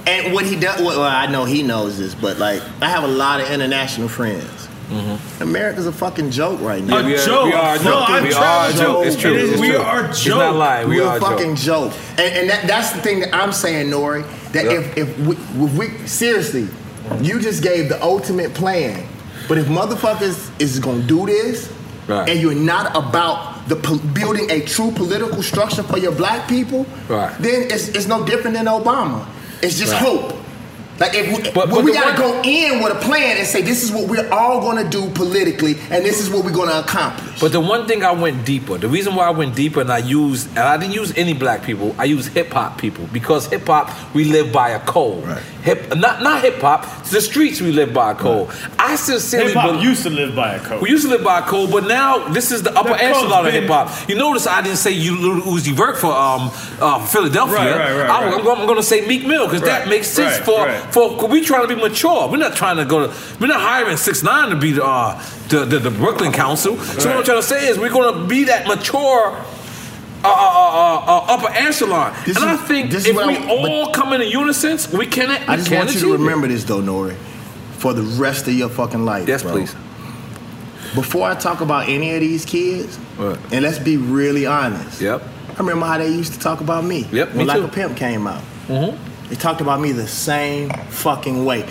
And what he does, well, well, I know he knows this, but like, I have a lot of international friends. Mm-hmm. America's a fucking joke right now. Yeah, we are- joke. we are a joke. No, I'm We are a joke. It's true. It's we true. are a He's joke. not lying. We We're are a a fucking joke. And, and that, that's the thing that I'm saying, Nori. That Yeah. if if we, if we seriously, you just gave the ultimate plan. But if motherfuckers is gonna do this, Right. and you're not about the po- building a true political structure for your black people, Right. then it's, it's no different than Obama. It's just Right. hope. Like if we, But- but we gotta one- go in with a plan and say this is what we're all gonna do politically, and this is what we're gonna accomplish. But the one thing I went deeper, the reason why I went deeper and I used, and I didn't use any black people, I used hip hop people because hip hop we live by a code. Right. Hip, not not hip hop, the streets we live by a code. I sincerely Hip hop used to live by a code. we used to live by a code, but now this is the upper That echelon of hip hop. You notice I didn't say you Lil Uzi Vert for um uh, Philadelphia. Right, right, right, I'm, right. I'm gonna- I'm going to say Meek Mill because that makes sense right, for right. For we trying to be mature. We're not trying to go to. We're not hiring six nine to be the uh, the, the, the Brooklyn Council. So what I'm trying to say is we're going to be that mature. Uh, uh, uh, uh, upper echelon, and I think this if we I- all come in a unison, we can. I just want you to remember this though, Nori, for the rest of your fucking life. Yes, bro. please. Before I talk about any of these kids, and let's be really honest. Yep. I remember how they used to talk about me. Yep, When me Like too. a Pimp came out. Mm-hmm. They talked about me the same fucking way.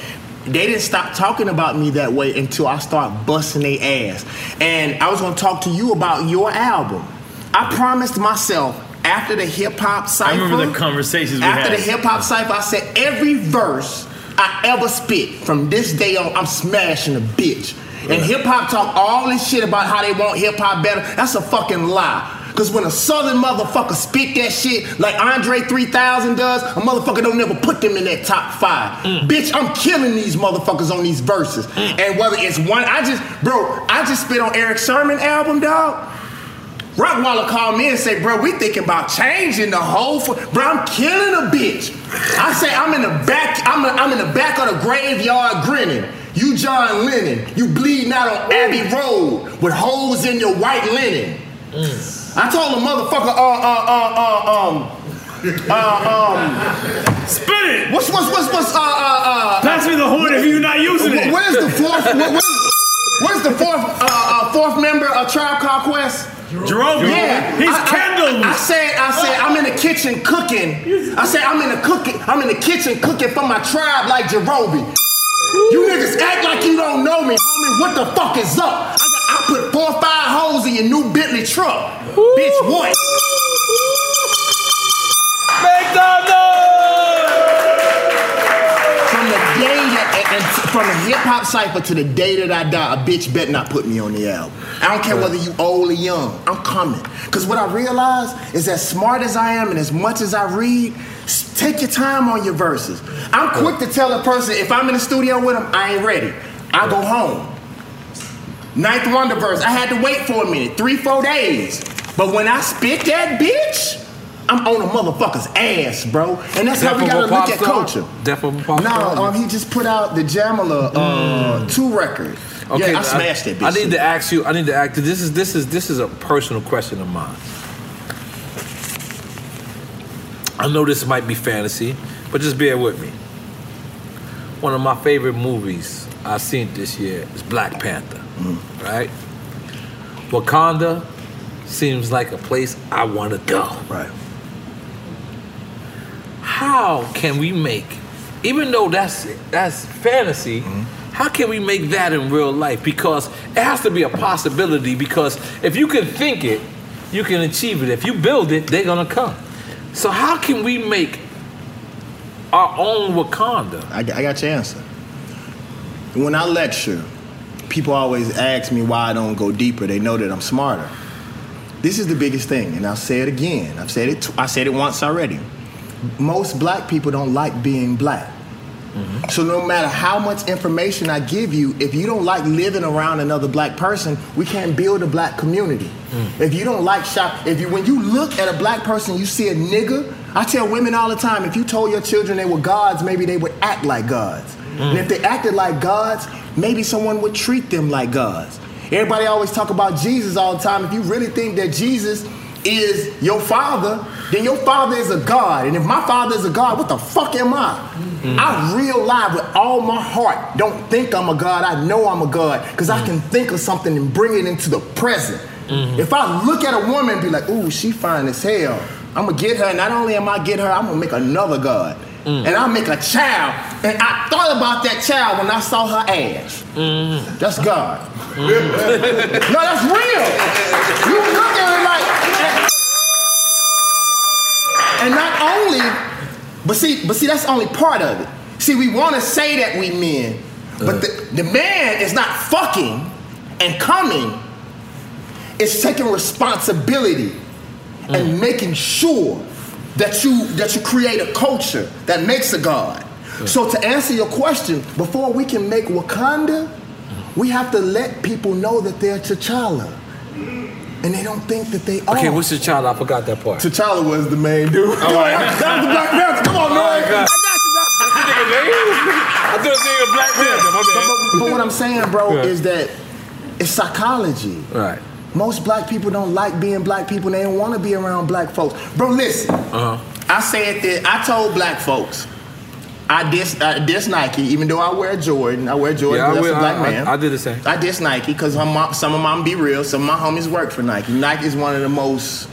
They didn't stop talking about me that way until I start busting their ass. And I was gonna talk to you about your album. I promised myself after the hip hop I cipher. remember the conversations After had. the hip hop cipher, I said every verse I ever spit from this day on, I'm smashing a bitch. And hip hop talk all this shit about how they want hip hop better. That's a fucking lie. Cause when a southern motherfucker spit that shit like Andre 3000 does, a motherfucker don't never put them in that top five. Mm. Bitch, I'm killing these motherfuckers on these verses. Mm. And whether it's one, I just, bro, I just spit on Erick Sermon album, dog. Rockwilder called me and say, bro, we thinking about changing the whole. Fo-. Bro, I'm killing a bitch. I say I'm in the back. I'm, I'm in the back of the graveyard grinning. You John Lennon. You bleeding out on Abbey Road with holes in your white linen. Mm. I told the motherfucker, uh, uh, uh, uh, um, uh, um, spit it. What's what's what's what's uh uh uh? Pass me the horn if you're not using it. Where's the fourth? What, what, where's the fourth uh, uh fourth member of Tribe Called Quest? Jerome. Yeah, He's I, Kendall. I, I said, I said, I'm in the kitchen cooking. I said, I'm in the cooking. I'm in the kitchen cooking for my tribe like Jarobi. You niggas act like you don't know me, homie. What the fuck is up? I, got, I put four or five holes in your new Bentley truck, bitch. What? Make From the day that, and, and from the hip hop cipher to the day that I die, a bitch bet not put me on the album. I don't care whether you old or young. I'm coming. Cause what I realize is as smart as I am and as much as I read, take your time on your verses. I'm quick to tell a person if I'm in the studio with them, I ain't ready. I go home. Ninth Wonder verse, I had to wait for a minute, three, four days. But when I spit that bitch, I'm on a motherfucker's ass, bro. And that's how we gotta look at culture. Death of a pop No, um, he just put out the Jamala uh, two record. Okay, yeah, I smashed that bitch. I need to ask you. I need to ask. This is this is this is a personal question of mine. I know this might be fantasy, but just bear with me. One of my favorite movies I've seen this year is Black Panther. Mm. Right? Wakanda seems like a place I want to go. Right. How can we make, even though that's that's fantasy, how can we make that in real life? Because it has to be a possibility. Because if you can think it, you can achieve it. If you build it, they're gonna come. So how can we make our own Wakanda? I, I got your answer. When I lecture, people always ask me why I don't go deeper. They know that I'm smarter. This is the biggest thing, and I'll say it again. I've said it. T- I said it once already. Most black people don't like being black. Mm-hmm. So no matter how much information I give you, if you don't like living around another black person, we can't build a black community. Mm. If you don't like shop, if you when you look at a black person, you see a nigga. I tell women all the time, if you told your children they were gods, maybe they would act like gods. And if they acted like gods, maybe someone would treat them like gods. Everybody always talk about Jesus all the time. If you really think that Jesus is your father, then your father is a God. And if my father is a God, what the fuck am I? I real live with all my heart. Don't think I'm a God. I know I'm a God because I can think of something and bring it into the present. If I look at a woman and be like, ooh, she fine as hell, I'm gonna get her. Not only am I get her, I'm gonna make another God. Mm. And I'll make a child. And I thought about that child when I saw her ass. Mm. That's God. Mm. no, that's real. You look at it like, and not only, but see, but see, that's only part of it. See, we want to say that we men, but the, the man is not fucking and coming It's taking responsibility and making sure that you that you create a culture that makes a god. So to answer your question, before we can make Wakanda, we have to let people know that they're T'Challa. And they don't think that they are. Okay, what's your child? I forgot that part. T'Challa was the main dude. Oh, All right. that was the Black Panther. Come on, Oh, man. my God. I thought it was Black Panther. My bad. But, but what I'm saying, bro, Yeah. is that it's psychology. Right. Most black people don't like being black people. They don't want to be around black folks. Bro, listen. Uh-huh. I said that I told black folks. I diss, I diss Nike, even though I wear Jordan. I wear Jordan Yeah, I because will- a black I- I- man. I did the same. I diss Nike because some of my be real. Some of my homies work for Nike. Nike is one of the most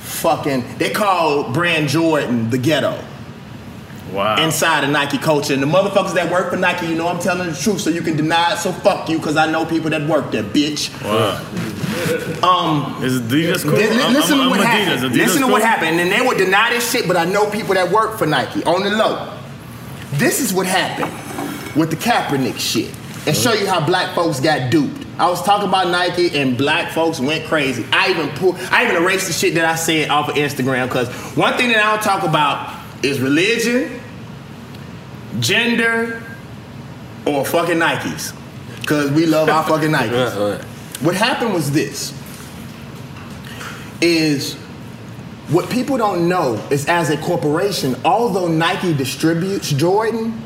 fucking. They call brand Jordan the ghetto. Wow. Inside of Nike culture, and the motherfuckers that work for Nike, you know I'm telling the truth, so you can deny it. So fuck you, because I know people that work there, bitch. Wow. Um, Is Adidas cool? li- listen I'm- to what I'm happened. Adidas. Adidas listen to cool? what happened, and they would deny this shit, but I know people that work for Nike on the low. This is what happened with the Kaepernick shit, and show you how black folks got duped. I was talking about Nike, and black folks went crazy. I even pull, I even erased the shit that I said off of Instagram because one thing that I don't talk about is religion, gender, or fucking Nikes, because we love our fucking Nikes. What happened was this: is what people don't know is as a corporation, although Nike distributes Jordan,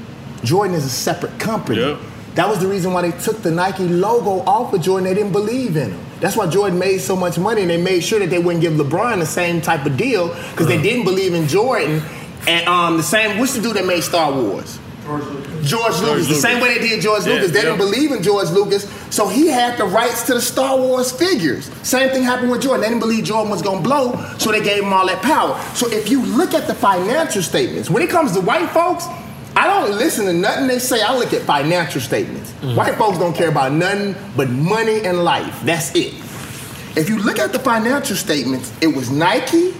Jordan is a separate company. That was the reason why they took the Nike logo off of Jordan. They didn't believe in him. That's why Jordan made so much money, and they made sure that they wouldn't give LeBron the same type of deal because they uh-huh. didn't believe in Jordan. And um, the same, what's the dude that made Star Wars? George Lucas. George Lucas. The same way they did George Yeah, Lucas. They didn't believe in George Lucas, so he had the rights to the Star Wars figures. Same thing happened with Jordan. They didn't believe Jordan was gonna blow, so they gave him all that power. So if you look at the financial statements, when it comes to white folks, I don't listen to nothing they say. I look at financial statements. White folks don't care about nothing but money and life. That's it. If you look at the financial statements, it was Nike,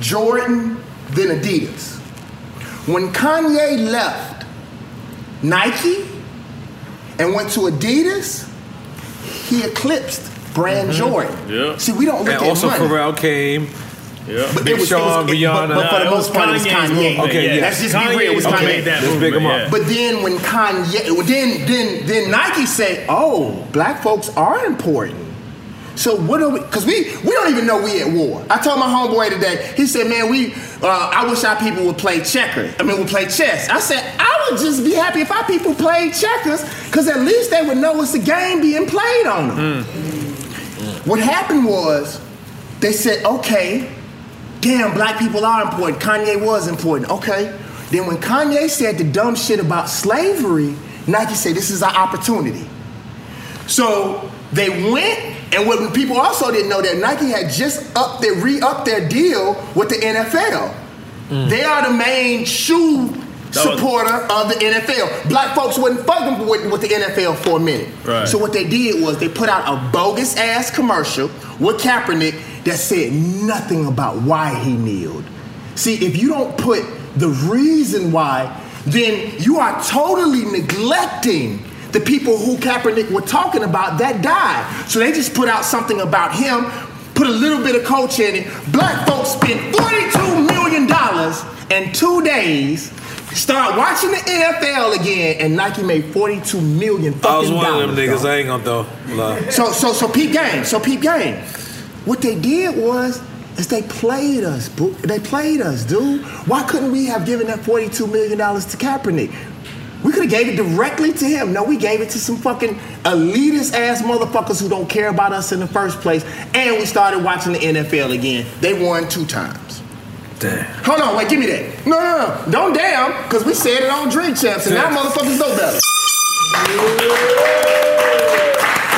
Jordan, then Adidas. When Kanye left Nike and went to Adidas, he eclipsed brand mm-hmm. Jordan. Yeah. See, we don't look and at also money. Pharrell came. Yeah. But Big it was- it Sean, was- it- Rihanna. but- but for the most part, it was Kanye. Okay, yeah. Let's just be real. It was okay, Kanye. Let's big him up. But then when Kanye, well, then then then Nike said, "Oh, black folks are important." So what are we? Because we we don't even know we at war. I told my homeboy today. He said, "Man, we uh, I wish our people would play checkers. I mean, would play chess." I said, "I would just be happy if our people played checkers, because at least they would know it's a game being played on them." What happened was they said, "Okay, damn, black people are important. Kanye was important. Okay. Then when Kanye said the dumb shit about slavery, Nike said this is our opportunity. So they went, and what people also didn't know that Nike had just up their re-upped their deal with the NFL. Mm. They are the main shoe That was- supporter of the NFL. Black folks wasn't fucking with, with the NFL for a minute. Right. So what they did was they put out a bogus ass commercial with Kaepernick that said nothing about why he kneeled. See, if you don't put the reason why, then you are totally neglecting the people who Kaepernick were talking about that died. So they just put out something about him, put a little bit of culture in it. Black folks spent $42 million in two days. Start watching the NFL again, and Nike made 42 million fucking dollars. I was one of dollars, them niggas. dog. I ain't gonna throw. love. So so so peep game. So peep game. What they did was is they played us, boo. They played us, dude. Why couldn't we have given that $42 million to Kaepernick? We could have gave it directly to him. No, we gave it to some fucking elitist ass motherfuckers who don't care about us in the first place. And we started watching the NFL again. They won two times. Damn. Hold on, wait, give me that. No, no, no. Don't damn, because we said it on Drink Champs, and now motherfuckers know better.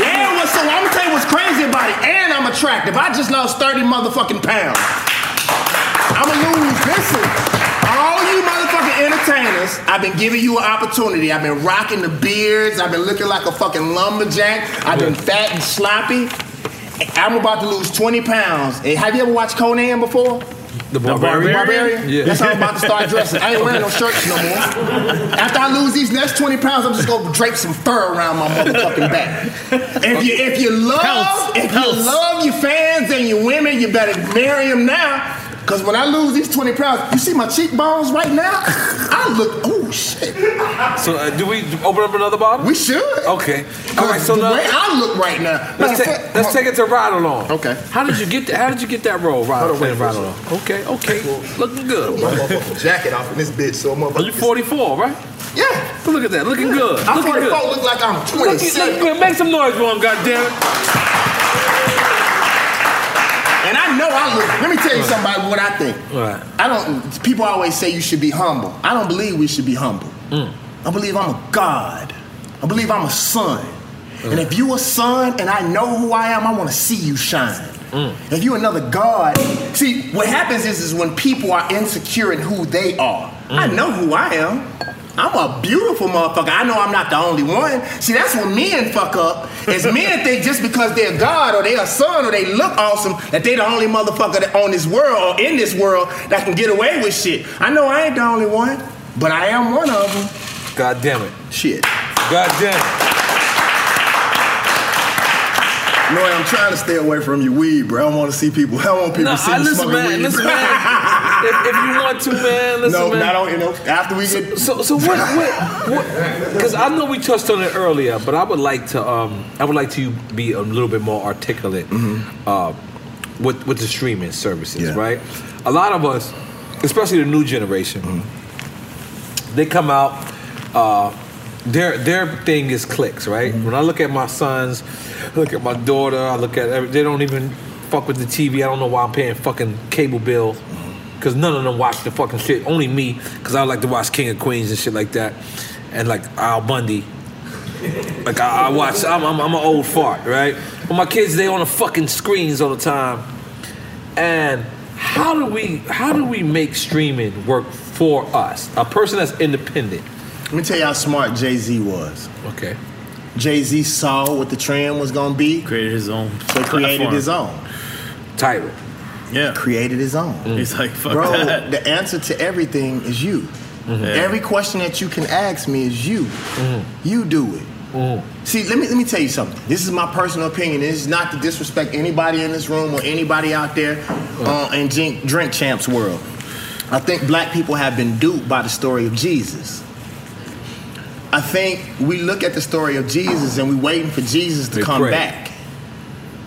Yeah, what's so I'm gonna tell you what's crazy about it, and I'm attractive. I just lost 30 motherfucking pounds. I'ma lose. Listen, all you motherfucking entertainers, I've been giving you an opportunity. I've been rocking the beards. I've been looking like a fucking lumberjack. I've been fat and sloppy. I'm about to lose 20 pounds. Hey, have you ever watched Conan before? The barbarian? barbarian? Yeah. That's how I'm about to start dressing. I ain't wearing no shirts no more. After I lose these next 20 pounds, I'm just gonna drape some fur around my motherfucking back. If you if you love Pelts. if Pelts. you love your fans and your women, you better marry them now. Cause when I lose these 20 pounds, you see my cheekbones right now? I look, oh shit. So uh, do we open up another bottle? We should. Okay. All right. So the now way I look right now. let's Matter take fact- let's take it to ride along. Okay. How did you get that? How did you get that role? Ride, Hold ride wait, along. Okay. Okay. Looking good. My jacket off in this bitch, so Are you 44, right? Yeah. Look at that. Looking good. I'm Looking 44, good. look like I'm Looking, looking 27. Make some noise for him, goddammit. And I know I look. Let me tell you something about what I think. Right. I don't. People always say you should be humble. I don't believe we should be humble. Mm. I believe I'm a God. I believe I'm a son. And if you a son and I know who I am, I want to see you shine. Mm. If you another God, see what happens is is when people are insecure in who they are. I Mm. know who I am. I'm a beautiful motherfucker. I know I'm not the only one. See, that's when men fuck up. Is men think just because they're God or they're a son or they look awesome that they the only motherfucker that on this world or in this world that can get away with shit. I know I ain't the only one, but I am one of them. God damn it. Shit. God damn it. No, I'm trying to stay away from your weed, bro. I don't want to see people. I don't want people No, see I you listen, smoking man. weed. Listen, man. if, if you want to, man, listen, no, man. not on, you know, after we get. So, so what? What? Because I know we touched on it earlier, but I would like to. Um, I would like to be a little bit more articulate uh, with with the streaming services, right? A lot of us, especially the new generation, they come out. Uh, their their thing is clicks, right? Mm-hmm. When I look at my sons, I look at my daughter, I look at every, they don't even fuck with the TV. I don't know why I'm paying fucking cable bill because mm-hmm. none of them watch the fucking shit. Only me because I like to watch King of Queens and shit like that, and like Al Bundy. Like I, I watch, I'm, I'm I'm an old fart, right? But my kids they on the fucking screens all the time, and how do we how do we make streaming work for us? A person that's independent. Let me tell you how smart Jay Z was. Okay. Jay Z saw what the trend was gonna be. Created his own. So he created his own. Title. Yeah. Created his own. He's like, fuck Bro, that. the answer to everything is you. Mhm. Every question that you can ask me is you. You do it. See, let me let me tell you something. This is my personal opinion. This is not to disrespect anybody in this room or anybody out there uh, in drink, drink champs world. I think black people have been duped by the story of Jesus. I think we look at the story of Jesus and we're waiting for Jesus to They come pray. back.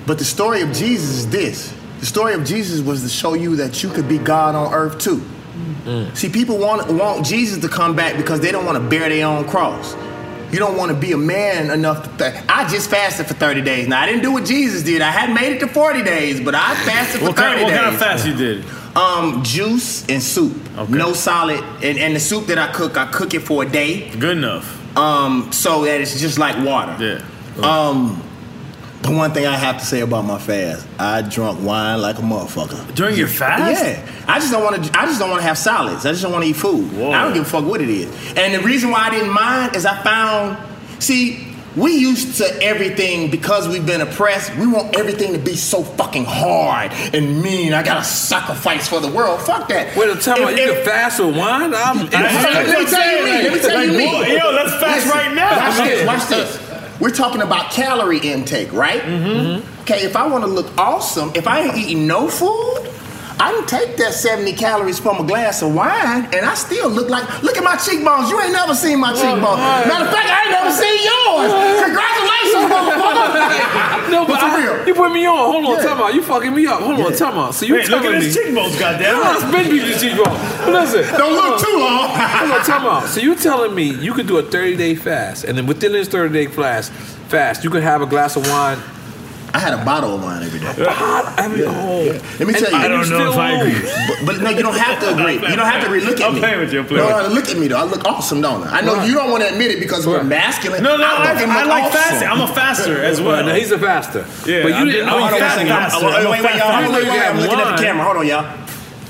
But the story of Jesus is this. The story of Jesus was to show you that you could be God on earth too. Mm. See, people want want Jesus to come back because they don't want to bear their own cross. You don't want to be a man enough to. Th- I just fasted for 30 days. Now I didn't do what Jesus did. I hadn't made it to 40 days, but I fasted for What 30 kind, what days. kind of fast you did? Um, juice and soup. Okay. No solid. And, and the soup that I cook, I cook it for a day. Good enough. Um, so that it's just like water. Yeah. Um, the one thing I have to say about my fast, I drunk wine like a motherfucker. During your fast? Yeah. I just don't want to. I just don't want to have solids. I just don't want to eat food. I don't give a fuck what it is. And the reason why I didn't mind is I found. See, we used to everything because we've been oppressed. We want everything to be so fucking hard and mean. I gotta sacrifice for the world. Fuck that. Wait a time, If- you if- can fast with wine? I'm let me tell you me. Let me tell you me. Like, yo, let's fast right now. Watch this. Watch this. We're talking about calorie intake, right? Mm-hmm. Okay, if I want to look awesome, if I ain't eating no food, I can take that 70 calories from a glass of wine and I still look like, look at my cheekbones. You ain't never seen my cheekbones. Matter of fact, I ain't never seen yours. Congratulations, motherfucker. No, but for I, real. you put me on. Hold on, Yeah. time out. You fucking me up. Hold on, Yeah. time out. So you Hey, look telling at me? his cheekbones, goddamn. No, it's been these cheekbones. But listen, Don't look too long. Hold on, time out. So you telling me you could do a 30 day fast, and then within this 30 day fast, fast, you could have a glass of wine. I had a bottle of wine every day. I mean, oh. Let me And- tell you. I don't know if I agree. But, but no, you don't have to agree. You don't have to agree. Look at I'm me. playing with you, I'm playing no, with no, look at me though. I look awesome, don't I? I know Right. you don't want to admit it because we're masculine. No, no, I, fucking I look like awesome. fasting. I'm a faster as well. No, he's a faster. Yeah, but you I'm- didn't. I'm know a you fast had- faster. Wait, I'm a wait, wait, fast y'all. faster. Wait, wait, I'm looking at the camera. Hold on, y'all.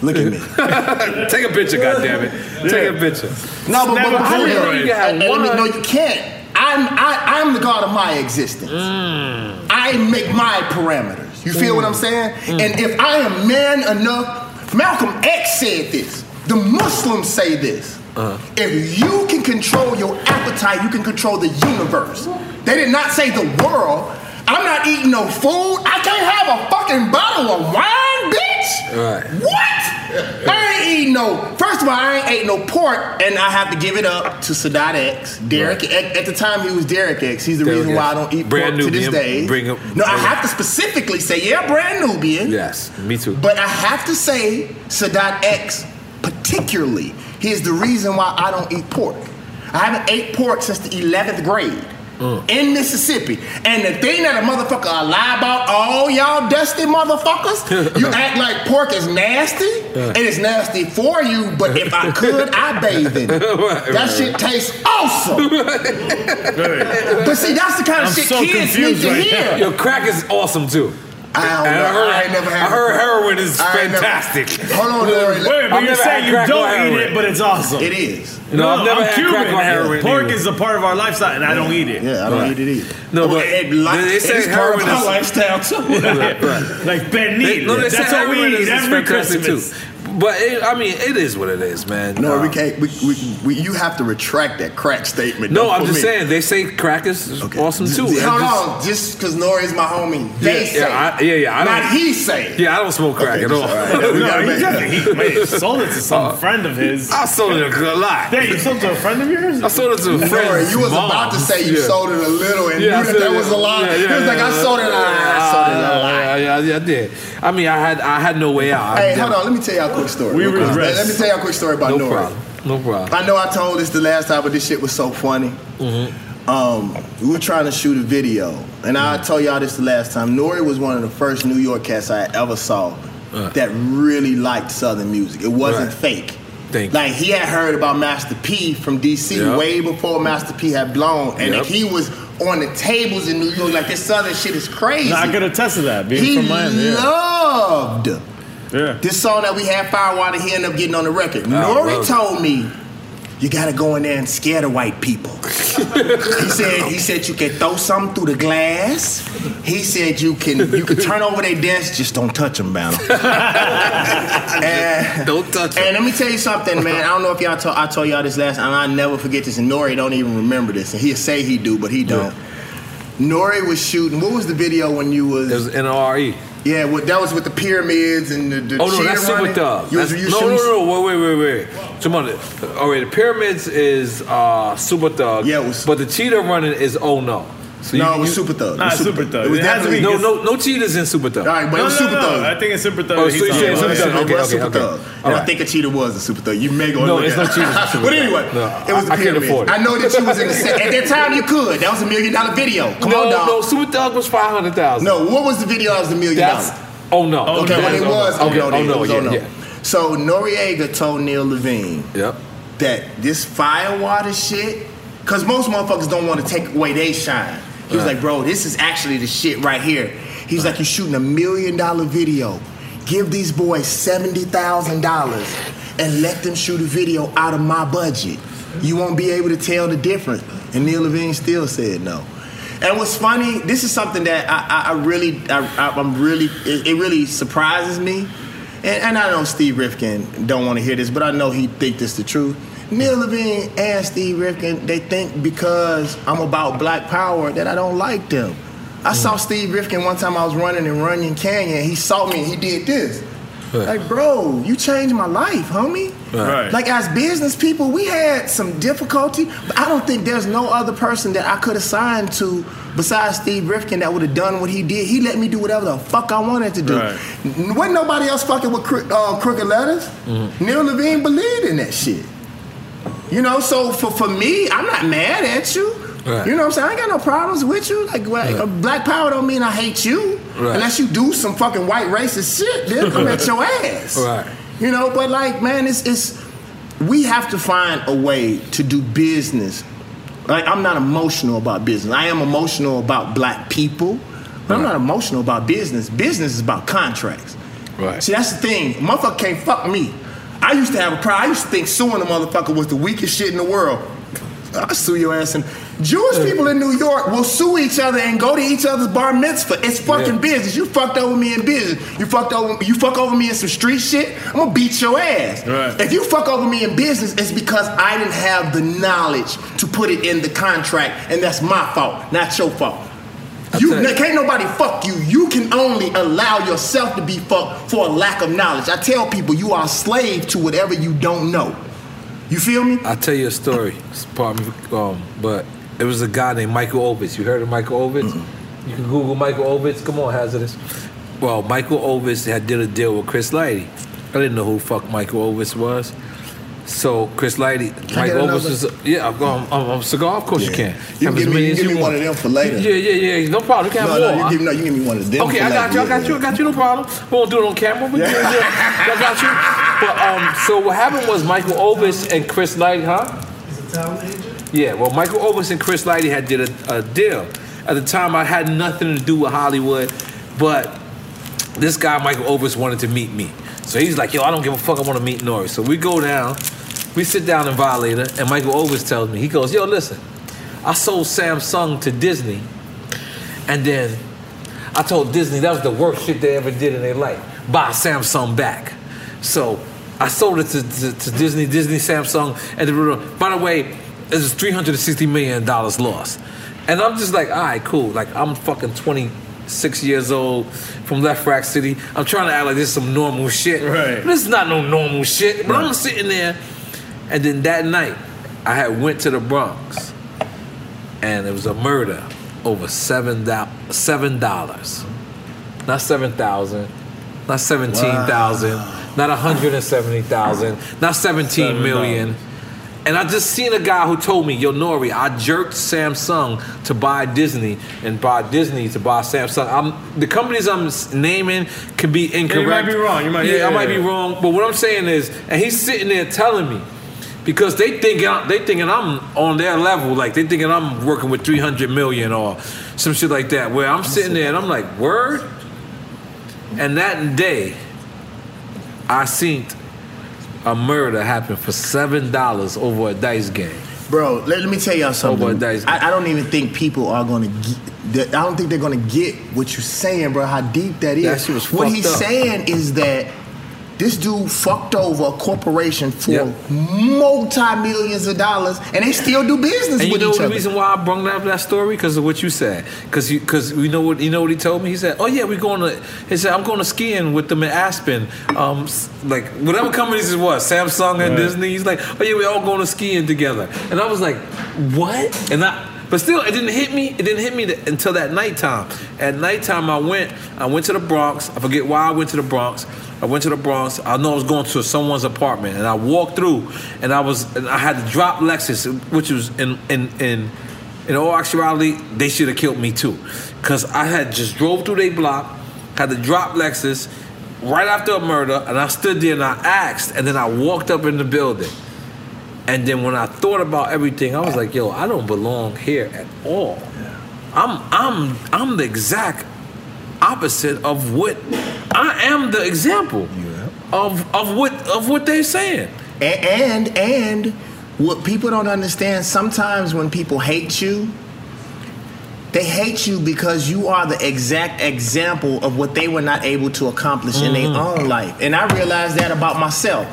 Look at me. Take a picture, goddammit. Take a picture. No, but, but, Never but I for didn't know real. you could have And- and let me- one. No, you can't. I'm I, I'm the god of my existence. Mm. I make my parameters. You feel what I'm mm. saying? Mm. And if I am man enough Malcolm X said this. The Muslims say this. Uh-huh. If you can control your appetite, you can control the universe. They did not say the world. I'm not eating no food. I can't have a fucking bottle of wine, bitch. Right. What? I ain't eating no. First of all, I ain't ate no pork, and I have to give it up to Sadat X. Derek, at, at the time he was Derek X. He's the Derek reason why I don't eat Brand pork to this day. Bring up- no, I have to specifically say, yeah, brand Nubian. Yes, me too. But I have to say, Sadat X, particularly, he is the reason why I don't eat pork. I haven't ate pork since the 11th grade. Mm. In Mississippi. And the thing that a motherfucker a lie about all y'all dusty motherfuckers, you act like pork is nasty, and it's nasty for you, but if I could, I'd bathe in it. Right, that right, shit tastes awesome. but see, that's the kind of I'm shit so kids need to right hear. now. Yo, crack is awesome too. I don't know. Heard- I ain't never had I heard heroin is I ain't never- fantastic. Hold on, Lori. Wait, but I've you're saying you don't eat heroin. it, but it's awesome. It is. No, I've never I'm had Cuban. crack or heroin Pork either. is a part of our lifestyle, and I don't eat it. Yeah, I don't eat it either. No, but it, like, they say it's part of heroin my is- lifestyle too. Right, right. Like pernil. No, That's what we eat is every fantastic Christmas. too. But it, I mean, it is what it is, man. No, Uh, we can't. We, we, we, you have to retract that crack statement. No, I'm just me. saying they say crack is awesome too. Hold It just- on, just because Nori's my homie, they Yeah, say. yeah, I- yeah, yeah, I Not don't- he say. Yeah, I don't smoke crack Okay, at all. all right, yeah, No, he make- he, wait, sold it to some friend of his. I sold it a lot. Damn, you sold it to a friend of yours? I sold it to a Nori, friend. you was about to say you sold it a little and Yeah, knew that said that was a lie. Yeah, yeah, he was like, yeah, I sold it a lie. I sold it a lie. Yeah, yeah, yeah, I did. I mean, I had I had no way out. Hey, hold on. Let me tell y'all a quick story. We real quick. regress. Let me tell y'all a quick story about No Nori. problem. No problem. I know I told this the last time, but this shit was so funny. Mm-hmm. Um, we were trying to shoot a video, and I mm-hmm. told y'all this the last time. Nori was one of the first New York cats I ever saw uh. that really liked Southern music. It wasn't Right. fake. Thank you. Like he had heard about Master P from DC Yep. way before Master P had blown, and Yep. he was on the tables in New York. Like this Southern shit is crazy. No, I could attest to that. Being he from Miami, loved yeah. This song that we had Firewater. He ended up getting on the record. Oh, Nori well. told me, "You gotta go in there and scare the white people." he said, "He said you can throw something through the glass." He said you can you can turn over their desk, just don't touch them, man. and, Don't touch it. and let me tell you something, man. I don't know if y'all told I told y'all this last, and I never forget this. And Nori don't even remember this, and he'll say he do, but he don't. Nori was shooting. What was the video when you was? It was NRE. Yeah, well, that was with the pyramids and the. the Oh no, that's Super running. Thug. You was- That's- you no, shooting- no, no, wait, wait, wait, wait. Come on. All right, the pyramids is uh, Super Thug. Yeah, was, but the cheetah running is Oh No. So No, it was Super Thug. It was Super Thug. It was It has to be definitely no, no, no cheetahs in Super Thug. All right, but it was no, Super no, Thug. I think it's Super Thug. Oh, so you said. Super Thug. Okay, okay, Super okay. Thug. And I think a cheetah was a Super Thug. You may go No, it's no in Super But anyway, No, it was the I- I can't pyramid. afford it. I know that you was in the set. At that time, you could. That was a million dollar video. Come no, on, dog. no, Super Thug was five hundred thousand. No, what was the video that was a million dollars? Oh No. Okay, when it was, okay, oh no, oh no, oh, yeah, oh no. yeah. So Noriega told Neil Levine Yep. that this firewater shit, because most motherfuckers don't want to take away they shine. He was like, bro, this is actually the shit right here. He's like, you're shooting a million dollar video. Give these boys seventy thousand dollars and let them shoot a video out of my budget. You won't be able to tell the difference. And Neil Levine still said no. And what's funny, this is something that I, I, I really, I, I'm really, it, it really surprises me. And, and I know Steve Rifkin don't want to hear this, but I know he think this is the truth. Neil Levine and Steve Rifkin, they think because I'm about black power that I don't like them. I saw Steve Rifkin one time I was running in Runyon Canyon. He saw me and he did this. Like, bro, you changed my life, homie. Right. Like as business people, we had some difficulty, but I don't think there's no other person that I could have signed to besides Steve Rifkin that would have done what he did. He let me do whatever the fuck I wanted to do. Right. Wasn't nobody else fucking with cro- uh, Crooked Lettaz. Neil Levine believed in that shit. You know, so for, for me, I'm not mad at you. Right. You know what I'm saying? I ain't got no problems with you. Like, Right. black power don't mean I hate you. Right. Unless you do some fucking white racist shit, then I'm at your ass. Right. You know, but like, man, it's it's we have to find a way to do business. Like, I'm not emotional about business. I am emotional about black people, but I'm not emotional about business. Business is about contracts. Right. See, that's the thing. Motherfucker can't fuck me. I used to have a problem. I used to think suing a motherfucker was the weakest shit in the world. I'll sue your ass and Jewish people in New York will sue each other and go to each other's bar mitzvah. It's fucking Yeah. business. You fucked over me in business. You fucked over you fuck over me in some street shit. I'm gonna beat your ass. Right. If you fuck over me in business, it's because I didn't have the knowledge to put it in the contract, and that's my fault, not your fault. You can't nobody fuck you. You can only allow yourself to be fucked for a lack of knowledge. I tell people you are a slave to whatever you don't know. You feel me? I'll tell you a story. Pardon me, um, but it was a guy named Michael Ovitz. You heard of Michael Ovitz? You can Google Michael Ovitz. Come on, hazardous. Well, Michael Ovitz had did a deal with Chris Lighty. I didn't know who fuck Michael Ovitz was. So Chris Lighty, I Mike get Ovitz another? is a, yeah. I'm, I'm, I'm a cigar. Of course you can. You can Have as give me, many you give me one of them for later. Yeah, yeah, yeah. No problem. You can have no, more. no, you give, no, you give me one of them. Okay, for I got later. you. I got you. I got you. No problem. We won't do it on camera. We can, yeah, I got you. But um, so what happened was Michael Ovitz and Chris Lighty, huh? Yeah, well, Michael Ovitz and Chris Lighty had did a, a deal. At the time, I had nothing to do with Hollywood, but this guy, Michael Ovitz, wanted to meet me. So he's like, yo, I don't give a fuck, I want to meet Nori. So we go down, we sit down in Violator, and Michael Ovitz tells me, he goes, yo, listen, I sold Samsung to Disney, and then I told Disney that was the worst shit they ever did in their life. Buy Samsung back. So I sold it to, to, to Disney, Disney, Samsung, and the, by the way, it was $360 million lost. And I'm just like, all right, cool. Like, I'm fucking 26 years old from Lefrak City. I'm trying to act like this is some normal shit. Right. This is not no normal shit. But I'm sitting there, and then that night, I had went to the Bronx, and it was a murder over seven seven dollars, not seven thousand, not seventeen thousand, not a hundred and seventy thousand, not seventeen Seven million. And I just seen a guy who told me, "Yo, Nori, I jerked Samsung to buy Disney and buy Disney to buy Samsung. I'm, the companies I'm naming could be incorrect. You might be wrong. You might- yeah, yeah, I might yeah, be wrong. But what I'm saying is, and he's sitting there telling me because they thinking they thinking I'm on their level, like they thinking I'm working with 300 million or some shit like that. Where I'm sitting there and I'm like, word. And that day, I seen a murder happen for seven dollars over a dice game. Bro, let, let me tell y'all something. Over a dice I, I don't even think people are gonna get. I don't think they're gonna get what you're saying, bro. How deep that is. That what he's up. saying is that this dude fucked over a corporation for Yep. multi millions of dollars, and they still do business And you know each the other. reason why I brought up that story because of what you said. Because you, because you know what you know what he told me. He said, "Oh yeah, we're going to." He said, "I'm going to skiing with them in Aspen." Um, like whatever companies it was, Samsung and Right. Disney. He's like, "Oh yeah, we're all going to skiing together." And I was like, "What?" And I. But still, it didn't hit me. It didn't hit me until that nighttime. At nighttime, I went. I went to the Bronx. I forget why I went to the Bronx. I went to the Bronx. I know I was going to someone's apartment, and I walked through, and I was, and I had to drop Lexus, which was in in in in all actuality, they should have killed me too, because I had just drove through their block, had to drop Lexus right after a murder, and I stood there and I asked, and then I walked up in the building. And then when I thought about everything, I was like, "Yo, I don't belong here at all. I'm, I'm, I'm the exact opposite of what I am. The example of of what of what they're saying. A- and and what people don't understand sometimes when people hate you they hate you because you are the exact example of what they were not able to accomplish in their Mhm. own life and i realized that about myself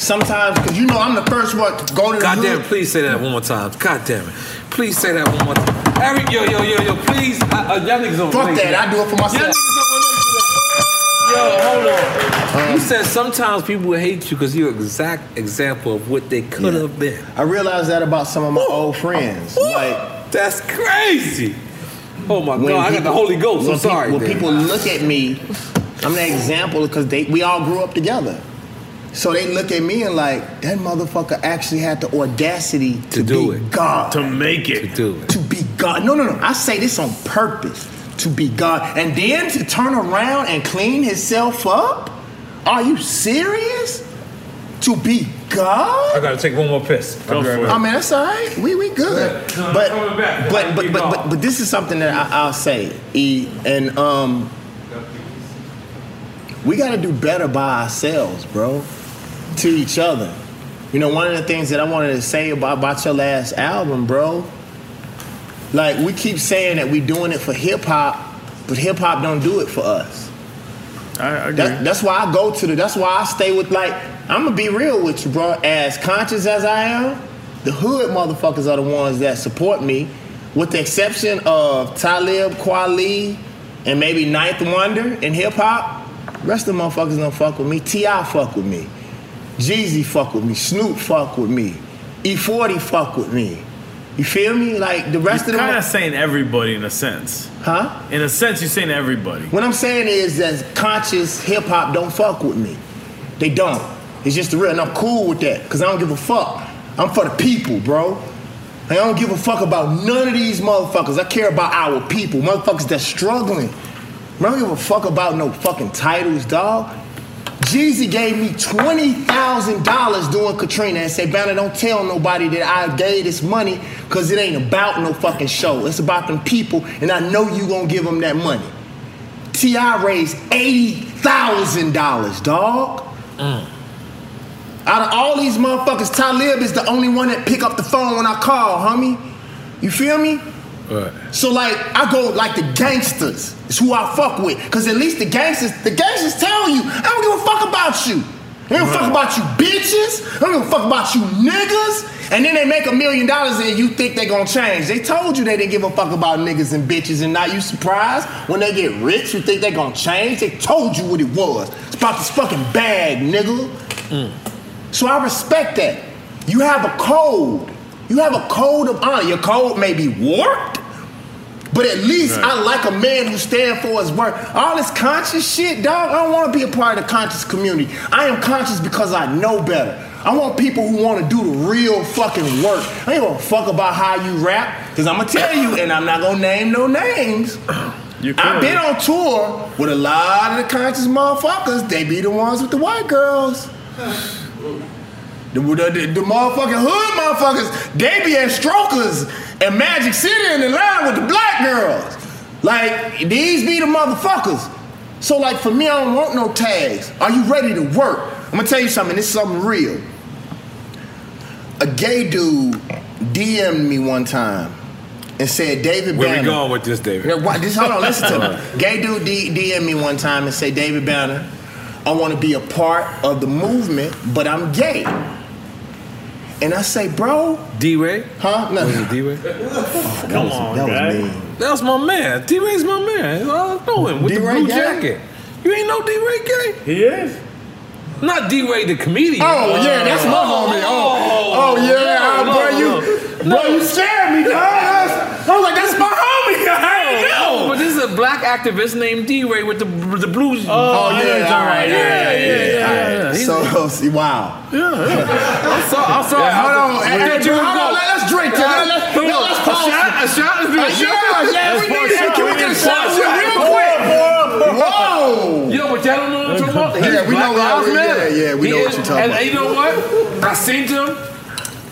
sometimes because you know i'm the first one to go to the God damn hood. it, please say that one more time. God damn it. Please say that one more time. Eric, yo, yo, yo, yo, please. Uh, uh, y'all niggas don't Fuck that, I do it for myself. Y'all niggas don't relate to that. Yo, hold on. you said sometimes people will hate you because you're an exact example of what they could have been. i realized that about some of my old friends like that's crazy oh my When god i got the holy ghost i'm sorry People, when people look at me, I'm the example because they we all grew up together. So they look at me and like that motherfucker actually had the audacity to, do be it. God, To make it. to do it to be God. No, no, no. I say this on purpose to be God, and then to turn around and clean himself up. Are you serious? To be God? i gotta take one more piss I'll be right. I mean, that's all right. We we good. Yeah. No, but, I'm back. but, but but but but this is something that I, I'll say, E, and um, we got to do better by ourselves, bro, to each other. You know, one of the things that I wanted to say about about your last album, bro, Like we keep saying that we doing it for hip hop, but hip hop don't do it for us. I, agree. That, that's why I go to the. That's why I stay with like. I'm gonna be real with you, bro. As conscious as I am, the hood motherfuckers are the ones that support me, with the exception of Talib Kweli and maybe Ninth Wonder in hip hop. Rest of the motherfuckers don't fuck with me. T.I fuck with me. Jeezy fuck with me. Snoop fuck with me. E40 fuck with me. You feel me? Like the rest You're of kind them. of saying everybody in a sense. Huh? In a sense, you're saying everybody. What I'm saying is that conscious hip hop don't fuck with me. They don't. It's just the real, and I'm cool with that because I don't give a fuck. I'm for the people, bro. I don't give a fuck about none of these motherfuckers. I care about our people, motherfuckers that's struggling. I don't give a fuck about no fucking titles, dog. Jeezy gave me twenty thousand dollars doing Katrina and said, "Banner, don't tell nobody that I gave this money because it ain't about no fucking show. It's about them people, and I know you gonna give them that money." T.I raised eighty thousand dollars, dog. Mm. Out of all these motherfuckers, Talib is the only one that pick up the phone when I call, homie. You feel me? So like I go like the gangsters is who I fuck with. Cause at least the gangsters, the gangsters tell you, I don't give a fuck about you. I don't give a fuck about you bitches. I don't give a fuck about you niggas. And then they make a million dollars and you think they gonna change. They told you they didn't give a fuck about niggas and bitches and now you surprised when they get rich, you think they gonna change? They told you what it was. It's about this fucking bag, nigga. Mm. So I respect that. You have a code. You have a code of honor. Your code may be warped, but at least Right. I like a man who stand for his word. All this conscious shit, dog. I don't want to be a part of the conscious community. I am conscious because I know better. I want people who want to do the real fucking work. I ain't gonna fuck about how you rap, because I'm gonna tell you, and I'm not gonna name no names. I've been on tour with a lot of the conscious motherfuckers. They be the ones with the white girls. The, the, the, the motherfucking hood motherfuckers, they be at Strokers and Magic City in the line with the black girls. Like, these be the motherfuckers. So, like, for me, I don't want no tags. Are you ready to work? I'm gonna tell you something, this is something real. A gay dude DM'd me one time and said, David Where we going with this, David? Just hold on, listen to me. Gay dude D- DM me one time and said, David Banner, I want to be a part of the movement, but I'm gay. And I say, bro, DeRay? Huh? No. Was it DeRay? Come on, that was mean. That was my man. DeRay's my man. I know him with the DeRay blue gay? jacket. You ain't know DeRay gay? He is. Not DeRay the comedian. Oh, yeah, that's my homie. Oh, oh yeah, oh, oh, no, bro, no, you, no. bro, you scared me, dog. That's- I was like, that's my homie. I ain't Oh, know. but this is a black activist named DeRay with the the blues. Oh, yeah, all right, yeah, yeah, yeah. All right. So, see, wow. I'm sorry. I'm sorry. Yeah, hold on. Hey, did hey, hold on. Let- let's drink, Uh, man. Let's- hold let- on. let's A pause shot? A shot? Let's do a Uh, shot? yeah, yeah, Let's we pour need that. shot. Can we We get a shot real quick? Whoa. Yo, but y'all don't know what I'm talking about. Yeah, we Black know- yeah, Lives we- Matter. yeah, yeah, we He know what is- you're talking and, about. And you know what? I seen him.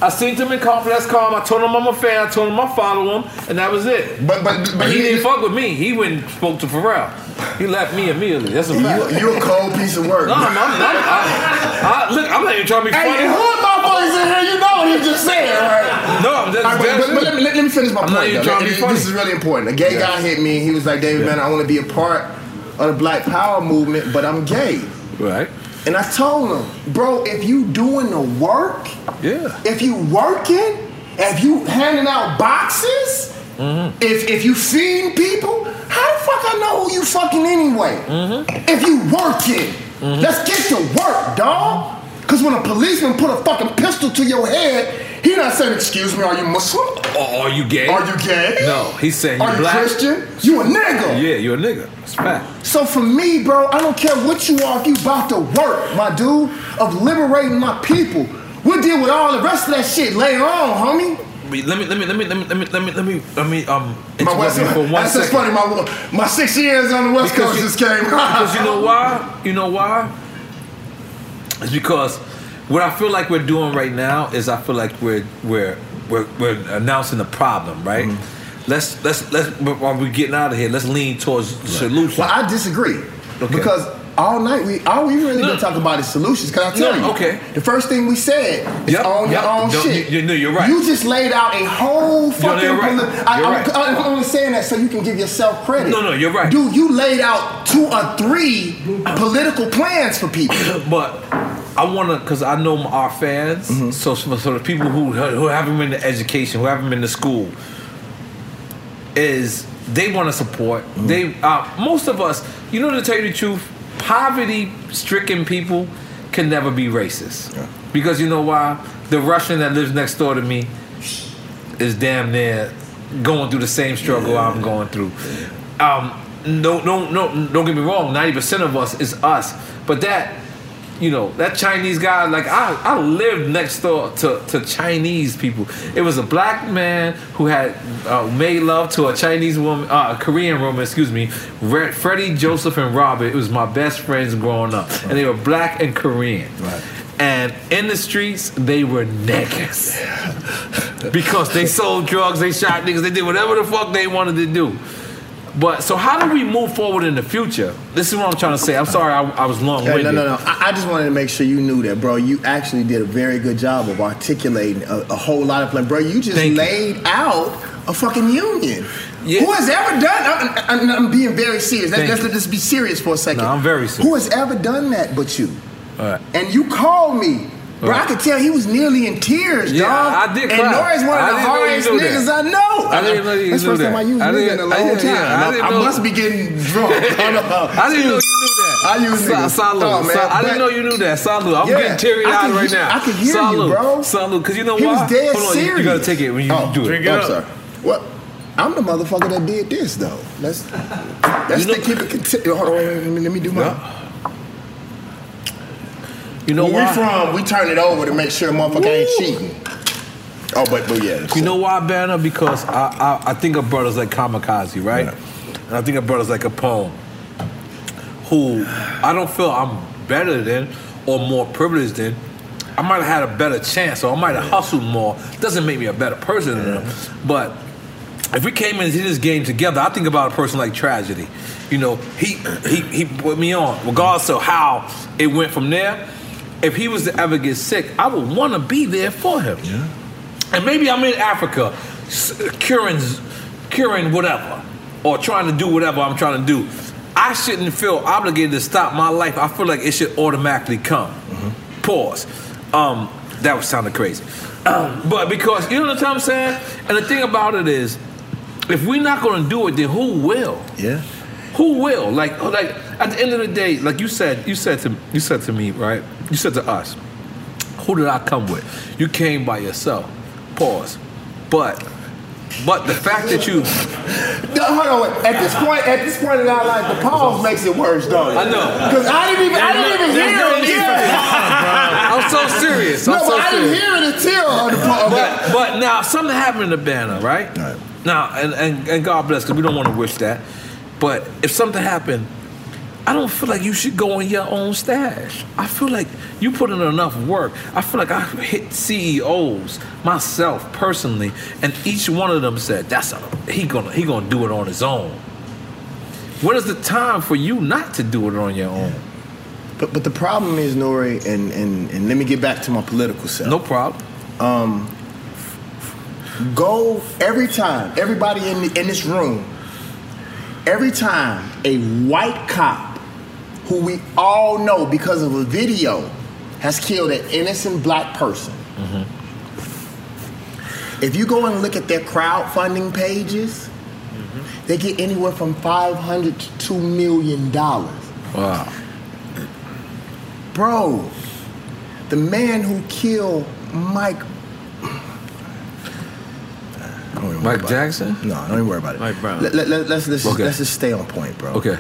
I seen him in Confidence Calm. I told him I'm a fan. I told him I follow him, and that was it. But but, But he didn't fuck with me. He went and spoke to Pharrell. He left me immediately. That's a fact. You, you a cold piece of work. No, I'm, I'm, I'm, I, I, look, I'm not even trying to be Hey, funny. the hood motherfuckers in here, you know what he just said, right? No, I'm just- All right, but, but, but let, me, let, let me finish my I'm point. not even though. trying to be This- funny. This is really important. A gay Yeah. guy hit me. He was like, David, man, I want to be a part of the Black Power movement, but I'm gay. Right. And I told him, bro, if you doing the work, yeah. if you working, if you handing out boxes, Mm-hmm. if if you feeding people, how the fuck I know who you fucking anyway? Mm-hmm. If you working, let's get to work, dog. Cause when a policeman put a fucking pistol to your head, he not saying, "Excuse me, are you Muslim? Oh, are you gay? Are you gay? No, he's saying you Are you black. Christian? You a nigga." Yeah, you're a nigga. It's fact. So for me, bro, I don't care what you are, if you about to work, my dude, of liberating my people. We'll deal with all the rest of that shit later on, homie. Let me, let me, let me, let me, let me, let me, let me, let me, um, My West, you for one that's just second. funny. My my six years on the West Because Coast you- just came. because you know why? You know why? It's because what I feel like we're doing right now is I feel like we're we're we're, we're announcing the problem, right? Mm-hmm. Let's let's let's while we're getting out of here, let's lean towards the solution. Well, I disagree Okay. because all night we all we really been talking about is solutions. Cause I tell No, you, okay. The first thing we said is Yep, own yep. your own No, shit. you- you- no, you're right. You just laid out a whole fucking. you're right. poli- I, I'm, right. Only saying that so you can give yourself credit. No, no, you're right. Dude, you laid out two or three political plans for people. But I want to, because I know our fans. Mm-hmm. So, so so the people who who haven't been to education, who haven't been to school, is they want to support. Mm-hmm. They uh, most of us, you know, to tell you the truth, poverty-stricken people can never be racist. Because you know why? The Russian that lives next door to me is damn near going through the same struggle I'm going through. Um, no, no, no, don't get me wrong. Ninety percent of us is us, but that, you know, that Chinese guy. Like I, I lived next door to, to Chinese people. It was a black man who had uh, made love to a Chinese woman, uh, a Korean woman, excuse me. Re- Freddie, Joseph, and Robert. It was my best friends growing up, and they were black and Korean. Right. And in the streets, they were niggas. because they sold drugs, they shot niggas, they did whatever the fuck they wanted to do. But so how do we move forward in the future? This is what I'm trying to say. I'm sorry I, I was long winded. no, no, no. I, I just wanted to make sure you knew that, bro. You actually did a very good job of articulating a, a whole lot of plans, bro. You just Thank you. laid out a fucking union. Yeah. Who has ever done? I'm, I'm, I'm being very serious. Let's, Thank let's just be serious for a second. No, I'm very serious. Who has ever done that but you? All right. And you called me. Bro, I could tell he was nearly in tears, Yeah, dog. I did And cry. Nori's one of I the didn't know you hardest niggas that. I know. I didn't know you That's the knew first time that. I used I nigga didn't- in a I long didn't- time. yeah, I didn't I, must be getting drunk. I don't know. I didn't know you knew that. I use Sa- niggas. Salute. Oh, man, Sa- I didn't know you knew that. Salute. I'm Yeah, getting teary eyed right hear- now. I can hear you, bro. Salute. Because you know He why? was dead Hold on. You, you gotta take it when you oh, do it. I'm sorry. What? I'm the motherfucker that did this though. Let's let's You know- keep it. Conti- hold on, let me, let me do mine. You know Where why? we from? We turn it over to make sure motherfucker ain't cheating. Oh, but but yeah. You know why, Banner? Because I, I, I think of brothers like Kamikaze, right? And I think of brothers like a Capone, who I don't feel I'm better than or more privileged than. I might have had a better chance, or I might have hustled more. Doesn't make me a better person than them. But if we came into this game together, I think about a person like Tragedy. You know, he he he put me on, regardless of how it went from there. If he was to ever get sick, I would want to be there for him. Yeah. And maybe I'm in Africa, curing curing whatever, or trying to do whatever I'm trying to do. I shouldn't feel obligated to stop my life. I feel like it should automatically come. Pause. Um, that was sounding crazy. Um, but because you know what I'm saying? And the thing about it is, if we're not gonna do it, then who will? Yeah. Who will? Like, like at the end of the day, like you said, you said to you said to me, right? You said to us, who did I come with? You came by yourself. Pause. But, but the fact that you, No, hold on. Wait. At this point, at this point in our life, the pause makes it worse, it? I know. Because I didn't even, I didn't even There's hear no it. need for Yeah. I'm so serious. I'm so but I didn't serious. hear it until the pause. But, but now something happened in the banner, right? Now, and, and, and God bless, because we don't want to wish that. But if something happened, I don't feel like you should go in your own stash. I feel like you put in enough work. I feel like I hit CEOs myself personally, and each one of them said, "That's a, he gonna he gonna do it on his own." When is the time for you not to do it on your own? But but the problem is, Nori, and, and, and let me get back to my political self. No problem. Um, go every time, everybody in, in this room, every time a white cop, who we all know because of a video, has killed an innocent black person. Mm-hmm. If you go and look at their crowdfunding pages, mm-hmm. they get anywhere from 500 to 2 million dollars. Wow. Bro, the man who killed Mike. Mike Jackson? No, don't even worry about it. Mike Brown. Let, let, let, us let's, Okay. let's just stay on point, bro. Okay.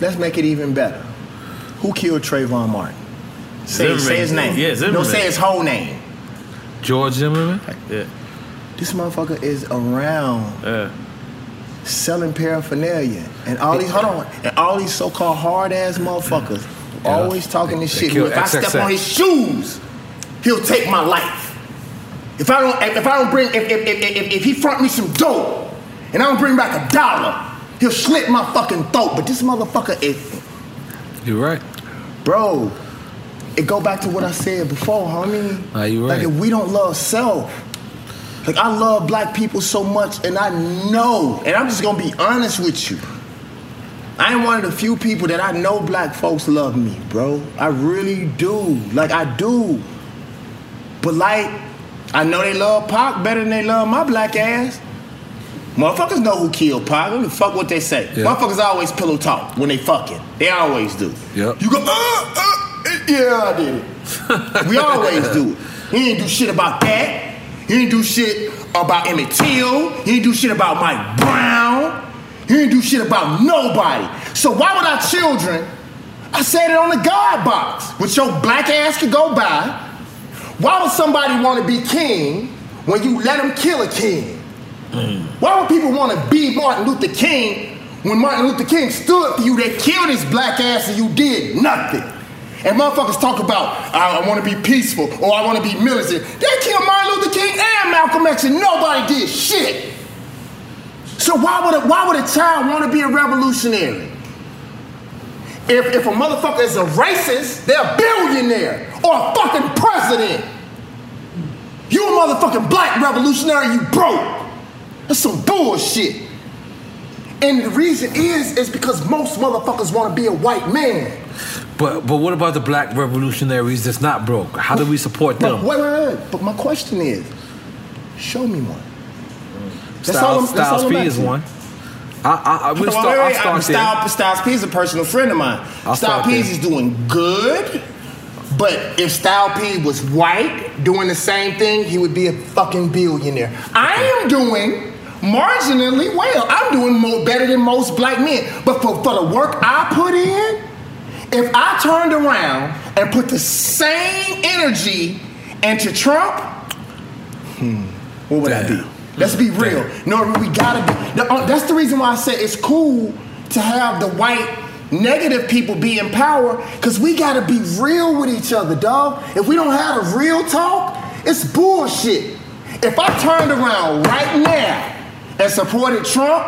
Let's make it even better. Who killed Trayvon Martin? Say, Zimmerman. say his name. Yeah, No, Zimmerman. say his whole name. George Zimmerman? Yeah. This motherfucker is around selling paraphernalia. And all these, hold on, and all these so-called hard-ass motherfuckers always talking this shit. If I step on his shoes, he'll take my life. If I don't, if, if I don't bring, if, if, if, if, if he front me some dope, and I don't bring back a dollar, He'll slit my fucking throat. But this motherfucker is You're right. Bro, it go back to what I said before, homie. Are you right? Like if we don't love self, like I love black people so much, and I know, and I'm just gonna be honest with you. I am one of the few people that I know black folks love me, bro. I really do. Like I do. But like, I know they love Pac better than they love my black ass. Motherfuckers know who killed Pac. Don't fuck what they say. Yeah. Motherfuckers always pillow talk when they fucking. They always do. Yep. You go, uh, uh, yeah, I did it. we always do it. He ain't do shit about that. He ain't do shit about Emmett Till. He ain't do shit about Mike Brown. He ain't do shit about nobody. So why would our children, I said it on the God box, which your black ass could go by. Why would somebody want to be king when you let them kill a king? Why would people want to be Martin Luther King when Martin Luther King stood for you? They killed his black ass and you did nothing. And motherfuckers talk about, I, want to be peaceful or I want to be militant. They killed Martin Luther King and Malcolm X and nobody did shit. So why would a, why would a child want to be a revolutionary? If, if a motherfucker is a racist, they're a billionaire or a fucking president. You a motherfucking black revolutionary, you broke. That's some bullshit. And the reason is, is because most motherfuckers want to be a white man. But but what about the black revolutionaries that's not broke? How do we support them? But wait, wait, wait. But my question is, show me one. That's all I'm- Styles, all I'm P is asking. one. I, I, I will Wait, start. wait, I'll wait, start I'm- there. Styles, Styles P is a personal friend of mine. I'll Style P there. is doing good, but if Style P was white doing the same thing, he would be a fucking billionaire. I am doing marginally well. I'm doing more better than most black men. But for, for the work I put in, if I turned around and put the same energy into Trump, hmm, what would I be? Let's be real. No, we gotta be. uh, That's the reason why I said it's cool to have the white negative people be in power, because we gotta be real with each other, dog. If we don't have a real talk, it's bullshit. If I turned around right now and supported Trump,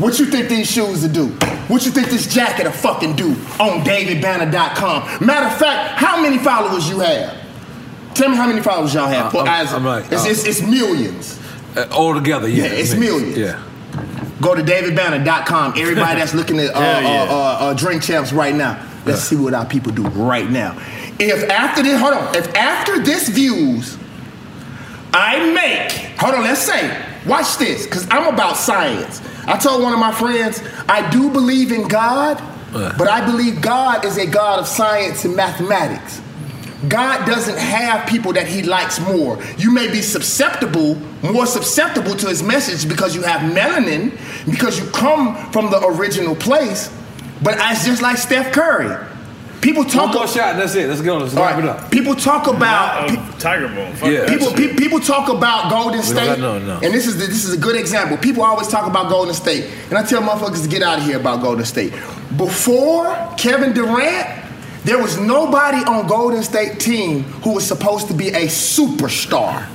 what you think these shoes will do? What you think this jacket will fucking do on davidbanner.com? Matter of fact, how many followers you have? Tell me how many followers y'all have. Uh, I'm- As- I'm like, it's, uh, it's, it's millions. Uh, all together, yeah. Yeah, it's millions. Yeah. Go to davidbanner.com. Everybody that's looking at uh, yeah. uh, uh, uh, drink champs right now, let's see what our people do right now. If after this, hold on, if after this views, I make, hold on, let's say, watch this, because I'm about science. I told one of my friends, I do believe in God, but I believe God is a God of science and mathematics. God doesn't have people that he likes more. You may be susceptible, more susceptible to his message because you have melanin, because you come from the original place. But it's just like Steph Curry. People talk One more shot. That's it. Let's go. Let's wrap it up. People talk about Tiger Bone. Fuck Yeah. people, pe- people talk about Golden State, got- no, no. and this is the, this is a good example. People always talk about Golden State, and I tell motherfuckers to get out of here about Golden State. Before Kevin Durant, there was nobody on Golden State team who was supposed to be a superstar.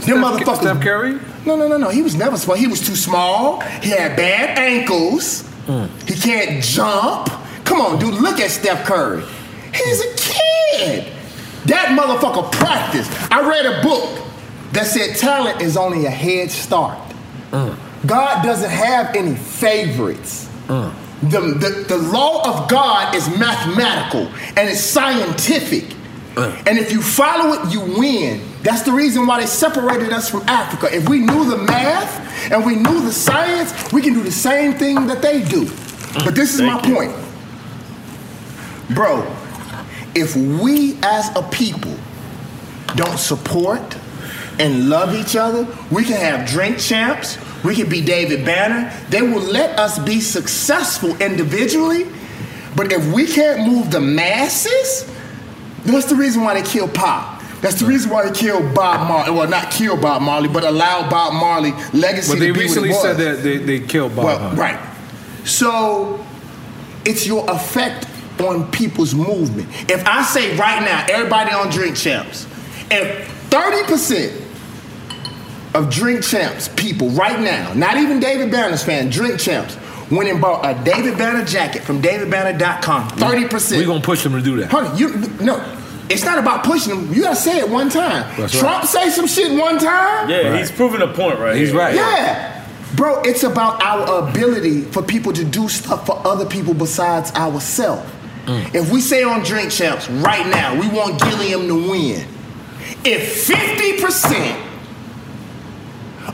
Them motherfuckers. Steph Curry? No, no, no, no. He was never small. He was too small. He had bad ankles. Hmm. He can't jump. Come on, dude. Look at Steph Curry. He's a kid. That motherfucker practiced. I read a book that said talent is only a head start. Mm. God doesn't have any favorites. Mm. The, the, the law of God is mathematical and it's scientific. Mm. And if you follow it, you win. That's the reason why they separated us from Africa. If we knew the math and we knew the science, we can do the same thing that they do. But this is my point. Bro, if we as a people don't support and love each other, we can have drink champs, we can be David Banner. They will let us be successful individually. But if we can't move the masses, that's the reason why they killed Pop. That's the reason why they killed Bob Marley. Well, not kill Bob Marley, but allow Bob Marley legacy But they to be recently said that they, they killed Bob. Well, right. So it's your effect on people's movement. If I say right now, everybody on Drink Champs, if 30% of drink champs people right now, not even David Banner's fan, drink champs, went and bought a David Banner jacket from DavidBanner.com, 30%. We're gonna push them to do that. Honey, you no. It's not about pushing them. You gotta say it one time. That's Trump right. say some shit one time. Yeah, he's proving a point right He's here. right. Yeah. Bro, it's about our ability for people to do stuff for other people besides ourselves. If we say on Drink Champs right now, we want Gillum to win. If 50%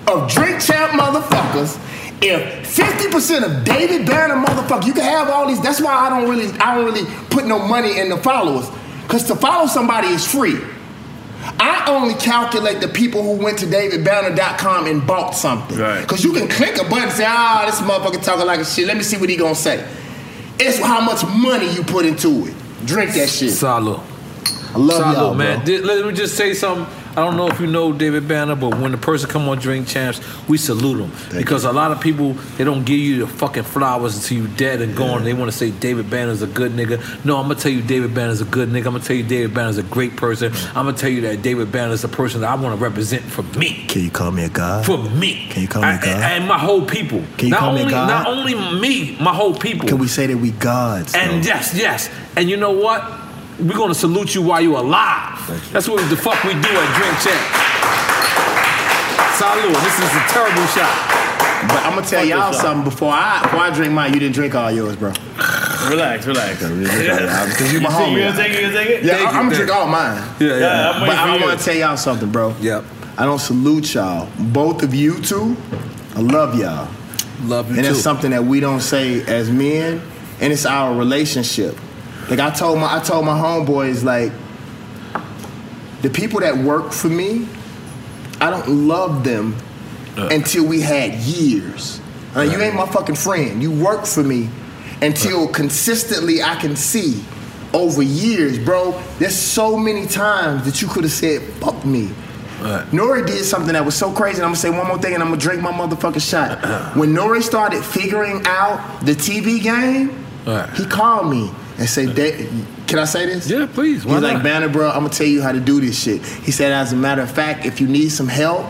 of Drink Champ motherfuckers, if 50% of David Banner motherfuckers, you can have all these, that's why I don't really, I don't really put no money in the followers. Cause to follow somebody is free. I only calculate the people who went to davidbanner.com and bought something. Right. Cause you can click a button and say, ah, this motherfucker talking like a shit. Let me see what he gonna say. It's how much money you put into it. Drink that shit. Salud. I love Salud, y'all, man. bro. Di- Let me just say something. I don't know if you know David Banner, but when the person come on Drink Champs, we salute them because a lot of people they don't give you the fucking flowers until you dead and gone. They want to say David Banner's a good nigga. No, I'm gonna tell you David Banner's a good nigga. I'm gonna tell you David Banner's a great person. I'm gonna tell you that David Banner's a person that I want to represent for me. Can you call me a god? For me. Can you call me a god? And my whole people. Can you not call me a god? Not only me, my whole people. Can we say that we gods? And yes, yes. And you know what? We're gonna salute you while you're alive. That's what the fuck we do at Drink Champ. Salud. This is a terrible shot. But I'm gonna tell y'all something before I before I drink mine. You didn't drink all yours, bro. Relax, relax. Because you my homie. you gonna take it? You gonna take it? Yeah, I, am gonna drink all mine. Yeah, yeah. I'm But I want to tell y'all something, bro. Yep. I don't salute y'all. Both of you two, I love y'all. Love you and too. it's something that we don't say as men, and it's our relationship. Like I told my I told my homeboys, like the people that work for me, I don't love them uh. until we had years. Like, you ain't my fucking friend. You work for me until consistently I can see over years, bro. There's so many times that you could have said, fuck me. Nori did something that was so crazy. And I'm gonna say one more thing and I'm gonna drink my motherfucking shot. when Nori started figuring out the TV game, he called me and say, "Da- Can I say this? Yeah, please. Why He's like, not? Banner, bro, I'm gonna tell you how to do this shit. He said, as a matter of fact, if you need some help,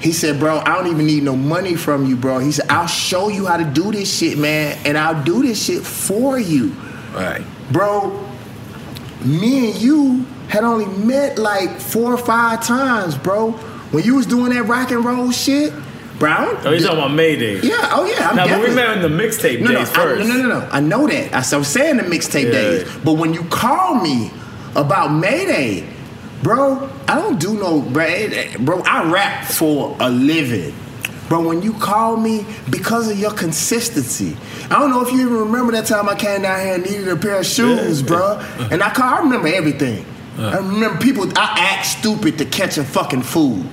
he said, bro, I don't even need no money from you, bro. He said, I'll show you how to do this shit, man, and I'll do this shit for you. Right. Bro, me and you had only met like four or five times, bro. When you was doing that rock and roll shit, bro. Oh, you talking about Mayday? Yeah, oh yeah. I'm Now, but we met in the mixtape no, no, days I, first. no, no, no, no. I know that. I was saying the mixtape Yeah. days. But when you call me about Mayday, bro, I don't do no, bro. Eh, eh, bro, I rap for a living. Bro, when you call me because of your consistency, I don't know if you even remember that time I came down here and needed a pair of shoes, bro. And I call, I remember everything. I remember people. I act stupid to catch a fucking food.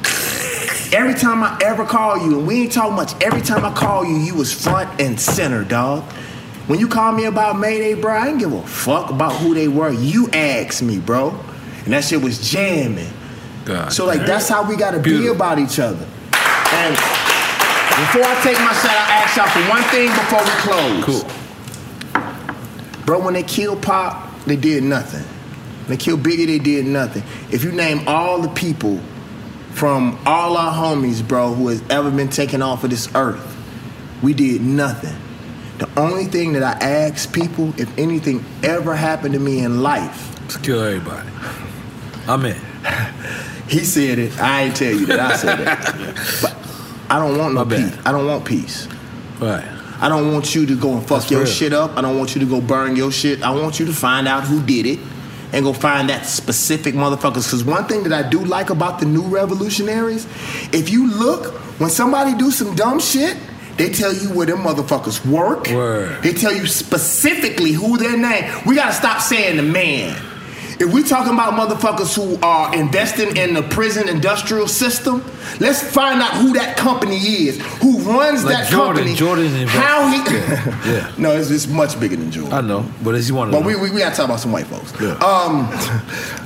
Every time I ever call you, and we ain't talk much, every time I call you, you was front and center, dog. When you call me about Mayday, bro, I didn't give a fuck about who they were. You asked me, bro. And that shit was jamming. God so, like, that's how we gotta be about each other. And before I take my shot, I ask y'all for one thing before we close. Cool. Bro, when they killed Pop, they did nothing. They killed Biggie, they did nothing. If you name all the people from all our homies, bro, who has ever been taken off of this earth, we did nothing. The only thing that I ask people, if anything ever happened to me in life, to kill everybody. I'm in. He said it. I ain't tell you that I said it. but I don't want no peace. I don't want peace. Right. I don't want you to go and fuck That's your real. shit up. I don't want you to go burn your shit. I want you to find out who did it and go find that specific motherfuckers. Because one thing that I do like about the new revolutionaries, if you look, when somebody do some dumb shit, they tell you where them motherfuckers work. They tell you specifically who their name. We gotta stop saying the man. If we talking about motherfuckers who are investing in the prison industrial system, let's find out who that company is, who runs Like that Jordan. company, Jordan invested. how he. Yeah. no, it's, it's much bigger than Jordan. I know, but it's one of But them. we, we, we gotta talk about some white folks. Um,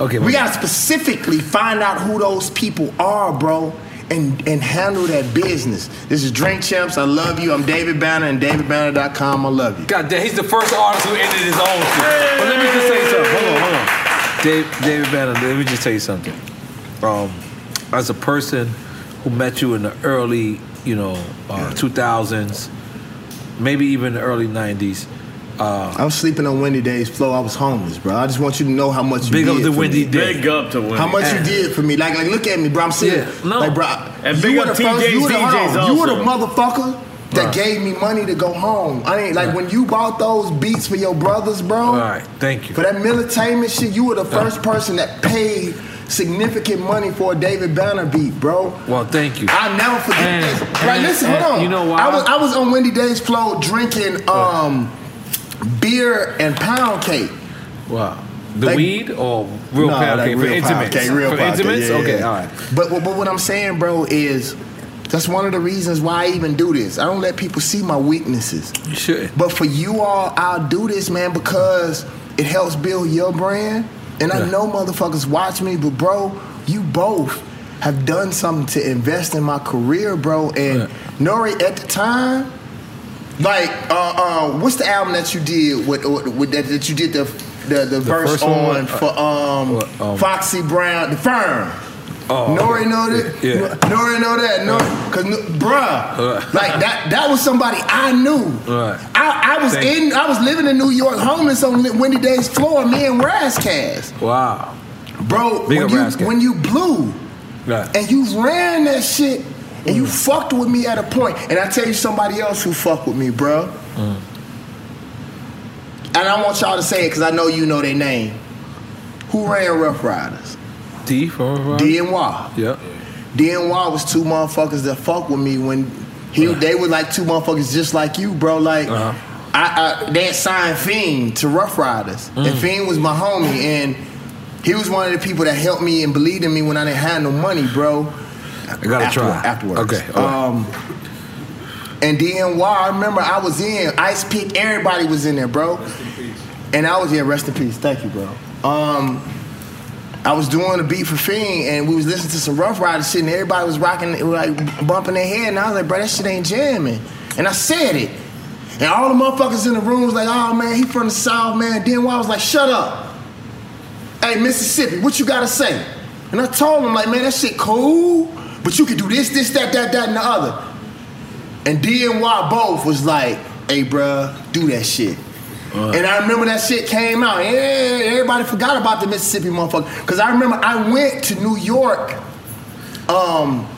okay, we gotta specifically find out who those people are, bro, and and handle that business. This is Drink Champs. I love you. I'm David Banner and DavidBanner.com. I love you. God damn, he's the first artist who ended his own shit. But let me just say something. Hold on, hold on. Dave, David Banner, let me just tell you something. Um, as a person who met you in the early, you know, uh, 2000s, maybe even the early 90s. Uh, I was sleeping on Wendy Day's Flo. I was homeless, bro. I just want you to know how much you Big did up to for Wendy me. Day. Big up to Wendy. How much you did for me. Like, like, look at me, bro. I'm serious. Yeah, no. Like, bro, And you big were up the first. TJ's You were the, hold DJs on, you were the motherfucker that gave me money to go home. I ain't like when you bought those beats for your brothers, bro. All right, thank you. For that militainment shit, you were the first person that paid significant money for a David Banner beat, bro. Well, thank you. I'll never forget And- this. And- listen, and hold on. you know why? I was I was on Wendy Day's floor drinking um beer and pound cake. Wow. The Like- weed or real No, pound like cake for real pound intimates? cake, real for pound cake, intimates? yeah, okay, yeah. all right. But, but but what I'm saying, bro, is that's one of the reasons why I even do this. I don't let people see my weaknesses. You should. But for you all, I'll do this, man, because it helps build your brand. And I know motherfuckers watch me, but bro, you both have done something to invest in my career, bro. And Nori, at the time, like, uh, uh, what's the album that you did with, with that, that you did the the, the, verse first one, on uh, for um, what, um, Foxy Brown, the firm. Oh, Nori know that. Yeah. Nori know that. No, cause bruh, like that. That was somebody I knew. Right. I, I was Thank in. I was living in New York, homeless on Wendy Day's floor. Me and Razzcast, Wow. bro. Big when you Razzcast. when you blew Right. and you ran that shit and you fucked with me at a point. And I tell you somebody else who fucked with me, bro. Mm. And I want y'all to say it because I know you know their name. Who ran Ruff Ryders? D from D and Y. Yep. D and Y was two motherfuckers that fuck with me when he they were like two motherfuckers just like you, bro. Like Uh-huh. I, I they had signed Fiend to Ruff Ryders, Mm. and Fiend was my homie, and he was one of the people that helped me and believed in me when I didn't have no money, bro. I gotta After- try. afterwards. Okay. all right. Um, and DNY, I remember I was in Ice Pick, everybody was in there, bro. And I was here, rest in peace. Thank you, bro. Um, I was doing a beat for Fiend, and we was listening to some Ruff Ryder shit, and everybody was rocking, like bumping their head, and I was like, bro, that shit ain't jamming. And I said it. And all the motherfuckers in the room was like, oh man, he from the South, man. DNY was like, shut up. Hey, Mississippi, what you gotta say? And I told him, like, man, that shit cool, but you can do this, this, that, that, that, and the other. And DNY both was like, hey, bruh, do that shit. And I remember that shit came out. Yeah, everybody forgot about the Mississippi motherfucker. Because I remember I went to New York. Um,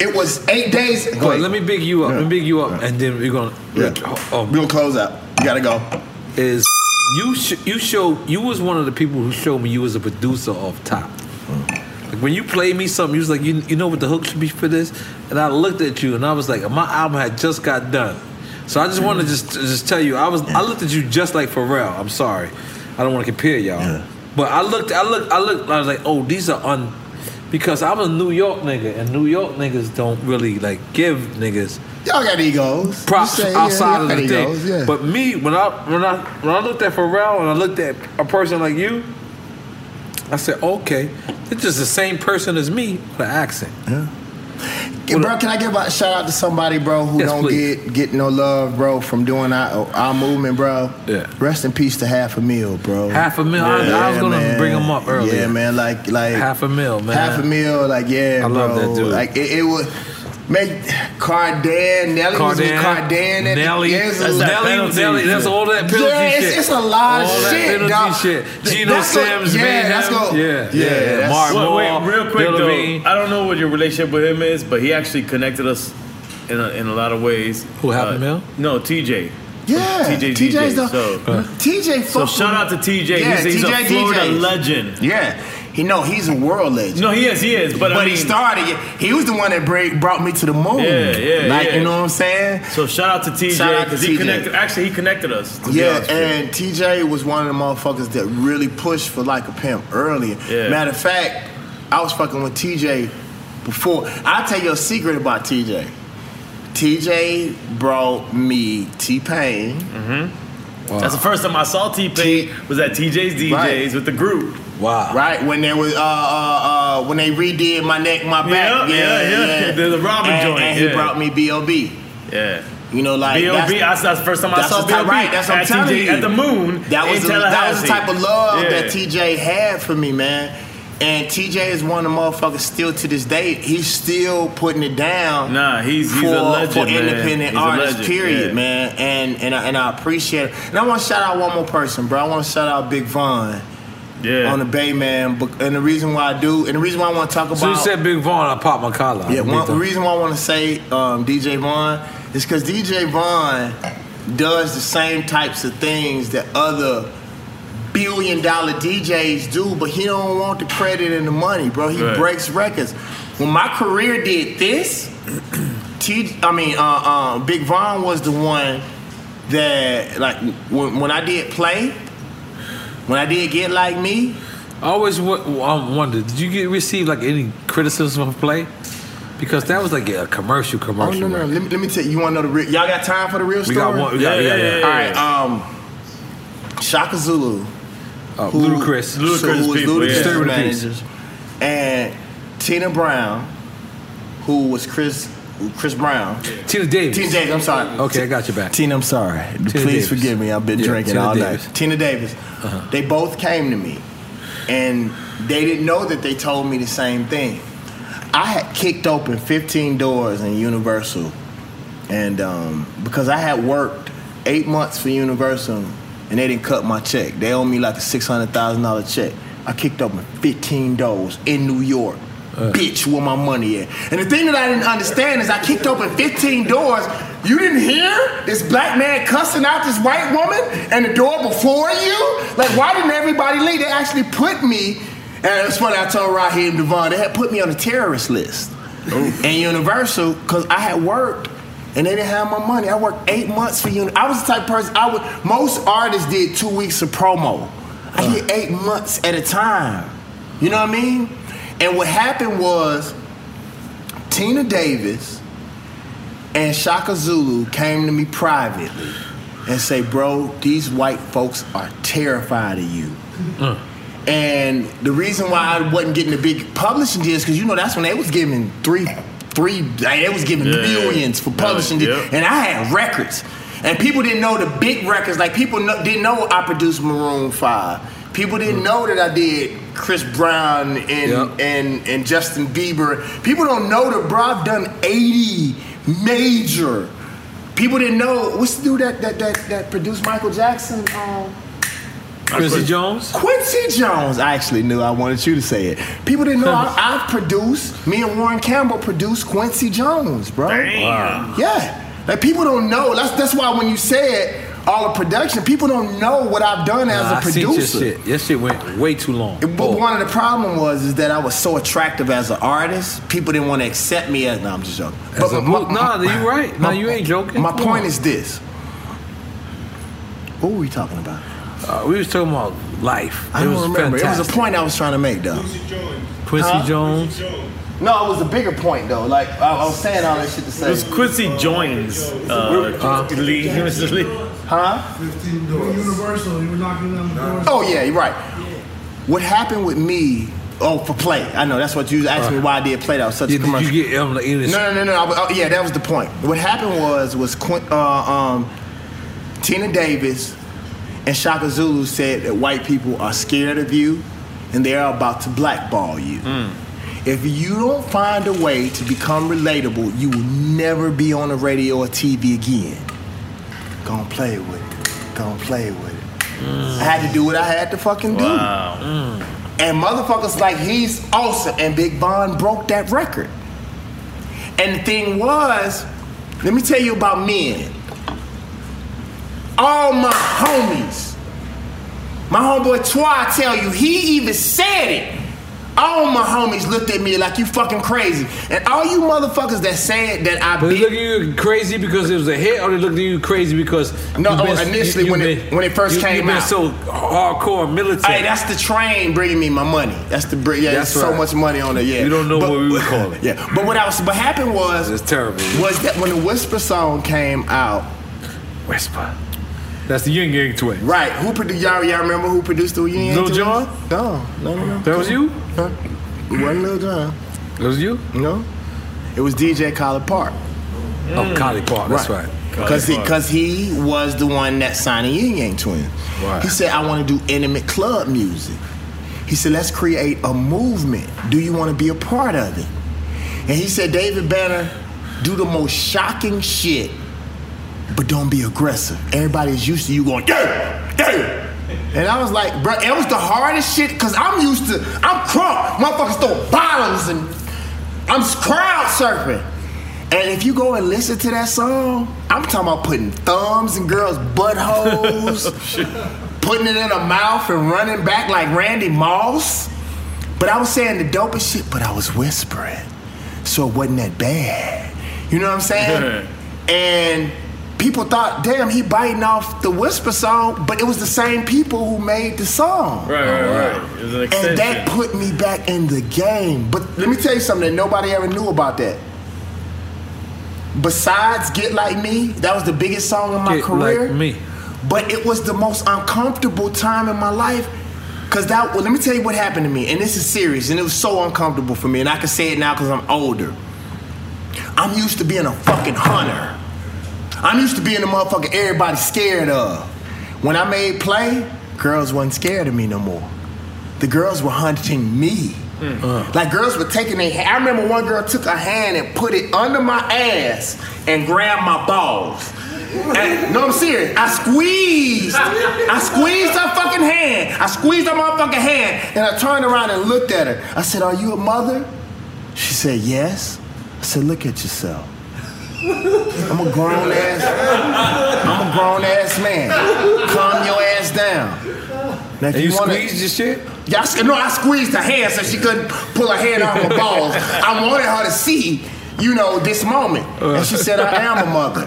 it was eight days. Go ahead, let me big you up. Let me big you up, and then we're gonna. Yeah. Oh, we're gonna close out. You gotta go. Is you sh- you show you was one of the people who showed me you was a producer off top. Like when you played me something, you was like, you, you know what the hook should be for this, and I looked at you and I was like, my album had just got done, so I just want to just just tell you, I was I looked at you just like Pharrell. I'm sorry, I don't want to compare y'all, but I looked I looked I looked I was like, oh, these are un because I'm a New York nigga, and New York niggas don't really like give niggas Y'all got egos. props You say, yeah, outside y'all of got the thing. yeah. But me, when I when I when I looked at Pharrell and I looked at a person like you, I said, okay, this just the same person as me with an accent. Yeah. Yeah, bro, can I give a shout out to somebody, bro, who Yes, don't please. get get no love, bro, from doing our, our movement, bro? Yeah. Rest in peace to half a mil, bro. Half a mil. I- I was gonna bring him up earlier. Yeah, man. Like like Half a mil, man. Half a mil, like yeah, I love bro. that dude. Like it, it was. Make Cardan, Nelly was with Cardan, Cardan. at Nelly, yeah, it's a- that's Nelly- penalty Nelly, that's all that penalty yeah, it's, shit. It's a lot All of that shit, penalty dog. shit. Th- Geno that's what- Sims, yeah, Mayhem. that's go- Yeah, yeah, yeah, that's- Mark Wait, wait, real quick Bill though, I don't know what your relationship with him is, but he actually connected us in a, in a lot of ways. Who, Happy uh, Mill? No, TJ. Yeah, TJ's TJ's DJ. the so, TJ. so shout out to TJ. Yeah, he's, he's TJ a Florida DJs. legend. Yeah, he know he's a world legend. No, he is, he is. But, I he started. He was the one that break, brought me to the moon. Yeah, yeah, Like yeah. you know what I'm saying? So shout out to TJ Shout out to because he TJ. connected. Actually, he connected us. To Yeah, honest with you. and TJ was one of the motherfuckers that really pushed for like a pimp earlier. Yeah. Matter of fact, I was fucking with TJ before. I'll tell you a secret about TJ. TJ brought me T Pain. Mm-hmm. That's the first time I saw T Pain was at TJ's DJs Right. with the group. Wow. Right when there was uh uh uh when they redid my neck, my back. Yeah, Yeah, yeah, yeah. yeah. The- the Robin and, joint, And he yeah. brought me B.O.B. Yeah. You know, like B.O.B. that's- That's, that's the first time I saw the type- B.O.B. Right, that's what I'm at telling TJ you. at the Moon. That was in the, that was the type of love Yeah. that TJ had for me, man. And TJ is one of the motherfuckers still to this day. He's still putting it down. Nah, he's- he's for, a legend, for man. independent He's a artists. legend, period, yeah. man. And and I, and I appreciate it. And I want to shout out one more person, bro. I want to shout out Big Von. Yeah. On the Bay, man. And the reason why I do, and the reason why I want to talk about. So you said Big Von, I popped my collar. Yeah, one, the reason why I want to say um, DJ Von is because DJ Von does the same types of things that other billion dollar DJs do, but he don't want the credit and the money, bro. He Right. breaks records. When my career did this, T, I mean, uh, uh, Big Von was the one that, like, when, when I did play, when I did get like me, I always w- wondered, did you get receive like any criticism of play? Because that was like a commercial, Oh commercial. no, no. Let me, let me tell you. You want to know the real? Y'all got time for the real We story? got one- we got- Yeah, yeah, yeah, yeah, All right. Um, Chaka Zulu, Oh, Ludacris. who, Ludacris who was people, yeah. Ludacris Stay the peace. managers, and Tina Brown, who was Chris Chris Brown. Tina Davis. Tina Davis. I'm sorry. Okay, I got you back. Tina, I'm sorry. Please Davis. forgive me. I've been Yeah, drinking Tina all Davis. Uh-huh. night. Tina Davis. They both came to me, and they didn't know that they told me the same thing. I had kicked open 15 doors in Universal, and um, because I had worked eight months for Universal, and they didn't cut my check. They owed me like a six hundred thousand dollar check. I kicked open 15 doors in New York. Bitch, where my money at? And the thing that I didn't understand is I kicked open 15 doors. You didn't hear this black man cussing out this white woman and the door before you? Like, why didn't everybody leave? They actually put me, and it's funny, I told Raheem DeVaughn, they had put me on a terrorist list oh. in Universal because I had worked and they didn't have my money. I worked eight months for Uni. I was the type of person I would. Most artists did two weeks of promo. I uh. did eight months at a time. You know what I mean? And what happened was Tina Davis and Chaka Zulu came to me privately and say, "Bro, these white folks are terrified of you." Mm. And the reason why I wasn't getting the big publishing deals, because you know that's when they was giving three, three, they was giving Yeah. millions for publishing Yeah. deals, and I had records, and people didn't know the big records. Like people no, didn't know I produced Maroon Five. People didn't know that I did Chris Brown and and and Justin Bieber. People don't know that, bro. I've done eighty major. People didn't know what's the dude that that that, that produced Michael Jackson. Um, Quincy Jones? Quincy Jones. I actually knew I wanted you to say it. People didn't know I, I produced, me and Warren Campbell produced Quincy Jones, bro. Damn. Yeah. Like people don't know. That's that's why when you said all the production, people don't know what I've done as Nah, a I seen your producer. shit. Your shit went way too long. But one of the problem was is that I was so attractive as an artist. People didn't want to accept me as. No, I'm just joking. As a mo- nah, you right. Nah, you ain't joking. My point on. is this. What were we talking about? Uh, we was talking about life. I It don't was remember. It was a point I was trying to make, though. Quincy Jones. Huh? Jones. No, it was a bigger point, though. Like I, I was saying all that shit to It say. was Quincy Jones. uh, Lee. Mr. Lee. Huh? 15 doors. Universal, you were knocking on the doors. Oh yeah, you're right. What happened with me? Oh, for play. I know that's what you asked me why I did play. That was such Yeah, a did commercial. you get um, like, English? No, no, no, no. I was- oh, yeah, that was the point. What happened was was Quin- uh, um, Tina Davis and Chaka Zulu said that white people are scared of you and they're about to blackball you. If you don't find a way to become relatable, you will never be on the radio or TV again. Gonna play with it. Gonna play with it. I had to do what I had to fucking do. Wow. Mm. And motherfuckers like he's awesome. And Big Von broke that record. And the thing was, let me tell you about men. All my homies, my homeboy Twa, I tell you, he even said it. All my homies looked at me like you fucking crazy. And all you motherfuckers that said that I But they look at you crazy because it was a hit, or they looked at you crazy because No, you've oh, initially when it- when it first you, came been out. so hardcore military. Hey, that's the train bringing me my money. That's the br- yeah. That's so right. much money on it. Yeah. You don't know what we would call it. Yeah, but what I was what happened was It's terrible. was that when the Whisper song came out, Whisper. That's the Ying Yang twin. right? Who produced? Y'all, y'all remember who produced the Ying Yang Lil Twins? Jon? No, no, no, no. That was you? Huh? It wasn't Lil Jon. It was you? No, it was DJ Collipark. Oh, Collipark. That's right. Because he, cause he was the one that signed the Ying Yang Twins. Right. He said, I want to do intimate club music. He said, let's create a movement. Do you want to be a part of it? And he said, David Banner, do the most shocking shit, but don't be aggressive. Everybody is used to you going, yeah, yeah. And I was like, bro, it was the hardest shit, cause I'm used to, I'm crunk. Motherfuckers throw bottles and I'm crowd surfing. And if you go and listen to that song, I'm talking about putting thumbs in girls' buttholes, putting it in a mouth and running back like Randy Moss. But I was saying the dopest shit, but I was whispering. So it wasn't that bad. You know what I'm saying? and people thought, damn, he biting off the whisper song, but it was the same people who made the song. Right, right, right. It was an. And that put me back in the game. But let me tell you something that nobody ever knew about that. Besides Get Like Me, that was the biggest song in my Get career. Like Me. But it was the most uncomfortable time in my life. Cause that well, let me tell you what happened to me, and this is serious, and it was so uncomfortable for me, and I can say it now because I'm older. I'm used to being a fucking hunter. I'm used to being the motherfucker everybody's scared of. When I made play, girls wasn't scared of me no more. The girls were hunting me. Mm. Uh. Like girls were taking their hand. I remember one girl took a hand and put it under my ass and grabbed my balls. And, no, I'm serious. I squeezed. I squeezed her fucking hand. I squeezed her motherfucking hand. And I turned around and looked at her. I said, Are you a mother? She said, Yes. I said, Look at yourself. I'm a grown ass. I'm a grown ass man. Calm your ass down. Now, if And you wanna- squeezed your shit? yeah, I, no, I squeezed her hand so she couldn't pull her hand off her balls. I wanted her to see, you know, this moment. And she said, I am a mother.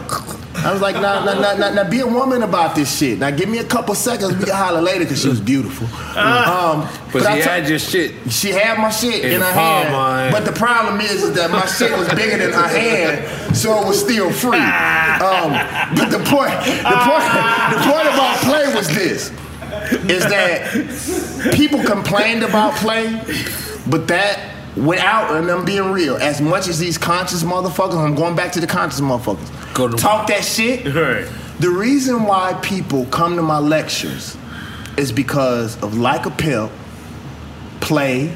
I was like, nah, nah, nah, nah, nah, be a woman about this shit. Now give me a couple seconds, we can holler later because she was beautiful. Um, But I she to- had your shit. she had my shit In in, her palm hand. of. But the problem is, is that my shit was bigger than her hand, so it was still free. Um, but the point, the point, the point about play was this: is that people complained about play, but that without and I'm being real, as much as these conscious motherfuckers, I'm going back to the conscious motherfuckers. Talk that shit. The reason why people come to my lectures is because of like a pimp, play,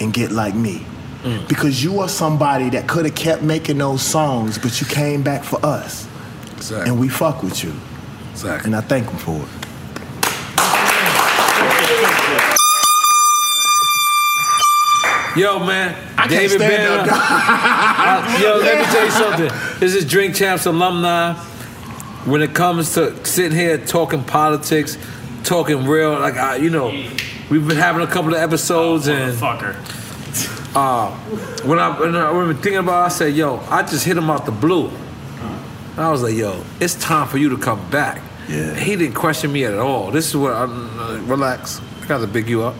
and get like me. Mm. Because you are somebody that could have kept making those songs, but you came back for us. Exactly. And we fuck with you. Exactly. And I thank them for it. Yo, man. I can't David stand Banner. up. I- yo, let me tell you something. This is Drink Champs alumni. When it comes to sitting here talking politics, talking real, like I, you know, we've been having a couple of episodes and uh, when I when I remember thinking about, it, I said, "Yo, I just hit him out the blue." I was like, "Yo, it's time for you to come back." Yeah. He didn't question me at all. This is what I'm. Uh, relax. I got to big you up.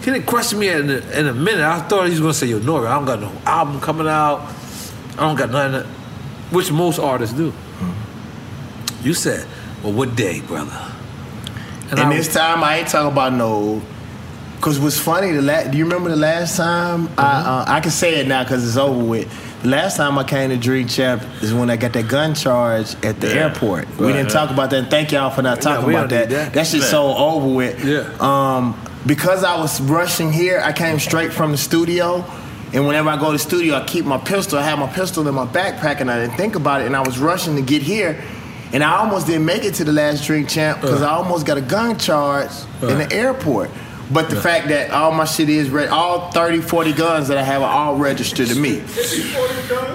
He didn't question me in a, in a minute. I thought he was gonna say, "Yo, Nori, I don't got no album coming out. I don't got nothing," which most artists do. You said, "Well, what day, brother?" And, I- this time I ain't talking about no. Cause what's funny, the la- do you remember the last time? I uh, I can say it now because it's over with. The last time I came to Drink Champ is when I got that gun charge at the Yeah. airport. we didn't right. talk about that. And thank y'all for not talking about that. that. That shit's so over with. Yeah. Um, because I was rushing here, I came straight from the studio. And whenever I go to the studio, I keep my pistol. I have my pistol in my backpack, and I didn't think about it. And I was rushing to get here, and I almost didn't make it to the last drink champ because Uh. I almost got a gun charge in the airport. But the fact that all my shit is re- all 30, 40 guns that I have are all registered to me.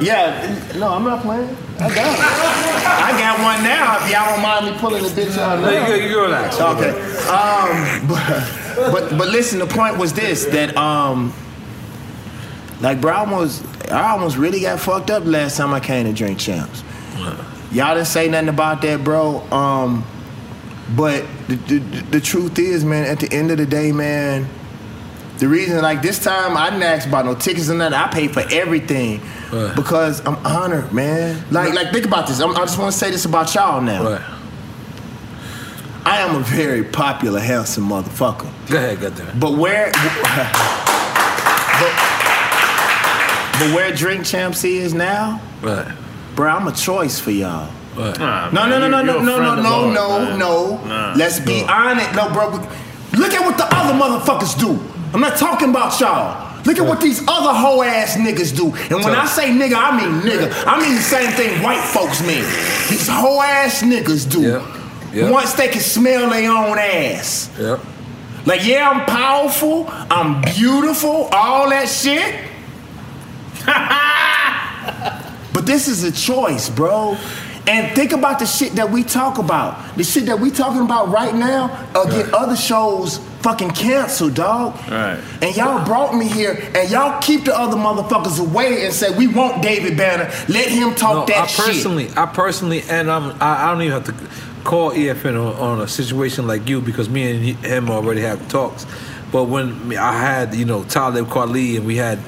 Yeah, no, I'm not playing. I got it. I got one now. If y'all don't mind me pulling the bitch out. No, you now. you good, relax. Okay. Um, but, but but listen, the point was this that um, like bro, I almost I almost really got fucked up last time I came to Drink Champs. Y'all didn't say nothing about that, bro. Um, but the, the, the truth is, man, at the end of the day, man, the reason like this time I didn't ask about no tickets and nothing. I paid for everything because I'm honored, man. Like like think about this. I'm, I just want to say this about y'all now. I am a very popular, handsome motherfucker. Go ahead, get there. But where, but, but where Drink Champs is now, Right. bro, I'm a choice for y'all. Right. No, no, no, no, no, no, no, no, no, no. Let's be honest. No, bro. Look at what the other motherfuckers do. I'm not talking about y'all. Look at what these other hoe ass niggas do. And when I say nigga, I mean nigga. I mean the same thing white folks mean. These hoe ass niggas do. Yeah. Once they can smell their own ass. Yep. Like, yeah, I'm powerful, I'm beautiful, all that shit. but this is a choice, bro. And think about the shit that we talk about. The shit that we talking about right now uh, get other shows fucking canceled, dog. Right. And y'all brought me here, and y'all keep the other motherfuckers away and say we want David Banner. Let him talk No, that I shit. personally, I personally, and I'm, I, I don't even have to call EFN on, on a situation like you because me and him already have talks. But when I had, you know, Talib Kweli and we had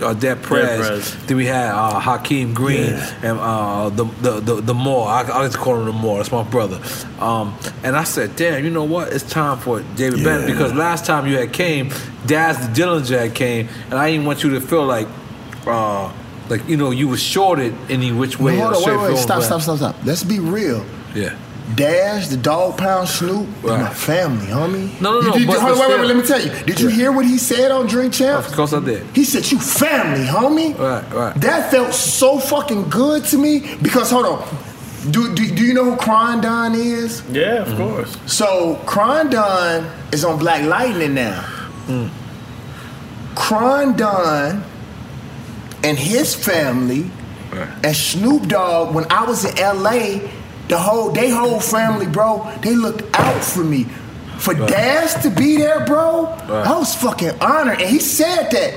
uh, Dead Prez, Prez. then we had uh, Hakeem Green and uh, the, the the the Moore. I, I like to call him the Moore. That's my brother. Um, and I said, damn, you know what? It's time for David Banner because last time you had came, Daz the Dillinger had came, and I didn't want you to feel like. Uh, like you know, you was shorted any which way. No, hold or on, wait, shape, wait, stop, stop, stop, stop. Let's be real. Yeah. Daz, the dog pound Snoop, is my family, homie. No, no, no, You, did, but- hold on, but wait, wait, wait, let me tell you. Did you Yeah. hear what he said on Drink Champs? Of course I did. He said, you family, homie. Right, right. That felt so fucking good to me because, hold on. Do, do, do you know who Cron Don is? Yeah, of course. So, Cron Don is on Black Lightning now. Mm. Cron Don and his family and Snoop Dogg, when I was in LA, the whole they whole family, bro, they looked out for me. For Daz to be there, bro, I was fucking honored. And he said that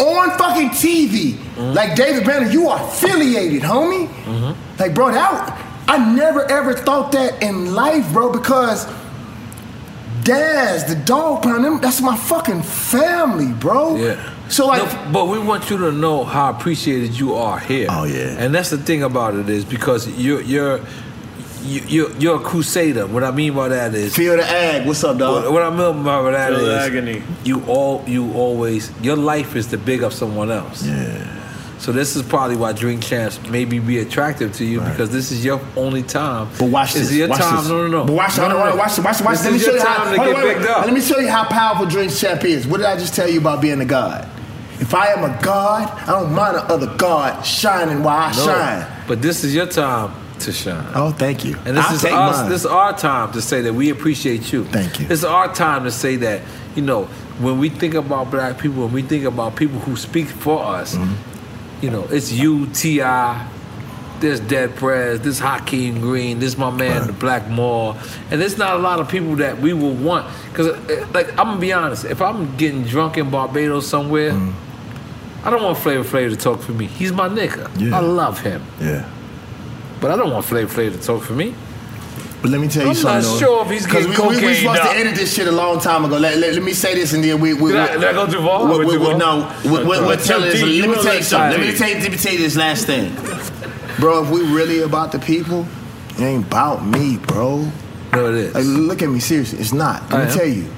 on fucking TV. Mm-hmm. Like David Banner, you are affiliated, homie. Mm-hmm. Like, bro, that I never ever thought that in life, bro, because Daz, the dog pound, them, that's my fucking family, bro. Yeah. So like, No, but we want you to know how appreciated you are here. Oh yeah. And that's the thing about it is because you're you're you- you're, you're a crusader. What I mean by that is feel the ag. What's up, dog? What, what I mean by that Feel the is agony. you all you always your life is to big up someone else. Yeah. So this is probably why Drink Champs maybe be attractive to you because this is your only time. But watch It's this. your watch time. This. No, no, no. But watch, no, hold no, on, no. watch, watch, watch. This Let me is show your you how. to hold get on, wait, wait. up. Let me show you how powerful Drink Champ is. What did I just tell you about being a god? If I am a god, I don't mind another god shining while I No. shine. But this is your time to shine. Oh, thank you. And this I'll is us. mine. This is our time to say that we appreciate you. Thank you. It's our time to say that you know when we think about black people, when we think about people who speak for us, Mm-hmm. you know, it's you, Ti. This Dead Prez, this Hakeem Green, this my man, the Black Mall, and there's not a lot of people that we will want. Cause, uh, like, I'm gonna be honest, if I'm getting drunk in Barbados somewhere, Mm-hmm. I don't want Flavor Flav to talk for me. He's my nigga. Yeah. I love him. Yeah. But I don't want Flavor Flav to talk for me. But let me tell you I'm something. not though. sure if he's getting we, we, we cocaine supposed now. to edit this shit a long time ago. Let, let, let me say this and then we. we Did I- we- did I go? We, we, we, no, we, we, Let we'll too tell you. deep. Let me tell you let something. Let me tell you, let me tell you this last thing, bro. If we really about the people, it ain't about me, bro. No, it is. Like, look at me seriously. It's not. Let I me am. tell you,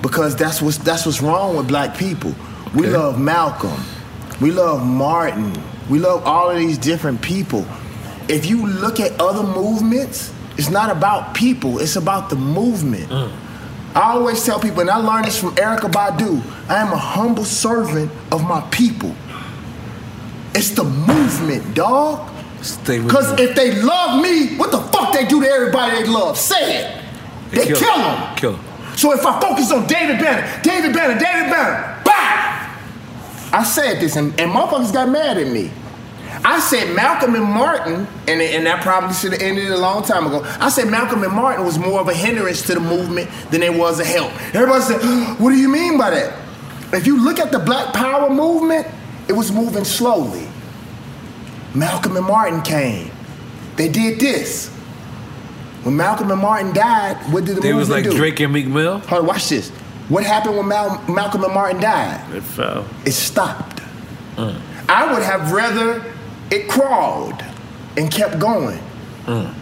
because that's what's that's what's wrong with black people. We love Malcolm. We love Martin. We love all of these different people. If you look at other movements, it's not about people. It's about the movement. I always tell people, and I learned this from Erykah Badu. I am a humble servant of my people. It's the movement, dog. Because if they love me, what the fuck they do to everybody they love? Say it. They, kill, them. Kill them. So if I focus on David Banner, David Banner, David Banner, bah! I said this, and, and motherfuckers got mad at me. I said Malcolm and Martin, and, and that probably should have ended a long time ago. I said Malcolm and Martin was more of a hindrance to the movement than it was a help. Everybody said, what do you mean by that? If you look at the Black Power movement, it was moving slowly. Malcolm and Martin came. They did this. When Malcolm and Martin died, what did the They movement was like do? Drake and Meek Mill. Hold on, watch this. What happened when Mal- Malcolm and Martin died? It fell. It stopped. Uh. I would have rather it crawled and kept going. Mm.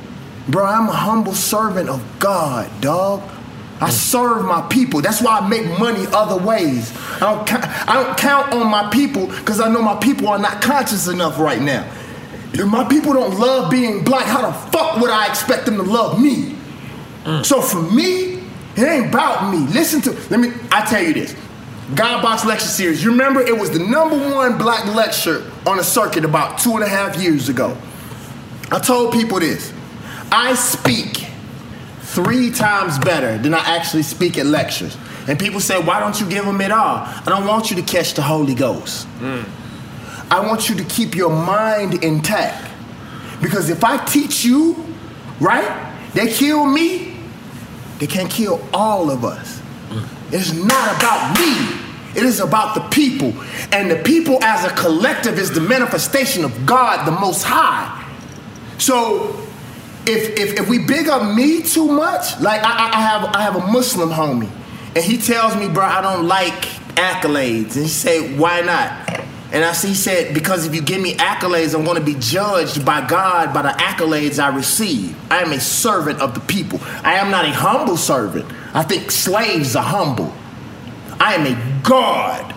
Bro, I'm a humble servant of God, dog. I mm. serve my people. That's why I make money other ways. I don't, I don't count on my people because I know my people are not conscious enough right now. If my people don't love being black, how the fuck would I expect them to love me? Mm. So for me, It ain't about me. Listen to let me. I tell you this. God Box Lecture Series. You remember it was the number one black lecture on the circuit about two and a half years ago. I told people this. I speak three times better than I actually speak at lectures. And people say, why don't you give them it all? I don't want you to catch the Holy Ghost. I want you to keep your mind intact. Because if I teach you, right, they kill me, they can't kill all of us. It's not about me. It is about the people. And the people as a collective is the manifestation of God, the Most High. So if, if, if we big up me too much, like I, I- have I have a Muslim homie, and he tells me, bro, I don't like accolades. And he say, why not? And I see he said, because if you give me accolades, I'm going to be judged by God by the accolades I receive. I am a servant of the people. I am not a humble servant. I think slaves are humble. I am a God.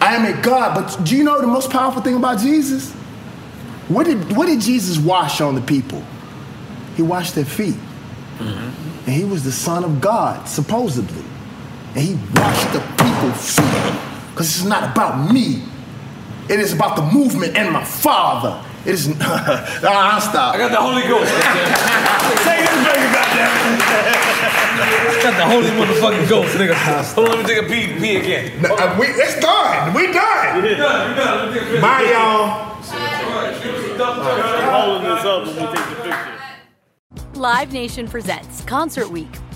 I am a God. But do you know the most powerful thing about Jesus? What did what did Jesus wash on the people? He washed their feet. Mm-hmm. And he was the Son of God, supposedly. And he washed the people's feet. Because it's not about me. It is about the movement and my father. It is nah, I'll stop. I got the Holy Ghost. Say this baby, nigga, goddammit. got the Holy motherfucking Ghost, nigga. Hold on, let me take a pee, pee again. No, uh, we, it's done. We done. We done, we done. Let me take a. Bye, y'all. Holding this up when we take the picture. Live Nation presents Concert Week.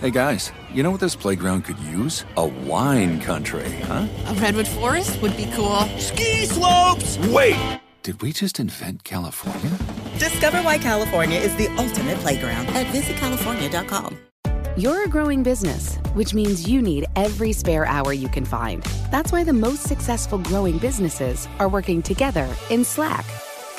Hey guys, you know what this playground could use? A wine country, huh? A redwood forest would be cool. Ski slopes! Wait! Did we just invent California? Discover why California is the ultimate playground at visitcalifornia.com. You're a growing business, which means you need every spare hour you can find. That's why the most successful growing businesses are working together in Slack.